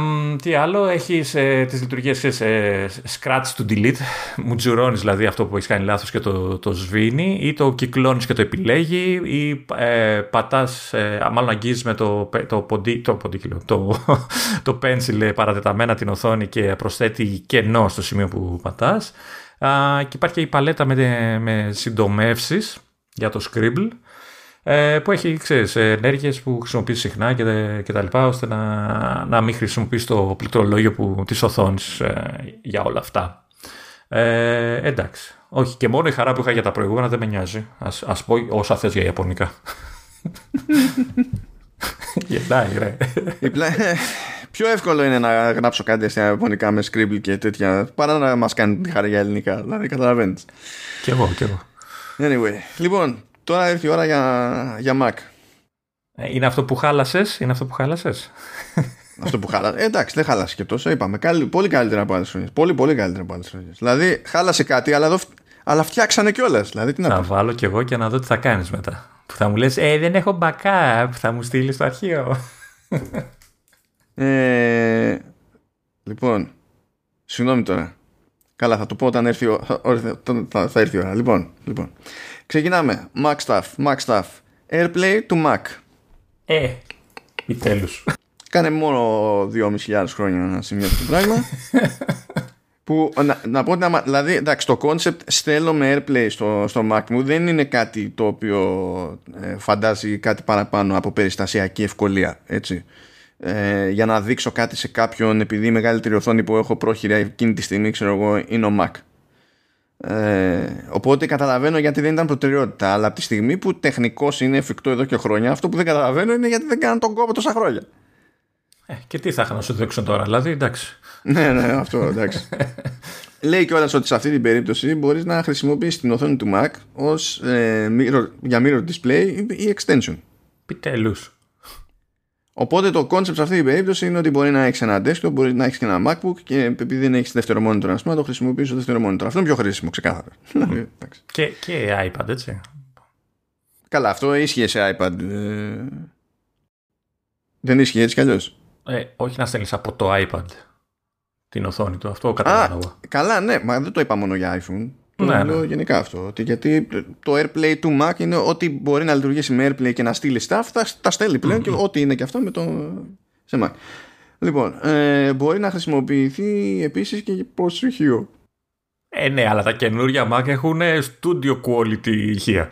[SPEAKER 2] τι άλλο, έχεις ε, τις λειτουργίες ε, scratch to delete, μου δηλαδή αυτό που έχεις κάνει λάθος και το, το σβήνει, ή το κυκλώνεις και το επιλέγει, ή ε, πατάς, ε, μάλλον αγγίζεις με το, το, ποντί, το, το, το pencil ε, παρατεταμένα την οθόνη και προσθέτει κενό στο σημείο που πατάς. Και υπάρχει και η παλέτα με, με συντομεύσεις για το Scribble ε, που έχει ξέρεις, ενέργειες που χρησιμοποιείς συχνά και, και τα λοιπά ώστε να, να μην χρησιμοποιείς το πληκτρολόγιο που, της οθόνης ε, για όλα αυτά. Ε, εντάξει. Όχι, και μόνο η χαρά που είχα για τα προηγούμενα δεν με νοιάζει. Ας, ας πω όσα θες για Ιαπωνικά. Γελάει, ρε.
[SPEAKER 1] Πιο εύκολο είναι να γράψω κάτι στα Ιαπωνικά με Scribble και τέτοια παρά να μας κάνει τη χαρά για ελληνικά. Δηλαδή, καταλαβαίνεις.
[SPEAKER 2] Κι εγώ, κι εγώ.
[SPEAKER 1] Anyway, λοιπόν, Τώρα έρθει η ώρα για, για Mac.
[SPEAKER 2] Ε, είναι αυτό που χάλασες, είναι αυτό που χάλασες;
[SPEAKER 1] αυτό που χάλασε. Ε, εντάξει, δεν χάλασε και τόσο. Είπαμε. πολύ καλύτερα από άλλες χρονιές. Πολύ, πολύ καλύτερα από άλλες χρονιές. Δηλαδή, χάλασε κάτι, αλλά, εδώ, αλλά φτιάξανε κιόλας. Δηλαδή, τι
[SPEAKER 2] να θα βάλω κι εγώ και να δω τι θα κάνεις μετά. Που θα μου λες, Ε, δεν έχω backup. Θα μου στείλεις στο αρχείο.
[SPEAKER 1] ε, λοιπόν, συγγνώμη τώρα. Καλά, θα το πω όταν έρθει, θα, θα έρθει η ώρα. Λοιπόν, λοιπόν. Ξεκινάμε. Mac stuff, Mac stuff. Airplay to Mac.
[SPEAKER 2] Ε, επιτέλους.
[SPEAKER 1] Κάνε μόνο 2.500 χρόνια να σημειώσει το πράγμα. που να, να πω ότι δηλαδή εντάξει το concept στέλνω με airplay στο, στο Mac μου δεν είναι κάτι το οποίο ε, φαντάζει κάτι παραπάνω από περιστασιακή ευκολία έτσι ε, για να δείξω κάτι σε κάποιον επειδή η μεγαλύτερη οθόνη που έχω πρόχειρα εκείνη τη στιγμή ξέρω εγώ είναι ο Mac ε, οπότε καταλαβαίνω γιατί δεν ήταν προτεραιότητα. Αλλά από τη στιγμή που τεχνικώ είναι εφικτό εδώ και χρόνια, αυτό που δεν καταλαβαίνω είναι γιατί δεν κάναν τον κόπο τόσα χρόνια.
[SPEAKER 2] Ε, και τι θα είχαν να σου δείξουν τώρα, δηλαδή εντάξει.
[SPEAKER 1] ναι, ναι, αυτό εντάξει. Λέει κιόλας ότι σε αυτή την περίπτωση μπορείς να χρησιμοποιήσεις την οθόνη του Mac ως, ε, για mirror display ή extension.
[SPEAKER 2] Επιτέλους.
[SPEAKER 1] Οπότε το concept σε αυτή την περίπτωση είναι ότι μπορεί να έχεις ένα desktop, μπορεί να έχεις και ένα MacBook και επειδή δεν έχεις δεύτερο monitor, ας πούμε, να το χρησιμοποιήσεις το δεύτερο monitor. Αυτό είναι πιο χρήσιμο, ξεκάθαρα.
[SPEAKER 2] και, και iPad, έτσι.
[SPEAKER 1] Καλά, αυτό ίσχυε σε iPad. Ε, Δεν ισχύει έτσι κι αλλιώς.
[SPEAKER 2] Ε, όχι να στέλνεις από το iPad την οθόνη του. Αυτό καταλαβαίνω.
[SPEAKER 1] Καλά, ναι, μα δεν το είπα μόνο για iPhone. Το
[SPEAKER 2] Ναι,
[SPEAKER 1] λέω
[SPEAKER 2] ναι.
[SPEAKER 1] γενικά αυτό. Ότι γιατί το AirPlay του Mac είναι ότι μπορεί να λειτουργήσει με AirPlay και να στείλει stuff, τα, τα στέλνει πλέον και ό,τι είναι και αυτό με το. σε Mac. Λοιπόν, ε, μπορεί να χρησιμοποιηθεί επίσης και προς ηχείο.
[SPEAKER 2] Ε, ναι, αλλά τα καινούργια Mac έχουν studio quality ηχεία.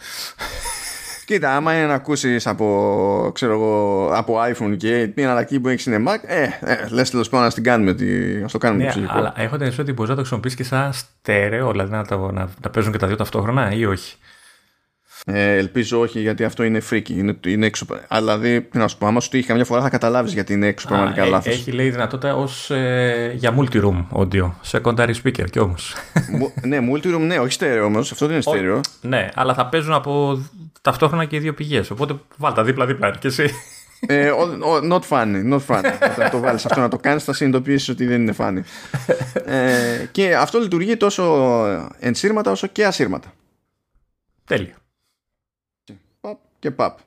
[SPEAKER 1] Κοίτα, άμα είναι να ακούσεις από, ξέρω εγώ, από iPhone και την εναλλακτική που έχεις είναι Mac, ε, ε λες τέλος πάντων να την κάνουμε. Τη, ας το κάνουμε
[SPEAKER 2] Ναι,
[SPEAKER 1] ψυχικό.
[SPEAKER 2] αλλά έχω την αίσθηση ότι μπορείς να το χρησιμοποιήσεις και σαν στέρεο, δηλαδή να, τα, να, να παίζουν και τα δύο ταυτόχρονα ή όχι;
[SPEAKER 1] Ε, ελπίζω όχι, γιατί αυτό είναι freaky. Είναι, είναι έξω. Αλλά δηλαδή, τι να σου πω, άμα σου τύχει καμιά φορά θα καταλάβεις γιατί είναι έξω πραγματικά
[SPEAKER 2] Α, ε,
[SPEAKER 1] λάθος.
[SPEAKER 2] Έχει λέει δυνατότητα ως, ε, για multi-room audio, secondary speaker κι όμως.
[SPEAKER 1] ναι, multi-room, ναι, όχι στέρεο όμως. Αυτό δεν είναι στέρεο.
[SPEAKER 2] ναι, αλλά θα παίζουν από ταυτόχρονα και οι δύο πηγές, οπότε βάλτε δίπλα-δίπλα και εσύ.
[SPEAKER 1] ε, ο- ο- not funny, not funny. Όταν το βάλεις αυτό να το κάνεις, θα συνειδητοποιήσεις ότι δεν είναι funny. ε, και αυτό λειτουργεί τόσο ενσύρματα όσο και ασύρματα.
[SPEAKER 2] Τέλεια.
[SPEAKER 1] Παπ και παπ.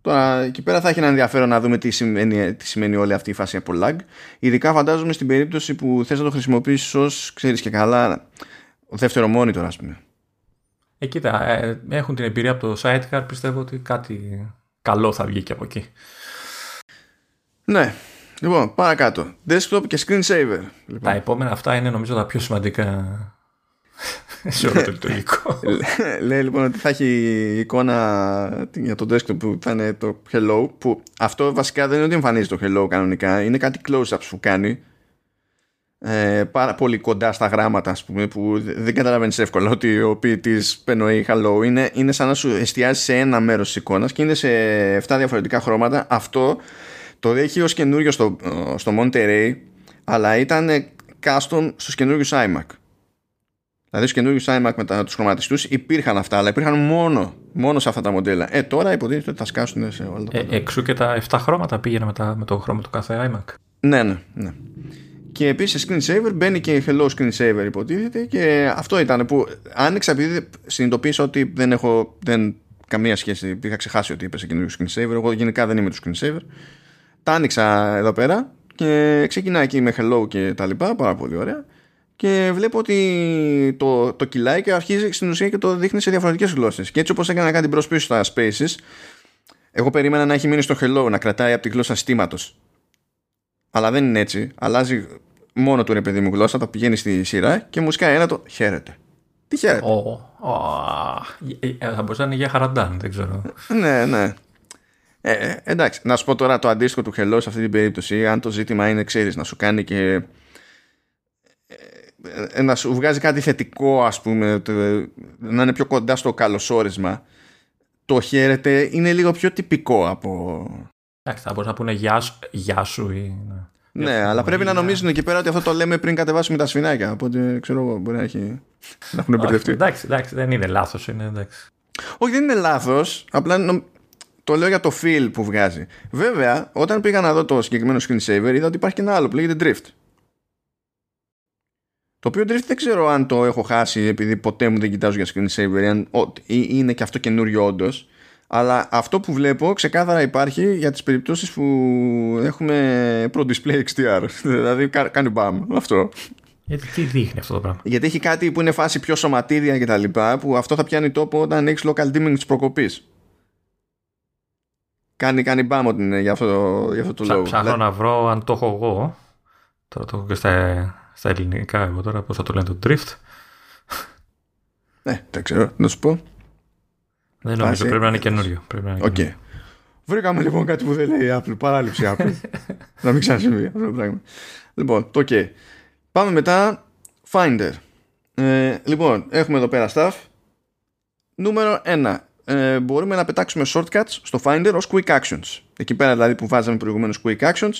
[SPEAKER 1] Τώρα εκεί πέρα θα έχει ένα ενδιαφέρον να δούμε τι σημαίνει, τι σημαίνει όλη αυτή η φάση από lag. Ειδικά φαντάζομαι στην περίπτωση που θες να το χρησιμοποιήσεις ως, ξέρεις και καλά, δεύτερο monitor ας πούμε.
[SPEAKER 2] Ε, κοίτα, ε, έχουν την εμπειρία από το Sidecar, πιστεύω ότι κάτι καλό θα βγει και από εκεί.
[SPEAKER 1] Ναι. Λοιπόν, παρακάτω. Desktop και screensaver.
[SPEAKER 2] Τα
[SPEAKER 1] Λοιπόν,
[SPEAKER 2] επόμενα αυτά είναι νομίζω τα πιο σημαντικά σε όλο το λειτουργικό.
[SPEAKER 1] λέει λοιπόν ότι θα έχει εικόνα για το desktop που θα είναι το hello που αυτό βασικά δεν είναι ότι εμφανίζει το hello κανονικά είναι κάτι close-ups που κάνει ε, πάρα πολύ κοντά στα γράμματα ας πούμε που δεν καταλαβαίνεις εύκολα ότι ο ποιητής πεννοεί hello είναι, είναι σαν να σου εστιάζει σε ένα μέρος της εικόνας και είναι σε 7 διαφορετικά χρώματα αυτό το έχει ως καινούριο στο, στο Monterey αλλά ήταν custom στους καινούριους iMac Δηλαδή στους καινούριους iMac με τους χρωματιστού υπήρχαν αυτά, αλλά υπήρχαν μόνο, μόνο σε αυτά τα μοντέλα. Ε, τώρα υποτίθεται ότι θα σκάσουν σε όλα τα
[SPEAKER 2] Ε,
[SPEAKER 1] πάντα.
[SPEAKER 2] εξού και τα 7 χρώματα πήγαινε με, τα, με το χρώμα του κάθε iMac.
[SPEAKER 1] Ναι, ναι, ναι. Και επίσης screensaver μπαίνει και hello screensaver υποτίθεται και αυτό ήταν που άνοιξα επειδή συνειδητοποίησα ότι δεν έχω δεν, καμία σχέση. Είχα ξεχάσει ότι είπε σε καινούριο screensaver. Εγώ γενικά δεν είμαι του screensaver. Τα άνοιξα εδώ πέρα και ξεκινάει εκεί με hello και τα λοιπά. Πάρα πολύ ωραία. Και βλέπω ότι το, το κυλάει και αρχίζει στην ουσία και το δείχνει σε διαφορετικές γλώσσες. Και έτσι όπως έκανα κάτι μπρος πίσω στα spaces, εγώ περίμενα να έχει μείνει στο hello, να κρατάει από τη γλώσσα στήματος. Αλλά δεν είναι έτσι. Αλλάζει μόνο του ρε παιδί μου γλώσσα, το πηγαίνει στη σειρά και μου σκάει ένα το χαίρεται. Τι χαίρεται.
[SPEAKER 2] Ω, ω, ε, ε, θα μπορούσε να είναι για χαραντάν, δεν ξέρω.
[SPEAKER 1] ναι, ναι. Ε, ε, εντάξει, να σου πω τώρα το αντίστοιχο του hello σε αυτή την περίπτωση, αν το ζήτημα είναι, ξέρεις, να σου κάνει και ε, ε, να σου βγάζει κάτι θετικό ας πούμε το- να είναι πιο κοντά στο καλωσόρισμα το χαίρεται είναι λίγο πιο τυπικό από
[SPEAKER 2] Εντάξει, θα μπορούσαν να πούνε γεια, σου- γεια σου ή... ναι.
[SPEAKER 1] ναι, αλλά πρέπει να νομίζουν εκεί πέρα ότι αυτό το λέμε πριν κατεβάσουμε τα σφινάκια. Οπότε ξέρω εγώ, μπορεί να, έχει... να έχουν
[SPEAKER 2] Όχι,
[SPEAKER 1] μπερδευτεί.
[SPEAKER 2] εντάξει, εντάξει, δεν είναι λάθος, είναι εντάξει.
[SPEAKER 1] Όχι, δεν είναι λάθος. Απλά νομ- το λέω για το feel που βγάζει. Βέβαια, όταν πήγα να δω το συγκεκριμένο screensaver, είδα ότι υπάρχει και ένα άλλο που λέγεται drift. Το οποίο drift δεν ξέρω αν το έχω χάσει επειδή ποτέ μου δεν κοιτάζω για screensaver αν ο- ή- είναι και αυτό καινούριο όντως. Αλλά αυτό που βλέπω ξεκάθαρα υπάρχει για τις περιπτώσεις που έχουμε Pro Display XDR. δηλαδή κα- κάνει μπαμ αυτό.
[SPEAKER 2] Γιατί τι δείχνει αυτό το πράγμα;
[SPEAKER 1] Γιατί έχει κάτι που είναι φάση πιο σωματίδια και τα λοιπά που αυτό θα πιάνει τόπο όταν έχεις local dimming της προκοπής. Κάνει, κάνει μπάμ ότι είναι για αυτό, το- για αυτό το
[SPEAKER 2] Ψα,
[SPEAKER 1] λόγο.
[SPEAKER 2] ψάχνω να βρω αν το έχω εγώ. Τώρα το έχω και στα, στα ελληνικά εγώ τώρα, πώς θα το λένε το drift.
[SPEAKER 1] Ναι, δεν ξέρω, να σου πω.
[SPEAKER 2] Δεν νομίζω,
[SPEAKER 1] Βάζει-
[SPEAKER 2] πρέπει να είναι καινούριο. Πρέπει να είναι
[SPEAKER 1] Οκ.
[SPEAKER 2] καινούριο.
[SPEAKER 1] Βρήκαμε λοιπόν κάτι που δεν λέει η Apple. Παράληψη Apple. να μην ξανασυμβεί αυτό το πράγμα. Λοιπόν, το OK. Πάμε μετά. Finder. Ε, λοιπόν, έχουμε εδώ πέρα stuff. Νούμερο 1. Ε, μπορούμε να πετάξουμε shortcuts στο Finder ως quick actions. Εκεί πέρα δηλαδή που βάζαμε προηγουμένως quick actions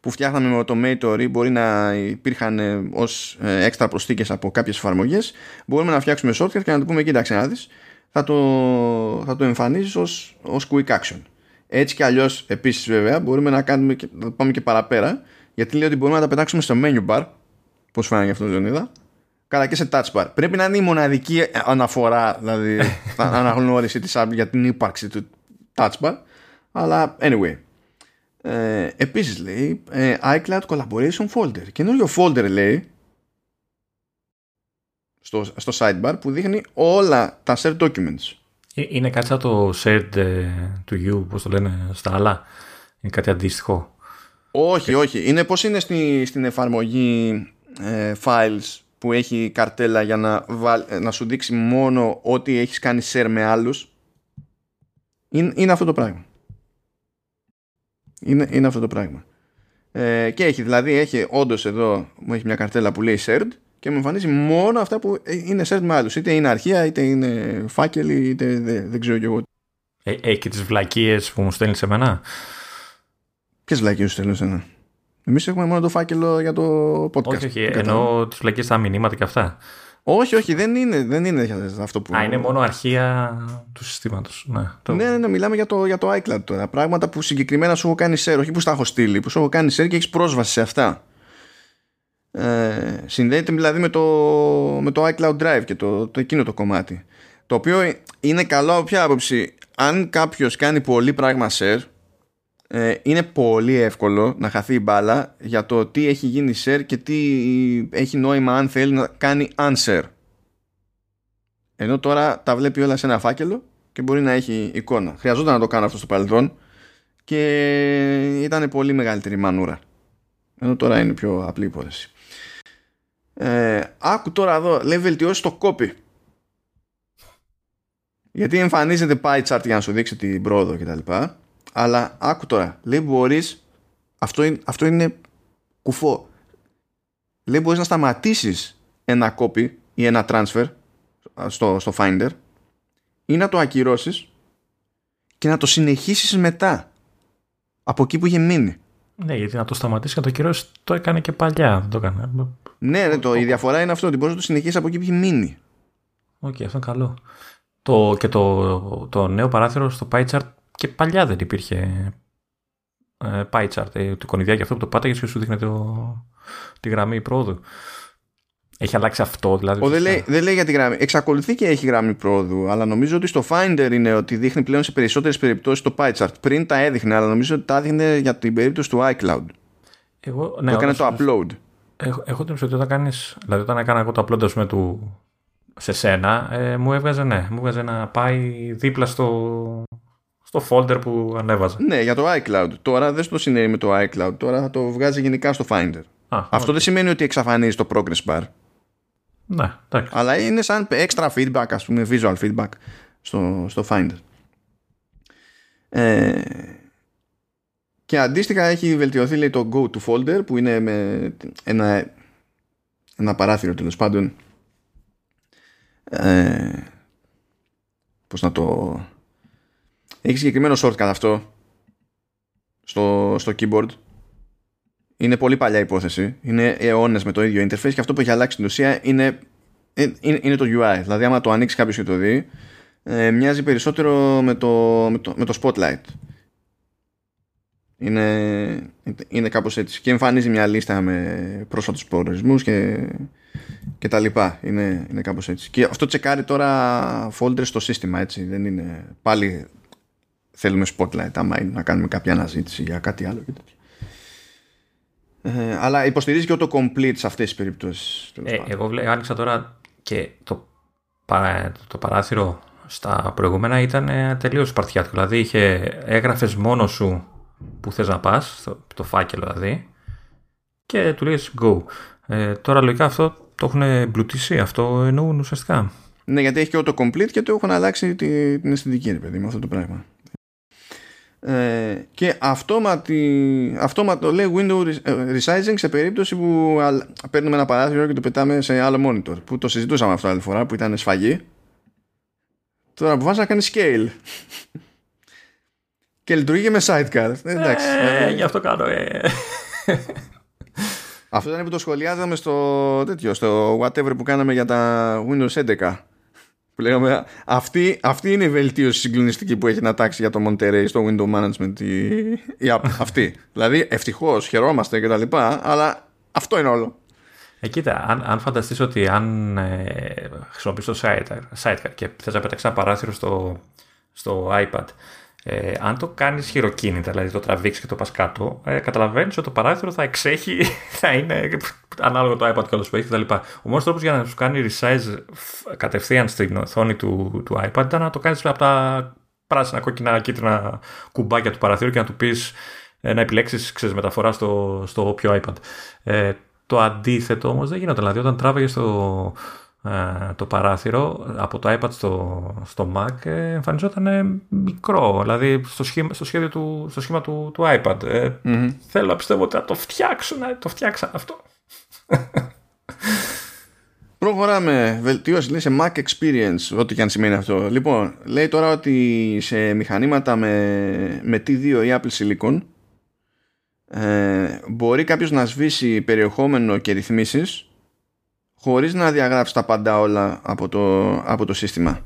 [SPEAKER 1] που φτιάχναμε με Automator ή μπορεί να υπήρχαν ε, ως ε, έξτρα προσθήκες από κάποιες εφαρμογές μπορούμε να φτιάξουμε shortcut και να το πούμε κοίταξε να δεις θα το, θα το εμφανίζεις ως, ως quick action. Έτσι κι αλλιώς επίσης βέβαια μπορούμε να, κάνουμε και, να πάμε και παραπέρα γιατί λέει ότι μπορούμε να τα πετάξουμε στο menu bar πώς φάνηκε αυτό Λεωνίδα καλά και σε touch bar. Πρέπει να είναι η μοναδική αναφορά δηλαδή αναγνώριση της Apple για την ύπαρξη του touch bar αλλά anyway Ε, επίσης λέει ε, iCloud Collaboration Folder. Καινούριο folder λέει στο, στο sidebar που δείχνει όλα τα shared documents.
[SPEAKER 2] Ε, είναι κάτι σαν το shared ε, to you, πώς το λένε στα άλλα; Είναι κάτι αντίστοιχο.
[SPEAKER 1] Όχι, όχι. Είναι πώς είναι στη, στην εφαρμογή ε, files που έχει καρτέλα για να, να σου δείξει μόνο ό,τι έχεις κάνει share με άλλους; Είναι, είναι αυτό το πράγμα. Είναι, είναι αυτό το πράγμα. Ε, και έχει, δηλαδή, έχει όντως εδώ, μου έχει μια καρτέλα που λέει shared και μου εμφανίζει μόνο αυτά που είναι shared με άλλους. Είτε είναι αρχεία, είτε είναι φάκελοι, είτε δεν, δεν ξέρω κι εγώ.
[SPEAKER 2] Ε, έχει και τις βλακίες που μου στέλνεις σε μένα.
[SPEAKER 1] Ποιες βλακίες σου στέλνει σε μένα. Εμείς έχουμε μόνο το φάκελο για το podcast.
[SPEAKER 2] Όχι, όχι. Ενώ τις βλακίες στα μηνύματα και αυτά.
[SPEAKER 1] Όχι, όχι, δεν είναι, δεν είναι αυτό που.
[SPEAKER 2] Α, είναι μόνο αρχεία του συστήματος. Ναι,
[SPEAKER 1] το... ναι, ναι, μιλάμε για το, για το iCloud τώρα. Πράγματα που συγκεκριμένα σου έχω κάνει share, όχι που στα έχω στείλει, που σου έχω κάνει share και έχεις πρόσβαση σε αυτά. Ε, συνδέεται δηλαδή με το, με το iCloud Drive και το, το εκείνο το κομμάτι. Το οποίο είναι καλό από ποια άποψη; Αν κάποιος κάνει πολύ πράγμα share, ε, είναι πολύ εύκολο να χαθεί η μπάλα για το τι έχει γίνει share και τι έχει νόημα αν θέλει να κάνει unshare. Ενώ τώρα τα βλέπει όλα σε ένα φάκελο και μπορεί να έχει εικόνα. Χρειαζόταν να το κάνω αυτό στο παρελθόν και ήταν πολύ μεγαλύτερη μανούρα. Ενώ τώρα είναι πιο απλή υπόθεση. Ε, άκου τώρα εδώ, λέει βελτιώσεις το copy. Γιατί εμφανίζεται pie chart για να σου δείξει την πρόοδο κτλ. Αλλά άκου τώρα, λέει μπορείς. Αυτό, είναι, αυτό είναι κουφό. Λέει μπορείς να σταματήσεις ένα copy ή ένα transfer στο, στο Finder ή να το ακυρώσεις και να το συνεχίσεις μετά από εκεί που είχε μείνει.
[SPEAKER 2] Ναι, γιατί να το σταματήσει και να το ακυρώσει το έκανε και παλιά. Δεν το έκανε.
[SPEAKER 1] Ναι, ναι το, η διαφορά είναι αυτό ότι μπορείς να το συνεχίσεις από εκεί που είχε μείνει.
[SPEAKER 2] OK, okay, αυτό είναι καλό. Το, και το, το νέο παράθυρο στο pie chart και παλιά δεν υπήρχε ε, pie chart, ε, το εικονιδιάκι αυτό που το πάταγες και σου δείχνει το, τη γραμμή πρόοδου. Έχει αλλάξει αυτό, δηλαδή.
[SPEAKER 1] Ο, δεν, λέει, δεν λέει για τη γραμμή. Εξακολουθεί και έχει γραμμή πρόοδου, αλλά νομίζω ότι στο Finder είναι ότι δείχνει πλέον σε περισσότερες περιπτώσεις το pie chart. Πριν τα έδειχνε, αλλά νομίζω ότι τα έδειχνε για την περίπτωση του iCloud.
[SPEAKER 2] Εγώ, ναι,
[SPEAKER 1] το έκανε το upload.
[SPEAKER 2] Έχω, έχω την ότι όταν κάνει. Δηλαδή, όταν έκανα εγώ το upload πούμε, του, σε σένα, ε, μου έβγαζε ναι, μου έβγαζε να πάει δίπλα στο, στο folder που ανέβαζα.
[SPEAKER 1] Ναι, για το iCloud. Τώρα δεν στο συνέβη με το iCloud. Τώρα θα το βγάζει γενικά στο Finder. Α, Αυτό δεν σημαίνει ότι εξαφανίζει το progress bar.
[SPEAKER 2] Ναι, εντάξει.
[SPEAKER 1] Αλλά είναι σαν extra feedback, ας πούμε, visual feedback στο, στο Finder. Ε, και αντίστοιχα έχει βελτιωθεί λέει, το go to folder που είναι με ένα, ένα παράθυρο τέλος πάντων ε, πώς να το έχει συγκεκριμένο shortcut αυτό στο, στο keyboard. Είναι πολύ παλιά υπόθεση. Είναι αιώνες με το ίδιο interface και αυτό που έχει αλλάξει στην ουσία είναι, είναι, είναι το UI. Δηλαδή, άμα το ανοίξει κάποιος και το δει, ε, μοιάζει περισσότερο με το, με το, με το Spotlight. Είναι, είναι κάπως έτσι. Και εμφανίζει μια λίστα με πρόσφατους προορισμούς και, και τα λοιπά. Είναι, είναι κάπως έτσι. Και αυτό τσεκάρει τώρα folders στο σύστημα, έτσι. Δεν είναι πάλι θέλουμε spotlight άμα είναι να κάνουμε κάποια αναζήτηση για κάτι άλλο και τέτοια. Ε, αλλά υποστηρίζει και το complete σε αυτές τις περιπτώσεις.
[SPEAKER 2] Ε, εγώ βλέπω, άνοιξα τώρα και το, το παράθυρο στα προηγούμενα ήταν ε, τελείως σπαρτιάτικο. Δηλαδή είχε, έγραφες μόνος σου που θες να πας, το, το φάκελο δηλαδή, και του λες go. Ε, τώρα λογικά αυτό το έχουν εμπλουτίσει, αυτό εννοούν ουσιαστικά.
[SPEAKER 1] Ναι, γιατί έχει και το complete και το έχουν αλλάξει την αισθητική, παιδί, με αυτό το πράγμα. Ε, και αυτόματι, αυτόματο λέει window resizing σε περίπτωση που παίρνουμε ένα παράθυρο και το πετάμε σε άλλο monitor που το συζητούσαμε αυτό άλλη φορά που ήταν σφαγή. Τώρα αποφάσισα να κάνει scale. Και λειτουργεί και με sidecar.
[SPEAKER 2] Ε, εντάξει. Ε, γι' αυτό κάνω ε.
[SPEAKER 1] αυτό ήταν που το σχολιάζαμε στο τέτοιο στο whatever που κάναμε για τα Windows 11 που λέγαμε, αυτή, αυτή είναι η βελτίωση συγκλονιστική που έχει να τάξει για το Monterey στο window management η, η app αυτή. δηλαδή ευτυχώς χαιρόμαστε και τα λοιπά, αλλά αυτό είναι όλο.
[SPEAKER 2] Ε, κοίτα, αν, αν φανταστείς ότι αν ε, χρησιμοποιείς το sidecar, sidecar και θες να πετάξεις ένα παράθυρο στο, στο iPad Ε, αν το κάνεις χειροκίνητα, δηλαδή το τραβήξεις και το πας κάτω, ε, καταλαβαίνεις ότι το παράθυρο θα εξέχει, θα είναι ανάλογα το iPad κιόλα που έχεις κτλ. Ο μόνος τρόπος για να σου κάνει resize κατευθείαν στην οθόνη του, του iPad ήταν να το κάνεις από τα πράσινα, κόκκινα, κίτρινα κουμπάκια του παραθύρου και να του πεις ε, να επιλέξεις μεταφορά στο, στο όποιο iPad. Ε, το αντίθετο όμως δεν γίνεται. Δηλαδή, όταν τράβηγε το, ε, το παράθυρο από το iPad στο, στο Mac ε, εμφανιζόταν μικρό. Δηλαδή, στο σχήμα, στο σχέδιο του, στο σχήμα του, του iPad. Ε, mm-hmm. Θέλω να πιστεύω ότι θα το φτιάξουν. Το φτιάξαν αυτό.
[SPEAKER 1] Προχωράμε. Βελτίωση λέει σε Mac Experience, ό,τι και αν σημαίνει αυτό. Λοιπόν, λέει τώρα ότι σε μηχανήματα με, με T2 ή Apple Silicon ε, μπορεί κάποιος να σβήσει περιεχόμενο και ρυθμίσεις χωρίς να διαγράψεις τα πάντα όλα από το, από το σύστημα.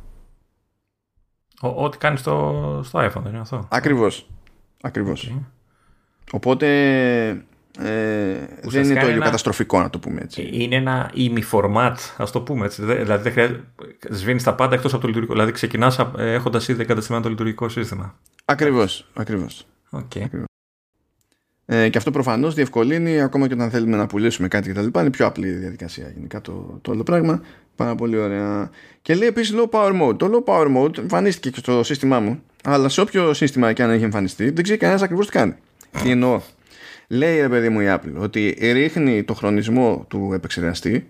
[SPEAKER 2] ό,τι κάνεις στο, στο iPhone, δεν είναι αυτό;
[SPEAKER 1] Ακριβώς. Ακριβώς. Οπότε ε, δεν είναι το ίδιο καταστροφικό να το πούμε έτσι.
[SPEAKER 2] Είναι ένα ημι-format, ας το πούμε έτσι. Δηλαδή δεν χρειάζεται. Σβήνεις τα πάντα εκτός από το λειτουργικό. Δηλαδή ξεκινάς έχοντας ήδη εγκαταστημένο το λειτουργικό σύστημα.
[SPEAKER 1] Ακριβώς. Ακριβώς.
[SPEAKER 2] Okay.
[SPEAKER 1] Ε, και αυτό προφανώς διευκολύνει ακόμα και όταν θέλουμε να πουλήσουμε κάτι κτλ. Είναι πιο απλή η διαδικασία γενικά το, το όλο πράγμα. Πάρα πολύ ωραία. Και λέει επίσης low power mode. Το low power mode εμφανίστηκε και στο σύστημά μου, αλλά σε όποιο σύστημα και αν έχει εμφανιστεί, δεν ξέρει κανένας ακριβώς τι κάνει. Τι εννοώ. Λέει ρε παιδί μου η Apple ότι ρίχνει το χρονισμό του επεξεργαστή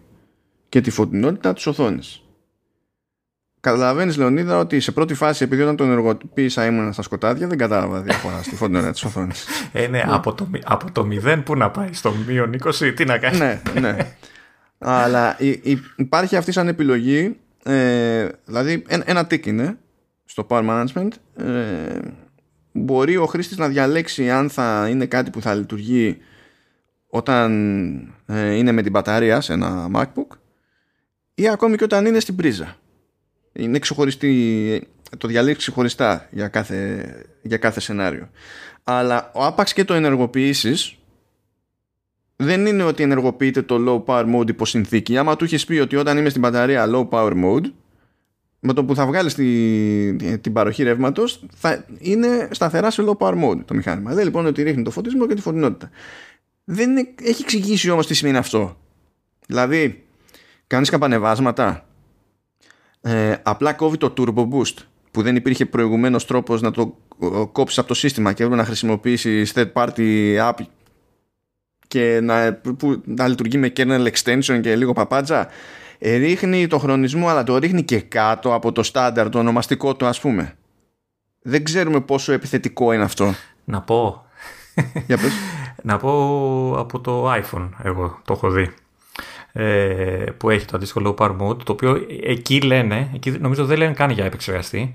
[SPEAKER 1] και τη φωτεινότητα της οθόνης. Καταλαβαίνεις, Λεωνίδα, ότι σε πρώτη φάση, επειδή όταν τον ενεργοποίησα ήμουν στα σκοτάδια, δεν κατάλαβα διαφορά στη φωτεινότητα της οθόνης.
[SPEAKER 2] Ε, ναι, από το, από το 0 που να πάει, στο μείον 20, τι να κάνει.
[SPEAKER 1] ναι, ναι. Αλλά υπάρχει αυτή σαν επιλογή, ε, δηλαδή ένα, ένα tick είναι στο Power Management. Ε, μπορεί ο χρήστης να διαλέξει αν θα είναι κάτι που θα λειτουργεί όταν ε, είναι με την μπαταρία σε ένα MacBook ή ακόμη και όταν είναι στην πρίζα. Είναι ξεχωριστή, το διαλέξει ξεχωριστά για κάθε, για κάθε σενάριο. Αλλά ο άπαξ και το ενεργοποιήσεις δεν είναι ότι ενεργοποιείται το low power mode υπό συνθήκη. Άμα του έχει πει ότι όταν είμαι στην μπαταρία low power mode με το που θα βγάλεις τη, την παροχή ρεύματος, θα είναι σταθερά σε low power mode το μηχάνημα. Δεν λοιπόν ότι ρίχνει το φωτισμό και τη φωτεινότητα. Δεν είναι, έχει εξηγήσει όμως τι σημαίνει αυτό. Δηλαδή, κάνεις καπανεβάσματα. Ε, απλά κόβει το turbo boost που δεν υπήρχε προηγουμένως τρόπος να το κόψεις από το σύστημα και έπρεπε να χρησιμοποιήσεις third party app και να, που, να λειτουργεί με kernel extension και λίγο παπάτζα ρίχνει το χρονισμό αλλά το ρίχνει και κάτω από το στάνταρ το ονομαστικό του ας πούμε. Δεν ξέρουμε πόσο επιθετικό είναι αυτό.
[SPEAKER 2] Να πω.
[SPEAKER 1] Για πες.
[SPEAKER 2] να πω από το iPhone εγώ το έχω δει. ε, που έχει το αντίστοιχο low power mode το οποίο εκεί λένε εκεί νομίζω δεν λένε καν για επεξεργαστή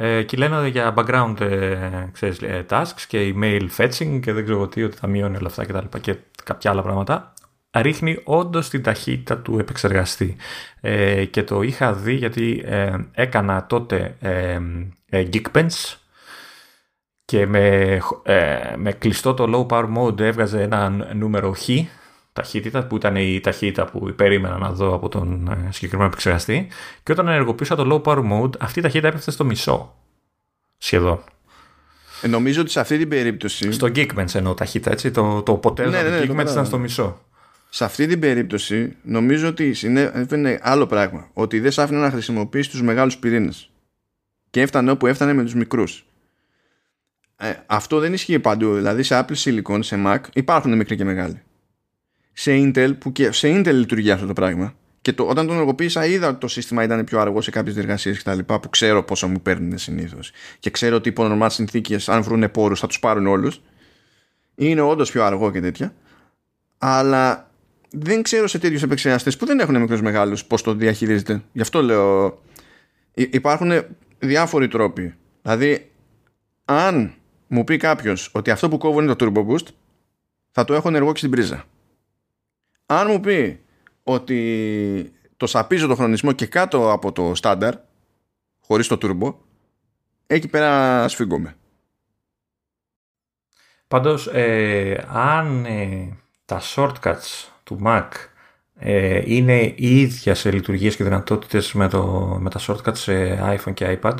[SPEAKER 2] ε, εκεί λένε για background ε, ξέρεις, ε, tasks και email fetching και δεν ξέρω τι ότι θα μειώνει όλα αυτά και τα λοιπά και κάποια άλλα πράγματα. Ρίχνει όντως την ταχύτητα του επεξεργαστή. Ε, και το είχα δει γιατί ε, έκανα τότε ε, ε, Geekbench και με, με κλειστό το low power mode έβγαζε ένα νούμερο χ ταχύτητα που ήταν η ταχύτητα που περίμενα να δω από τον συγκεκριμένο επεξεργαστή και όταν ενεργοποίησα το low power mode αυτή η ταχύτητα έπεφτε στο μισό σχεδόν.
[SPEAKER 1] νομίζω ότι σε αυτή την περίπτωση.
[SPEAKER 2] Στο Geekbench εννοώ ταχύτητα, έτσι. Το, το αποτέλεσμα ναι, ναι, του Geekbench ήταν στο μισό
[SPEAKER 1] σε αυτή την περίπτωση νομίζω ότι συνέβαινε άλλο πράγμα. Ότι δεν σ' άφηνε να χρησιμοποιήσει τους μεγάλους πυρήνες. Και έφτανε όπου έφτανε με τους μικρούς. Ε, αυτό δεν ισχύει παντού. Δηλαδή σε Apple Silicon, σε Mac υπάρχουν μικροί και μεγάλοι. Σε Intel, που και σε Intel λειτουργεί αυτό το πράγμα. Και το, όταν τον ενεργοποίησα είδα ότι το σύστημα ήταν πιο αργό σε κάποιες διεργασίες και τα λοιπά που ξέρω πόσο μου παίρνουν συνήθως. Και ξέρω ότι υπό νορμάλ συνθήκες αν βρουν πόρους θα τους πάρουν όλους. Είναι όντως πιο αργό και τέτοια. Αλλά δεν ξέρω σε τέτοιους επεξεργαστές που δεν έχουν μικρούς μεγάλους πώς το διαχειρίζεται. Γι' αυτό λέω. Υπάρχουν διάφοροι τρόποι. Δηλαδή, αν μου πει κάποιος ότι αυτό που κόβω είναι το turbo boost, θα το έχω ενεργό και στην πρίζα. Αν μου πει ότι το σαπίζω το χρονισμό και κάτω από το στάνταρ, χωρίς το turbo, εκεί πέρα σφίγγομαι.
[SPEAKER 2] Πάντως, ε, αν ε, τα shortcuts του Mac ε, είναι η ίδια σε λειτουργίες και δυνατότητες με, το, με τα shortcuts σε iPhone και iPad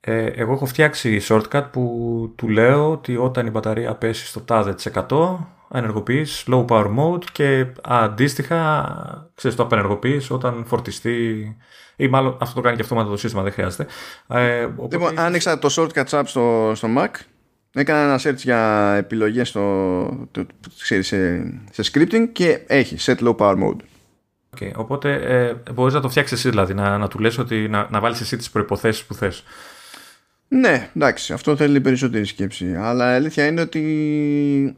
[SPEAKER 2] Ε, εγώ έχω φτιάξει shortcut που του λέω ότι όταν η μπαταρία πέσει στο τάδε της 100 ενεργοποιείς low power mode και αντίστοιχα ξέρεις το απενεργοποιείς όταν φορτιστεί ή μάλλον αυτό το κάνει και αυτό το σύστημα δεν χρειάζεται.
[SPEAKER 1] Ε, οπότε... Λοιπόν, άνοιξα το shortcut app στο, στο Mac έκανα ένα search για επιλογές στο, το, ξέρεις, σε, σε scripting και έχει set low power mode.
[SPEAKER 2] Okay, οπότε ε, μπορείς να το φτιάξεις εσύ δηλαδή, να, να του λες ότι να, να βάλεις εσύ τις προϋποθέσεις που θες.
[SPEAKER 1] Ναι, εντάξει, αυτό θέλει περισσότερη σκέψη. Αλλά η αλήθεια είναι ότι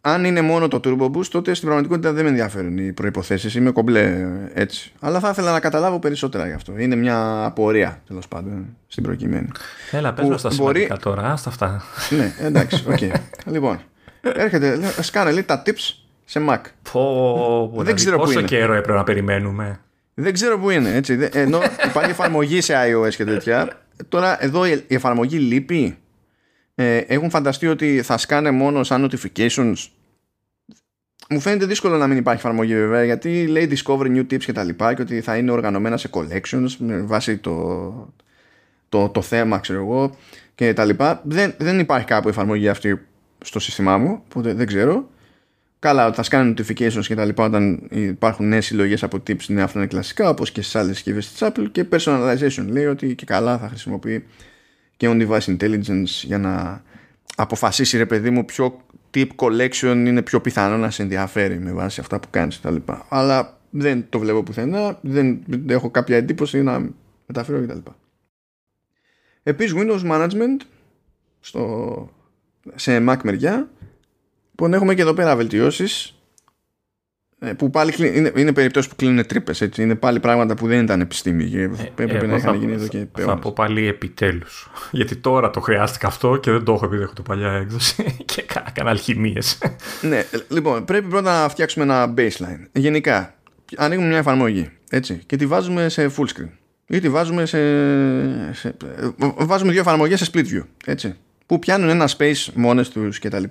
[SPEAKER 1] αν είναι μόνο το Turbo Boost, τότε στην πραγματικότητα δεν με ενδιαφέρουν οι προποθέσει. Είμαι κομπλέ έτσι. Αλλά θα ήθελα να καταλάβω περισσότερα γι' αυτό. Είναι μια απορία τέλος πάντων στην προκειμένη.
[SPEAKER 2] Έλα, πες μας τα μπορεί... τώρα, στα αυτά.
[SPEAKER 1] ναι, εντάξει, OK. Okay. λοιπόν, έρχεται, α κάνω λίγο τα tips σε Mac.
[SPEAKER 2] Πω, δεν δηλαδή, ξέρω πόσο καιρό έπρεπε να περιμένουμε.
[SPEAKER 1] Δεν ξέρω πού είναι. Έτσι. Ενώ υπάρχει εφαρμογή σε iOS και τέτοια. Τώρα εδώ η εφαρμογή λείπει. Ε, έχουν φανταστεί ότι θα σκάνε μόνο σαν notifications. Μου φαίνεται δύσκολο να μην υπάρχει εφαρμογή βέβαια γιατί λέει discover new tips και τα λοιπά και ότι θα είναι οργανωμένα σε collections με βάση το, το, το θέμα ξέρω εγώ και τα λοιπά. Δεν, δεν υπάρχει κάπου εφαρμογή αυτή στο σύστημά μου οπότε δεν ξέρω Καλά, ότι θα σκάνε notifications και τα λοιπά όταν υπάρχουν νέες συλλογές από tips, ναι, αυτό είναι κλασικά, όπως και στις άλλες συσκευές της Apple. Και personalization λέει ότι και καλά θα χρησιμοποιεί και on-device intelligence για να αποφασίσει ρε παιδί μου ποιο tip collection είναι πιο πιθανό να σε ενδιαφέρει με βάση αυτά που κάνεις τα λοιπά. Αλλά δεν το βλέπω πουθενά, δεν, έχω κάποια εντύπωση να μεταφέρω και τα λοιπά. Επίσης Windows Management στο, σε Mac μεριά που έχουμε και εδώ πέρα βελτιώσεις ε, που πάλι είναι, είναι περιπτώσεις που κλείνουν τρύπες. Είναι πάλι πράγματα που δεν ήταν επιστήμη. Ε, Έπρεπε να είχαν γίνει εδώ και
[SPEAKER 2] πέρα. Θα πω πάλι επιτέλους. Γιατί τώρα το χρειάστηκα αυτό και δεν το έχω επειδή έχω το παλιά έκδοση και έκανα αλχημίες.
[SPEAKER 1] ναι, λοιπόν, πρέπει πρώτα να φτιάξουμε ένα baseline. Γενικά, ανοίγουμε μια εφαρμογή έτσι, και τη βάζουμε σε full screen. Ή τη βάζουμε σε. σε βάζουμε δύο εφαρμογές σε split view. Έτσι, που πιάνουν ένα space μόνες τους κτλ.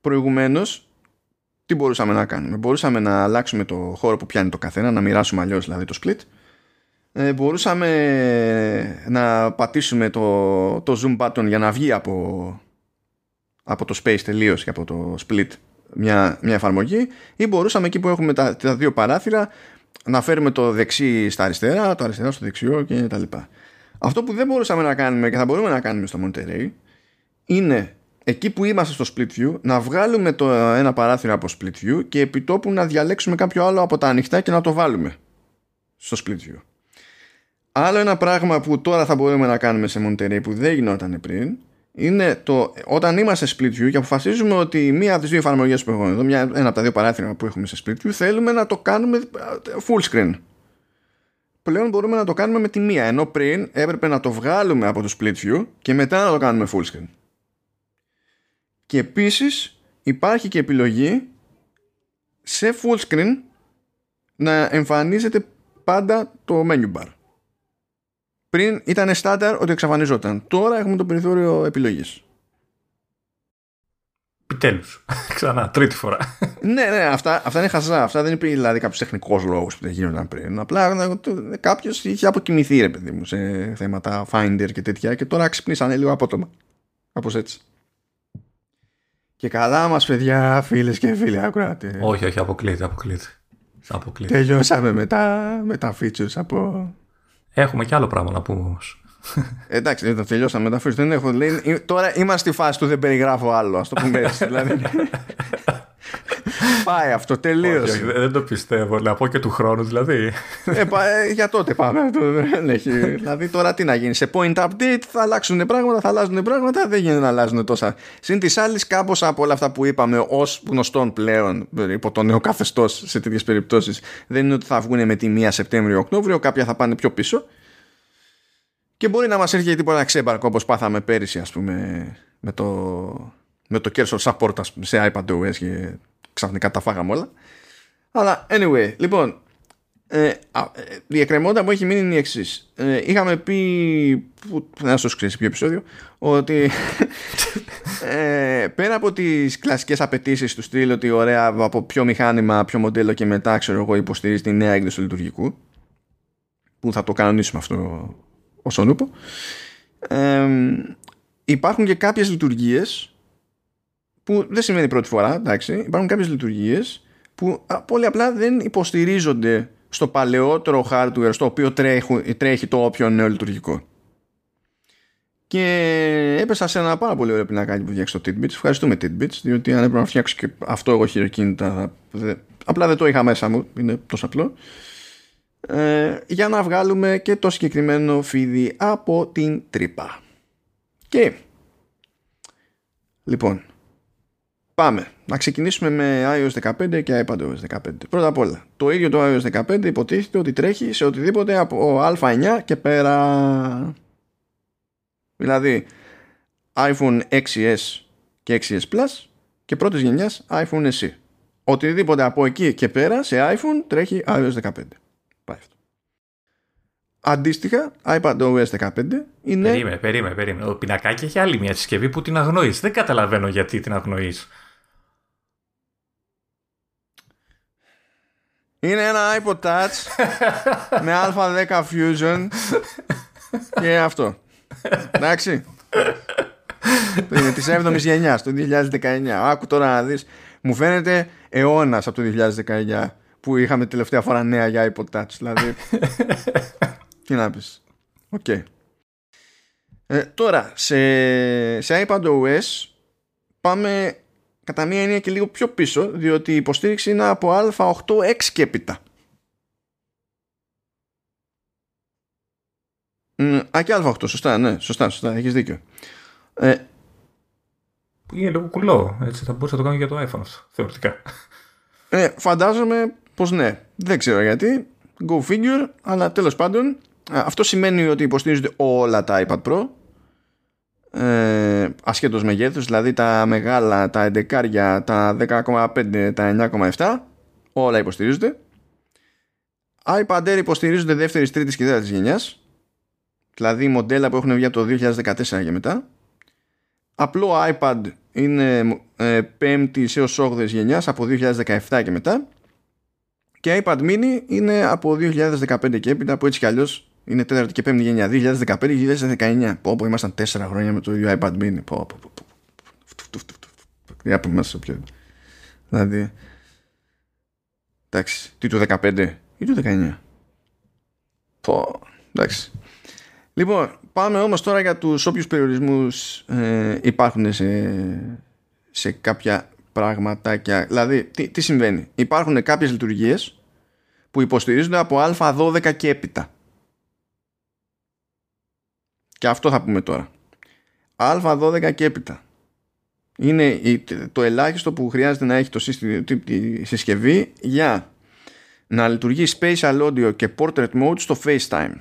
[SPEAKER 1] Προηγουμένως τι μπορούσαμε να κάνουμε; Μπορούσαμε να αλλάξουμε το χώρο που πιάνει το καθένα, να μοιράσουμε αλλιώς δηλαδή το split. Ε, μπορούσαμε να πατήσουμε το, το zoom button για να βγει από, από το space τελείως και από το split μια, μια εφαρμογή ή μπορούσαμε εκεί που έχουμε τα, τα δύο παράθυρα να φέρουμε το δεξί στα αριστερά, το αριστερά στο δεξιό και τα λοιπά. Αυτό που δεν μπορούσαμε να κάνουμε και θα μπορούμε να κάνουμε στο Monterey είναι εκεί που είμαστε στο split view να βγάλουμε το ένα παράθυρο από split view και επιτόπου να διαλέξουμε κάποιο άλλο από τα ανοιχτά και να το βάλουμε στο split view. Άλλο ένα πράγμα που τώρα θα μπορούμε να κάνουμε σε Monterey που δεν γινόταν πριν είναι το όταν είμαστε split view και αποφασίζουμε ότι μία από τις δύο εφαρμογές που έχουμε εδώ, μια, ένα από τα δύο παράθυρα που έχουμε σε split view, θέλουμε να το κάνουμε ε, full screen. Πλέον μπορούμε να το κάνουμε με τη μία, ενώ πριν έπρεπε να το βγάλουμε από το split view και μετά να το κάνουμε full screen. Και επίσης υπάρχει και επιλογή σε full screen να εμφανίζεται πάντα το menu bar. Πριν ήταν στάνταρ ότι εξαφανιζόταν. Τώρα έχουμε το περιθώριο επιλογής.
[SPEAKER 2] Επιτέλους. Ξανά, τρίτη φορά.
[SPEAKER 1] ναι, ναι, αυτά, αυτά είναι χαζά. Αυτά δεν υπήρχε δηλαδή κάποιο τεχνικό λόγο που δεν γίνονταν πριν. Απλά κάποιος είχε αποκοιμηθεί, ρε παιδί μου, σε θέματα Finder και τέτοια και τώρα ξυπνήσανε λίγο απότομα. Κάπως έτσι. Και καλά μας παιδιά, φίλες και φίλοι, ακουράτε.
[SPEAKER 2] Όχι, όχι, αποκλείται, αποκλείται. αποκλείται.
[SPEAKER 1] Τελειώσαμε με τα, με τα features από...
[SPEAKER 2] Έχουμε και άλλο πράγμα να πούμε όμως.
[SPEAKER 1] Εντάξει, δεν το τελειώσαμε με τα features. Δεν έχω, λέει, τώρα είμαστε στη φάση του δεν περιγράφω άλλο, ας το πούμε έτσι. δηλαδή. Πάει αυτό, τελείωσε.
[SPEAKER 2] δεν το πιστεύω. Να πω και του χρόνου δηλαδή.
[SPEAKER 1] Ε, ε, για τότε πάμε. δηλαδή τώρα τι να γίνει; Σε point update θα αλλάξουν πράγματα, θα αλλάζουν πράγματα. Δεν γίνεται να αλλάζουν τόσα. Συν της άλλης, κάπως από όλα αυτά που είπαμε ως γνωστόν πλέον υπό το νέο καθεστώς σε τέτοιες περιπτώσεις, δεν είναι ότι θα βγουν με τη 1 Σεπτέμβριο-Οκτώβριο. Κάποια θα πάνε πιο πίσω. Και μπορεί να μας έρχεται και τίποτα ξέμπαρκο όπως πάθαμε πέρυσι, ας πούμε, με το, με το Kershaw Support σε iPadOS και ξαφνικά τα φάγαμε όλα. Αλλά anyway, λοιπόν, ε, ε, η εκκρεμότητα που έχει μείνει είναι η εξής. Ε, είχαμε πει. Που, να σα ξέρεις ποιο επεισόδιο. Ότι ε, πέρα από τις κλασικές απαιτήσεις του στυλ ότι ωραία από ποιο μηχάνημα, ποιο μοντέλο και μετά ξέρω εγώ υποστηρίζει τη νέα έκδοση του λειτουργικού. Που θα το κανονίσουμε αυτό όσον ούπο υπάρχουν και κάποιες λειτουργίες που δεν σημαίνει πρώτη φορά εντάξει, υπάρχουν κάποιες λειτουργίες που πολύ απλά δεν υποστηρίζονται στο παλαιότερο hardware στο οποίο τρέχει, τρέχει το όποιο νέο λειτουργικό και έπεσα σε ένα πάρα πολύ ωραίο πινακάκι που φτιάξει το Tidbits. Ευχαριστούμε Tidbits, διότι αν έπρεπε να φτιάξω και αυτό εγώ χειροκίνητα. Απλά δεν το είχα μέσα μου, είναι τόσο απλό. Ε, για να βγάλουμε και το συγκεκριμένο φίδι από την τρύπα. Και λοιπόν, πάμε να ξεκινήσουμε με iOS 15 και iPadOS 15. Πρώτα απ' όλα, το ίδιο το iOS 15 υποτίθεται ότι τρέχει σε οτιδήποτε από α9 και πέρα. Δηλαδή iPhone 6s και 6s Plus και πρώτης γενιάς iPhone SE. Οτιδήποτε από εκεί και πέρα σε iPhone τρέχει iOS 15. Πάει αυτό. Αντίστοιχα, iPadOS 15 είναι.
[SPEAKER 2] Περίμενε, περίμενε, περίμενε. Ο πινακάκι έχει άλλη μια συσκευή που την αγνοείς. Δεν καταλαβαίνω γιατί την αγνοείς.
[SPEAKER 1] Είναι ένα iPod Touch με α10 Fusion και αυτό. Εντάξει. Είναι της 7η γενιάς, το 2019. Άκου τώρα να δεις. Μου φαίνεται αιώνας από το 2019 που είχαμε τελευταία φορά νέα για iPod Touch. Δηλαδή. τι να πεις. Οκ. Ε, τώρα, σε, σε iPad OS πάμε κατά μία έννοια και λίγο πιο πίσω, διότι η υποστήριξη είναι από A8X και έπειτα. Α, και α8, σωστά, ναι, σωστά, σωστά, έχεις δίκιο. Ε,
[SPEAKER 2] που είναι λίγο κουλό, έτσι, θα μπορούσα να το κάνω για το iPhone αυτό, θεωρητικά.
[SPEAKER 1] Ε, φαντάζομαι πως ναι, δεν ξέρω γιατί, go figure, αλλά τέλος πάντων, αυτό σημαίνει ότι υποστηρίζονται όλα τα iPad Pro, ε, ασχέτως μεγέθους, δηλαδή τα μεγάλα, τα 11, τα 10,5, τα 9,7, όλα υποστηρίζονται. iPad Air υποστηρίζονται δεύτερης, τρίτης και τέταρτης γενιάς δηλαδή μοντέλα που έχουν βγει από το 2014 και μετά. Απλό iPad είναι ε, 5η έως 8η γενιάς από 2017 και μετά. Και iPad mini είναι από 2015 και έπειτα που έτσι κι αλλιώς είναι τέταρτη και πέμπτη γενιά. 2015-2019. Πω πω ήμασταν 4 χρόνια με το ίδιο iPad mini. Πω πω πω. Τι από μέσα πιο. Δηλαδή. Εντάξει. Τι το 15 ή το 19. Πω. Εντάξει. Λοιπόν, πάμε όμως τώρα για τους όποιους περιορισμούς ε, υπάρχουν σε, σε κάποια πραγματάκια. Δηλαδή, τι, τι συμβαίνει; Υπάρχουν κάποιες λειτουργίες που υποστηρίζονται από α12 και έπειτα. Και αυτό θα πούμε τώρα. α12 και έπειτα. Είναι το ελάχιστο που χρειάζεται να έχει το σύστημα, τη συσκευή για να λειτουργεί spatial audio και portrait mode στο FaceTime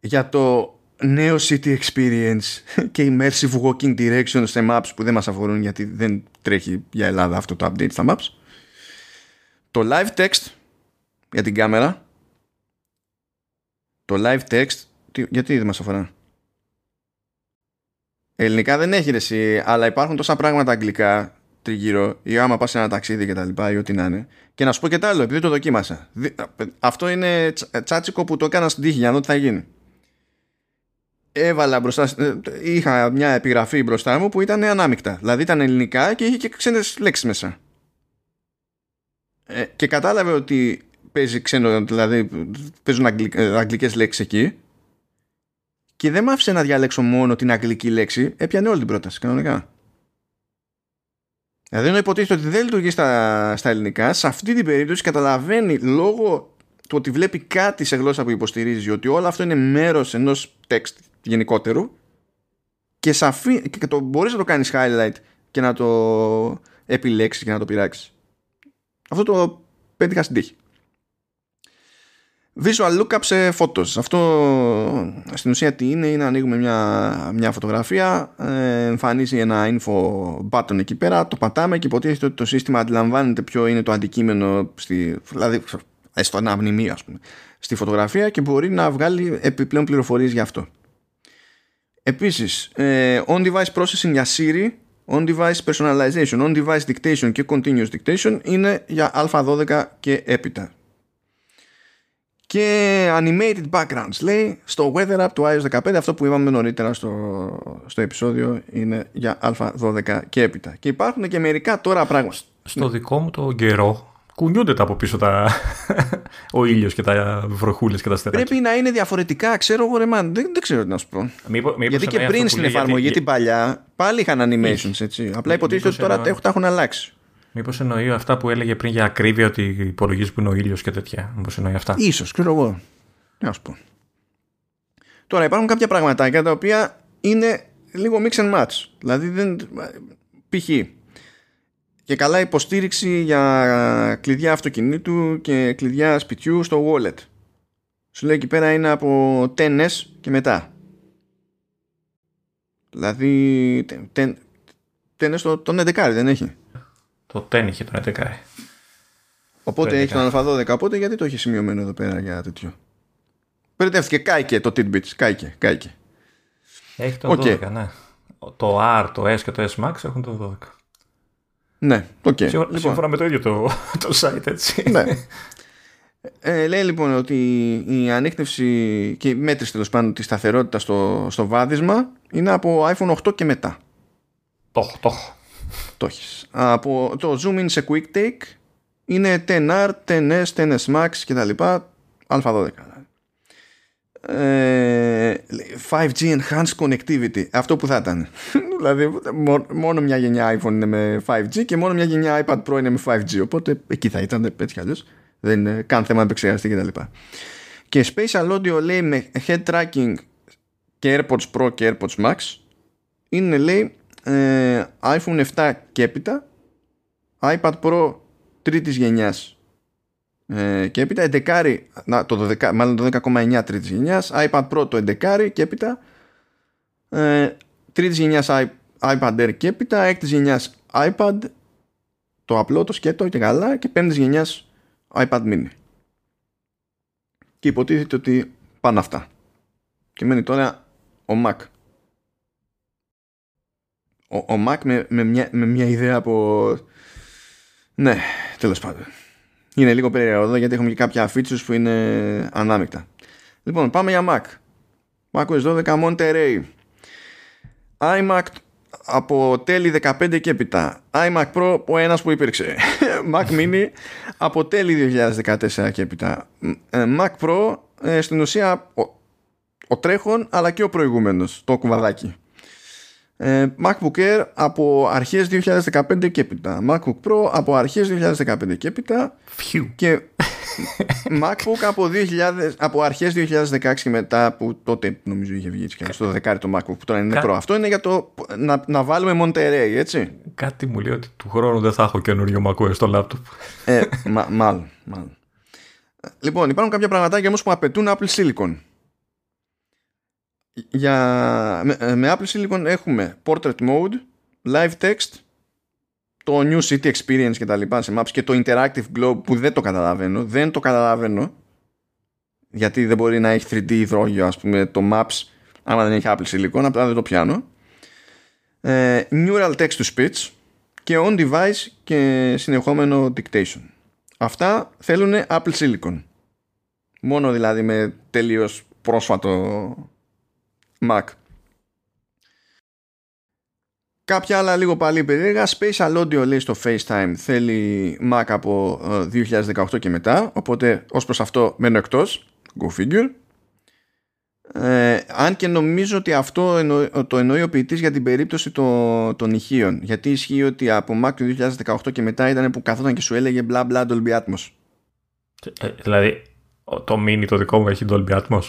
[SPEAKER 1] για το νέο City Experience και Immersive Walking Direction σε maps που δεν μας αφορούν γιατί δεν τρέχει για Ελλάδα αυτό το update στα maps το live text για την κάμερα το live text γιατί δεν μας αφορά; Ελληνικά δεν έχει εσύ αλλά υπάρχουν τόσα πράγματα αγγλικά τριγύρω ή άμα πας σε ένα ταξίδι και τα λοιπά ή ό,τι να είναι και να σου πω και τα άλλο επειδή το δοκίμασα αυτό είναι τσάτσικο που το έκανα στην τύχη για να δω τι θα γίνει έβαλα μπροστά, ε, είχα μια επιγραφή μπροστά μου που ήταν ανάμεικτα. Δηλαδή ήταν ελληνικά και είχε και ξένες λέξεις μέσα. Ε, και κατάλαβε ότι παίζει ξένο, δηλαδή παίζουν ε, αγγλικές λέξεις εκεί και δεν μ' άφησε να διαλέξω μόνο την αγγλική λέξη, έπιανε όλη την πρόταση κανονικά. Δηλαδή ενώ υποτίθεται ότι δεν λειτουργεί στα, στα ελληνικά, σε αυτή την περίπτωση καταλαβαίνει λόγω του ότι βλέπει κάτι σε γλώσσα που υποστηρίζει ότι όλο αυτό είναι μέρος ενός text γενικότερου και, σαφή, και το μπορείς να το κάνεις highlight και να το επιλέξεις και να το πειράξεις. Αυτό το πέτυχα στην τύχη. Visual lookup σε photos. Αυτό στην ουσία τι είναι, είναι να ανοίγουμε μια, μια φωτογραφία, ε, εμφανίζει ένα info button εκεί πέρα, το πατάμε και υποτίθεται ότι το σύστημα αντιλαμβάνεται ποιο είναι το αντικείμενο, στη, δηλαδή στο ένα μνημείο ας πούμε, στη φωτογραφία και μπορεί να βγάλει επιπλέον πληροφορίες για αυτό. Επίσης, ε, on-device processing για Siri, on-device personalization, on-device dictation και continuous dictation είναι για α12 και έπειτα. Και animated backgrounds λέει στο weather app του iOS 15 αυτό που είπαμε νωρίτερα στο, στο επεισόδιο είναι για α12 και έπειτα και υπάρχουν και μερικά τώρα πράγματα
[SPEAKER 2] στο δικό μου το καιρό κουνιούνται τα από πίσω τα... ο ήλιος και τα βροχούλες και τα στεράκια.
[SPEAKER 1] Πρέπει να είναι διαφορετικά, ξέρω εγώ ρε δεν, δεν ξέρω τι να σου πω.
[SPEAKER 2] Μήπω, μήπως
[SPEAKER 1] γιατί και πριν στην εφαρμογή γιατί... την παλιά πάλι είχαν animations έτσι. Απλά υποτίθεται ότι τώρα εννοώ... τα έχουν αλλάξει.
[SPEAKER 2] Μήπως εννοεί αυτά που έλεγε πριν για ακρίβεια ότι υπολογίζει που είναι ο ήλιος και τέτοια. Μήπως εννοεί αυτά.
[SPEAKER 1] σω, ξέρω εγώ. Να σου πω. Τώρα υπάρχουν κάποια πραγματάκια τα οποία είναι λίγο mix and match. Δηλαδή δεν. Π.χ. Και καλά υποστήριξη για κλειδιά αυτοκινήτου και κλειδιά σπιτιού στο wallet. Σου λέει εκεί πέρα είναι από 10S και μετά. Δηλαδή 10S το, τον 11 δεν έχει.
[SPEAKER 2] Το 10 είχε τον 11.
[SPEAKER 1] Οπότε έχει τον A12. Οπότε γιατί το έχει σημειωμένο εδώ πέρα για τέτοιο; Περιτεύτηκε, κάηκε το Tidbits. Κάηκε, κάηκε.
[SPEAKER 2] Έχει το okay. 12, ναι. Το R, το S και το S Max έχουν το 12.
[SPEAKER 1] Ναι, OK. Okay.
[SPEAKER 2] Σύμφωνα, λοιπόν. με το ίδιο το, το site, έτσι.
[SPEAKER 1] Ναι. Ε, λέει λοιπόν ότι η ανείχνευση και η μέτρηση τέλος πάντων της σταθερότητας στο, στο βάδισμα είναι από iPhone 8 και μετά.
[SPEAKER 2] Το έχω, το έχω.
[SPEAKER 1] Το έχεις. Από το zoom in σε quick take είναι 10R, 10S, 10S Max κτλ. Α12. Ε, 5G enhanced connectivity αυτό που θα ήταν δηλαδή μόνο μια γενιά iPhone είναι με 5G και μόνο μια γενιά iPad Pro είναι με 5G οπότε εκεί θα ήταν έτσι αλλιώς δεν είναι καν θέμα να επεξεργαστεί και τα λοιπά και Spatial Audio λέει με head tracking και AirPods Pro και AirPods Max είναι λέει ε, iPhone 7 και έπειτα iPad Pro τρίτης γενιάς. Ε, και έπειτα 11, να, το 12, μάλλον το 10,9 τρίτης γενιάς iPad Pro το 11 και έπειτα ε, τρίτης γενιάς iPad Air και έπειτα έκτης γενιάς iPad το απλό, το σκέτο και καλά και πέμπτης γενιάς iPad mini. Και υποτίθεται ότι πάνε αυτά. Και μένει τώρα ο Mac ο, ο Mac με, με, μια, με μια ιδέα από ναι, τέλος πάντων είναι λίγο περίεργο εδώ γιατί έχουμε και κάποια features που είναι ανάμεικτα. Λοιπόν, πάμε για Mac. macOS 12 Monterey. iMac από τέλη 15 και έπειτα. iMac Pro ο ένας που υπήρξε. Mac Mini από τέλη 2014 και έπειτα. Ε, Mac Pro ε, στην ουσία ο, ο τρέχον αλλά και ο προηγούμενος, το κουβαδάκι. Ε, MacBook Air από αρχές 2015 και έπειτα. MacBook Pro από αρχές 2015 και έπειτα. Και MacBook από, 2000, από αρχές 2016 και μετά που τότε νομίζω είχε βγει και στο δεκάρι το MacBook που τώρα είναι νεκρό αυτό είναι για το να, να βάλουμε Monterey έτσι.
[SPEAKER 2] Κάτι μου λέει ότι του χρόνου δεν θα έχω καινούριο MacOS στο laptop.
[SPEAKER 1] Ε, μάλλον, μάλλον. Λοιπόν υπάρχουν κάποια πραγματάκια όμως που απαιτούν Apple Silicon για, με, ε, με Apple Silicon έχουμε Portrait Mode, Live Text, το New City Experience και τα λοιπά σε maps και το Interactive Globe που δεν το καταλαβαίνω. Δεν το καταλαβαίνω γιατί δεν μπορεί να έχει 3D υδρόγειο ας πούμε το Maps άμα δεν έχει Apple Silicon, απλά δεν το πιάνω. Ε, neural Text to Speech και On Device και συνεχόμενο Dictation. Αυτά θέλουν Apple Silicon. Μόνο δηλαδή με τελείως πρόσφατο Mac. Κάποια άλλα λίγο πάλι περίεργα. Spatial Audio λέει στο FaceTime θέλει Mac από 2018 ε, και μετά. Οπότε ως προς αυτό μένω εκτός. Go figure. Ε, αν και νομίζω ότι αυτό το εννοεί ο ποιητής για την περίπτωση το, των ηχείων. Γιατί ισχύει ότι από Mac του 2018 και μετά ήταν που καθόταν και σου έλεγε μπλα μπλα Dolby Atmos.
[SPEAKER 2] Ε, δηλαδή το mini το δικό μου έχει Dolby Atmos.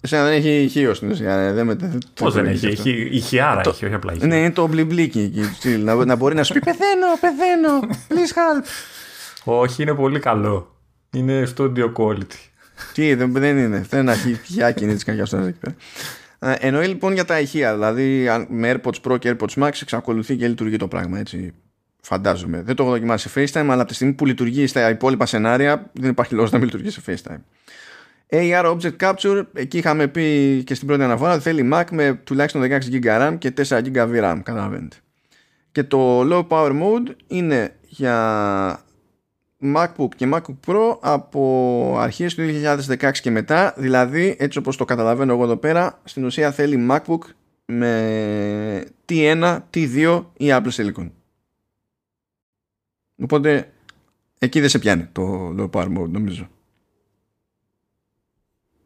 [SPEAKER 1] Εσένα δεν έχει ηχείο στην ουσία.
[SPEAKER 2] Ε, δεν, Πώς δεν έχει, έχει ηχιάρα, το, έχει, όχι απλά ηχείο.
[SPEAKER 1] Ναι, είναι το μπλιμπλίκι να, να μπορεί να σου πει Πεθαίνω, πεθαίνω, please help.
[SPEAKER 2] Όχι, είναι πολύ καλό. Είναι studio quality.
[SPEAKER 1] Τι, δεν, δεν είναι. Δεν έχει ηχιάκι, είναι τη κακιά σου Εννοεί λοιπόν για τα ηχεία. Δηλαδή με AirPods Pro και AirPods Max εξακολουθεί και λειτουργεί το πράγμα έτσι. Φαντάζομαι. Δεν το έχω δοκιμάσει σε FaceTime, αλλά από τη στιγμή που λειτουργεί στα υπόλοιπα σενάρια, δεν υπάρχει λόγος να μην λειτουργεί σε FaceTime. AR Object Capture, εκεί είχαμε πει και στην πρώτη αναφορά ότι θέλει Mac με τουλάχιστον 16 GB RAM και 4 GB VRAM, καταλαβαίνετε. Και το Low Power Mode είναι για MacBook και MacBook Pro από αρχές του 2016 και μετά δηλαδή έτσι όπως το καταλαβαίνω εγώ εδώ πέρα στην ουσία θέλει MacBook με T1, T2 ή Apple Silicon οπότε εκεί δεν σε πιάνει το low power mode νομίζω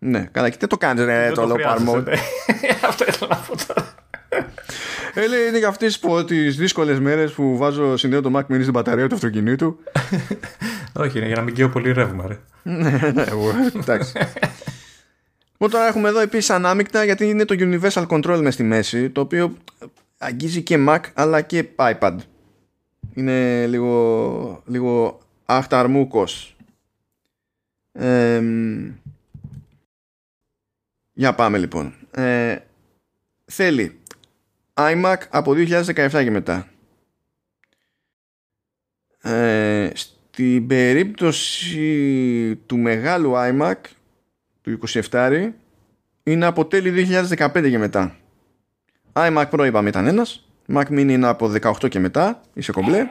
[SPEAKER 1] ναι, καλά, και τι το κάνεις ρε το, low power mode
[SPEAKER 2] Αυτό ήθελα να πω τώρα
[SPEAKER 1] ε, είναι για αυτές τις δύσκολες μέρες που βάζω συνδέω το Mac Mini στην μπαταρία του αυτοκινήτου.
[SPEAKER 2] Όχι, είναι για να μην καίω πολύ ρεύμα, ρε.
[SPEAKER 1] ναι, ναι, εντάξει. Λοιπόν, τώρα έχουμε εδώ επίσης ανάμεικτα γιατί είναι το Universal Control μες στη μέση, το οποίο αγγίζει και Mac αλλά και iPad. Είναι λίγο, λίγο αχταρμούκος. Ε, για πάμε λοιπόν. Ε, θέλει iMac από 2017 και μετά. Ε, στην περίπτωση του μεγάλου iMac του 27 είναι από τέλη 2015 και μετά. iMac Pro είπαμε ήταν ένας. Mac Mini είναι από 18 και μετά. Είσαι κομπλέ.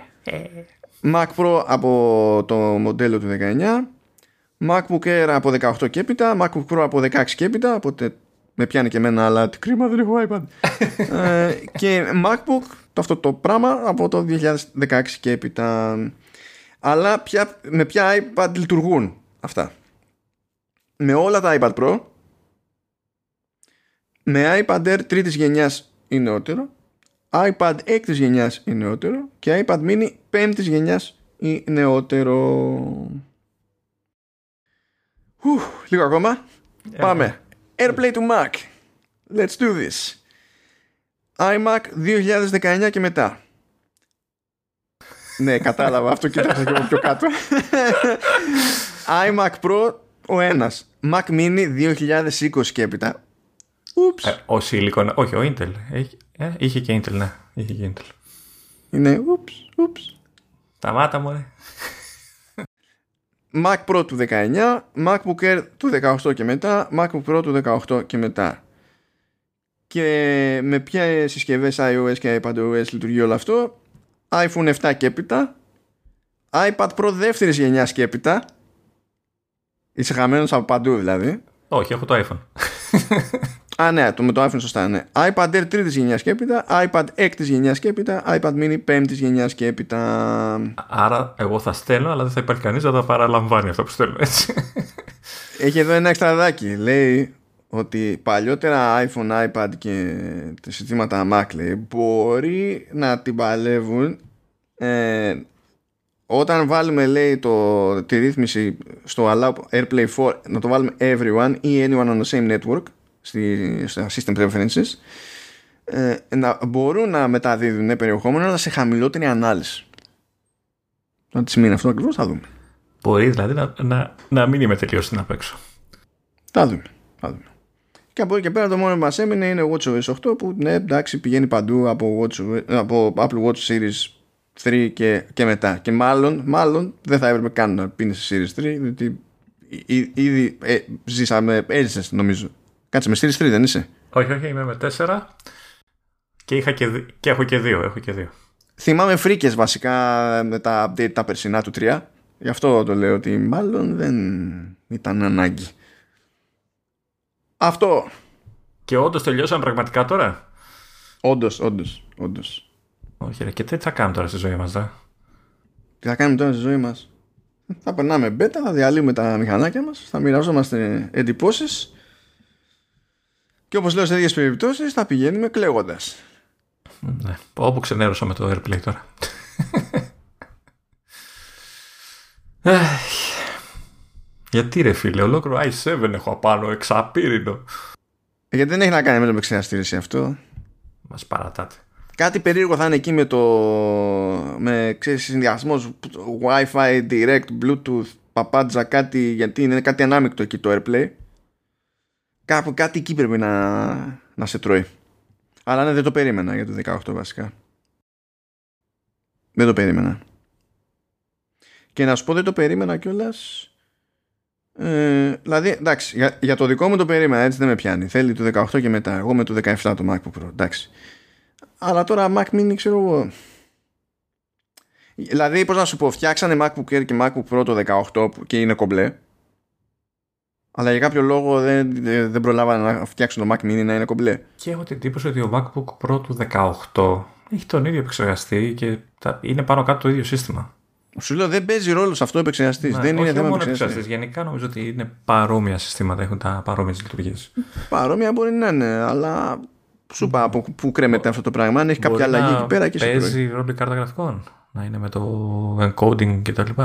[SPEAKER 1] Mac Pro από το μοντέλο του 19. MacBook Air από 18 και έπειτα. MacBook Pro από 16 και έπειτα. Οπότε με πιάνει και εμένα αλλά τι κρίμα δεν έχω iPad ε, και MacBook το αυτό το πράγμα από το 2016 και έπειτα αλλά πια, με ποια iPad λειτουργούν αυτά; Με όλα τα iPad Pro με iPad Air τρίτης γενιάς ή νεότερο iPad έκτης γενιάς ή νεότερο και iPad mini πέμπτης γενιάς ή νεότερο λίγο ακόμα Πάμε AirPlay to Mac. Let's do this. iMac 2019 και μετά. ναι, κατάλαβα αυτό. Κοίταξα και εγώ πιο κάτω. iMac Pro ο ένας. Mac Mini 2020 και έπειτα.
[SPEAKER 2] Ούψ. Ε, ο Silicon, όχι ο Intel. Είχε, ε, είχε και Intel, ναι. Είχε και Intel.
[SPEAKER 1] Είναι ούψ, ούψ.
[SPEAKER 2] Σταμάτα μωρέ.
[SPEAKER 1] Mac Pro του 19, MacBook Air του 18 και μετά, MacBook Pro του 18 και μετά. Και με ποια συσκευές iOS και iPadOS λειτουργεί όλο αυτό, iPhone 7 και έπειτα, iPad Pro δεύτερης γενιάς και έπειτα, είσαι χαμένος από παντού δηλαδή.
[SPEAKER 2] Όχι, έχω το iPhone.
[SPEAKER 1] Α, ναι, το με το iPhone σωστά, ναι. iPad Air τρίτης γενιάς και έπειτα, iPad έκτης γενιάς και έπειτα, iPad Mini πέμπτης γενιάς και έπειτα.
[SPEAKER 2] Άρα, εγώ θα στέλνω, αλλά δεν θα υπάρχει κανείς να τα παραλαμβάνει αυτό που στέλνω έτσι.
[SPEAKER 1] Έχει εδώ ένα εξτραδάκι. Λέει ότι παλιότερα iPhone, iPad και τα συστήματα Mac λέει, μπορεί να την παλεύουν ε, όταν βάλουμε λέει το, τη ρύθμιση στο Allow AirPlay 4 να το βάλουμε everyone ή anyone on the same network στη, στα system preferences ε, να μπορούν να μεταδίδουν περιεχόμενο αλλά σε χαμηλότερη ανάλυση. Να τις σημαίνει αυτό ακριβώς, θα δούμε.
[SPEAKER 2] Μπορεί δηλαδή να, να, να μην είμαι τελείως στην απέξω.
[SPEAKER 1] Θα δούμε. Θα δούμε. Και από εκεί και πέρα το μόνο που μας έμεινε είναι WatchOS 8 που ναι εντάξει πηγαίνει παντού από, Watch, από Apple Watch Series 3 και, και μετά. Και μάλλον, μάλλον δεν θα έπρεπε καν να πίνεις σε Series 3 διότι ήδη ε, ζήσαμε, έζησες νομίζω Κάτσε με στήρι 3 δεν είσαι;
[SPEAKER 2] Όχι, όχι, είμαι με 4 και, είχα και, και έχω και 2. Έχω και δύο.
[SPEAKER 1] Θυμάμαι φρίκες βασικά με τα update τα περσινά του 3. Γι' αυτό το λέω ότι μάλλον δεν ήταν ανάγκη. Αυτό.
[SPEAKER 2] Και όντως τελειώσαν πραγματικά τώρα;
[SPEAKER 1] Όντως, όντως, όντως.
[SPEAKER 2] Όχι, ρε, και τι θα κάνουμε τώρα στη ζωή μας, δε.
[SPEAKER 1] Τι θα κάνουμε τώρα στη ζωή μας; Θα περνάμε μπέτα, θα διαλύουμε τα μηχανάκια μας, θα μοιραζόμαστε εντυπώσεις και όπως λέω σε τέτοιες περιπτώσεις θα πηγαίνουμε κλαίγοντας.
[SPEAKER 2] Ναι, όπου ξενέρωσα με το AirPlay τώρα. Γιατί ρε φίλε, ολόκληρο i7 έχω απάνω, εξαπύρινο.
[SPEAKER 1] Γιατί δεν έχει να κάνει με το επεξεργαστήριο αυτό.
[SPEAKER 2] Μας παρατάτε.
[SPEAKER 1] Κάτι περίεργο θα είναι εκεί με το με ξέρεις συνδυασμός Wi-Fi, Direct, Bluetooth, παπάντζα, κάτι γιατί είναι κάτι ανάμεικτο εκεί το AirPlay. Κάπου κάτι εκεί πρέπει να, να σε τρώει. Αλλά ναι, δεν το περίμενα για το 18 βασικά. Δεν το περίμενα. Και να σου πω δεν το περίμενα κιόλας. Ε, δηλαδή, εντάξει, για, για, το δικό μου το περίμενα, έτσι δεν με πιάνει. Θέλει το 18 και μετά. Εγώ με το 17 το MacBook Pro, εντάξει. Αλλά τώρα Mac Mini, ξέρω εγώ. Δηλαδή, πώς να σου πω, φτιάξανε MacBook Air και MacBook Pro το 18 και είναι κομπλέ. Αλλά για κάποιο λόγο δεν, δεν προλάβανε να φτιάξουν το Mac Mini να είναι κομπλέ.
[SPEAKER 2] Και έχω την εντύπωση ότι ο MacBook Pro του 18 έχει τον ίδιο επεξεργαστή και είναι πάνω κάτω το ίδιο σύστημα.
[SPEAKER 1] Σου λέω δεν παίζει ρόλο σε αυτό ο επεξεργαστής. Ναι, δεν είναι θέμα
[SPEAKER 2] επεξεργαστής. Γενικά νομίζω ότι είναι παρόμοια συστήματα, έχουν τα παρόμοιες λειτουργίες.
[SPEAKER 1] Παρόμοια μπορεί να είναι, αλλά σου είπα από πού κρέμεται αυτό το πράγμα. Αν έχει κάποια αλλαγή εκεί πέρα και
[SPEAKER 2] Παίζει ρόλο η κάρτα γραφικών. Να είναι με το encoding κτλ.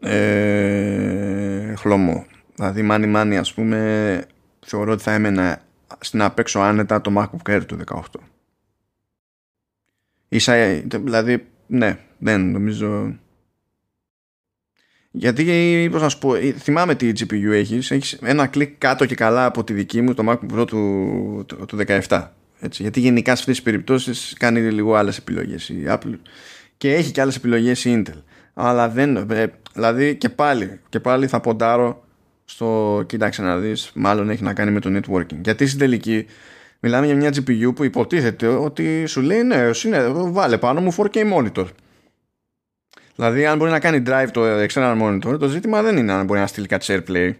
[SPEAKER 1] Ε, χλωμό. Δηλαδή, μάνι μάνι, ας πούμε, θεωρώ ότι θα έμενα στην απέξω άνετα το MacBook Air του 18. Ίσα, δηλαδή, ναι, δεν νομίζω. Γιατί, πώς να σου πω, θυμάμαι τι GPU έχεις, έχεις ένα κλικ κάτω και καλά από τη δική μου, το MacBook Pro του, του, του 17. Έτσι, γιατί γενικά σε αυτές τις περιπτώσεις κάνει λίγο άλλες επιλογές η Apple και έχει και άλλες επιλογές η Intel. Αλλά δεν, ε, δηλαδή και πάλι, και πάλι θα ποντάρω στο, κοίταξε να δεις, μάλλον έχει να κάνει με το networking. Γιατί στην τελική μιλάμε για μια GPU που υποτίθεται ότι σου λέει ναι, είναι, βάλε πάνω μου 4K monitor. Δηλαδή αν μπορεί να κάνει drive το external monitor, το ζήτημα δεν είναι αν μπορεί να στείλει κάτι AirPlay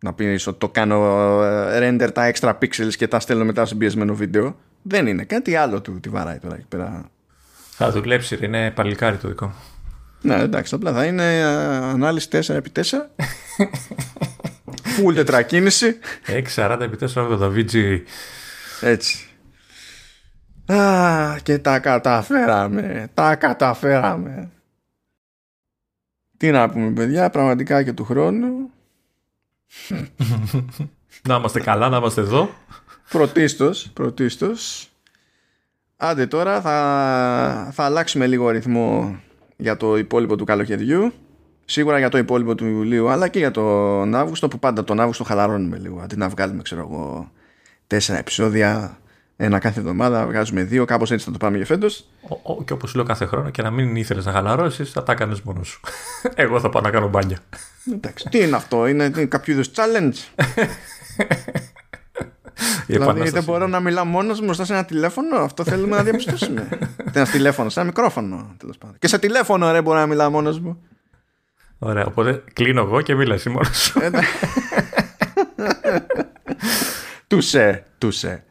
[SPEAKER 1] να πεις ότι το κάνω ε, render τα extra pixels και τα στέλνω μετά σε πιεσμένο βίντεο. Δεν είναι. Κάτι άλλο του τη βαράει τώρα εκεί πέρα.
[SPEAKER 2] Θα δουλέψει, είναι παλικάρι το δικό.
[SPEAKER 1] Ναι, εντάξει, απλά θα είναι ε, ανάλυση 4x4. Full τετρακίνηση.
[SPEAKER 2] 640x480 VG.
[SPEAKER 1] Έτσι. Α, και τα καταφέραμε. Τα καταφέραμε. Τι να πούμε, παιδιά, πραγματικά και του χρόνου
[SPEAKER 2] να είμαστε καλά, να είμαστε εδώ.
[SPEAKER 1] Πρωτίστως, πρωτίστως. Άντε τώρα θα, θα αλλάξουμε λίγο ρυθμό για το υπόλοιπο του καλοκαιριού. Σίγουρα για το υπόλοιπο του Ιουλίου, αλλά και για τον Αύγουστο που πάντα τον Αύγουστο χαλαρώνουμε λίγο. Αντί να βγάλουμε, ξέρω εγώ, τέσσερα επεισόδια, ένα κάθε εβδομάδα, βγάζουμε δύο, κάπως έτσι θα το πάμε για φέτος.
[SPEAKER 2] και όπως λέω κάθε χρόνο και να μην ήθελες να χαλαρώσεις, θα τα κάνεις μόνος σου. εγώ θα πάω να κάνω μπάνια.
[SPEAKER 1] Εντάξει, τι είναι αυτό, είναι, είναι κάποιο είδους challenge. δηλαδή δεν μπορώ να μιλάω μόνος μου μπροστά σε ένα τηλέφωνο. Αυτό θέλουμε να διαπιστώσουμε. ένα τηλέφωνο, σε ένα μικρόφωνο τέλος πάντων. Και σε τηλέφωνο, ρε, μπορώ να μιλάω μόνος μου.
[SPEAKER 2] Ωραία, οπότε κλείνω εγώ και μίλα μόνος σου.
[SPEAKER 1] Τουσέ, τουσέ.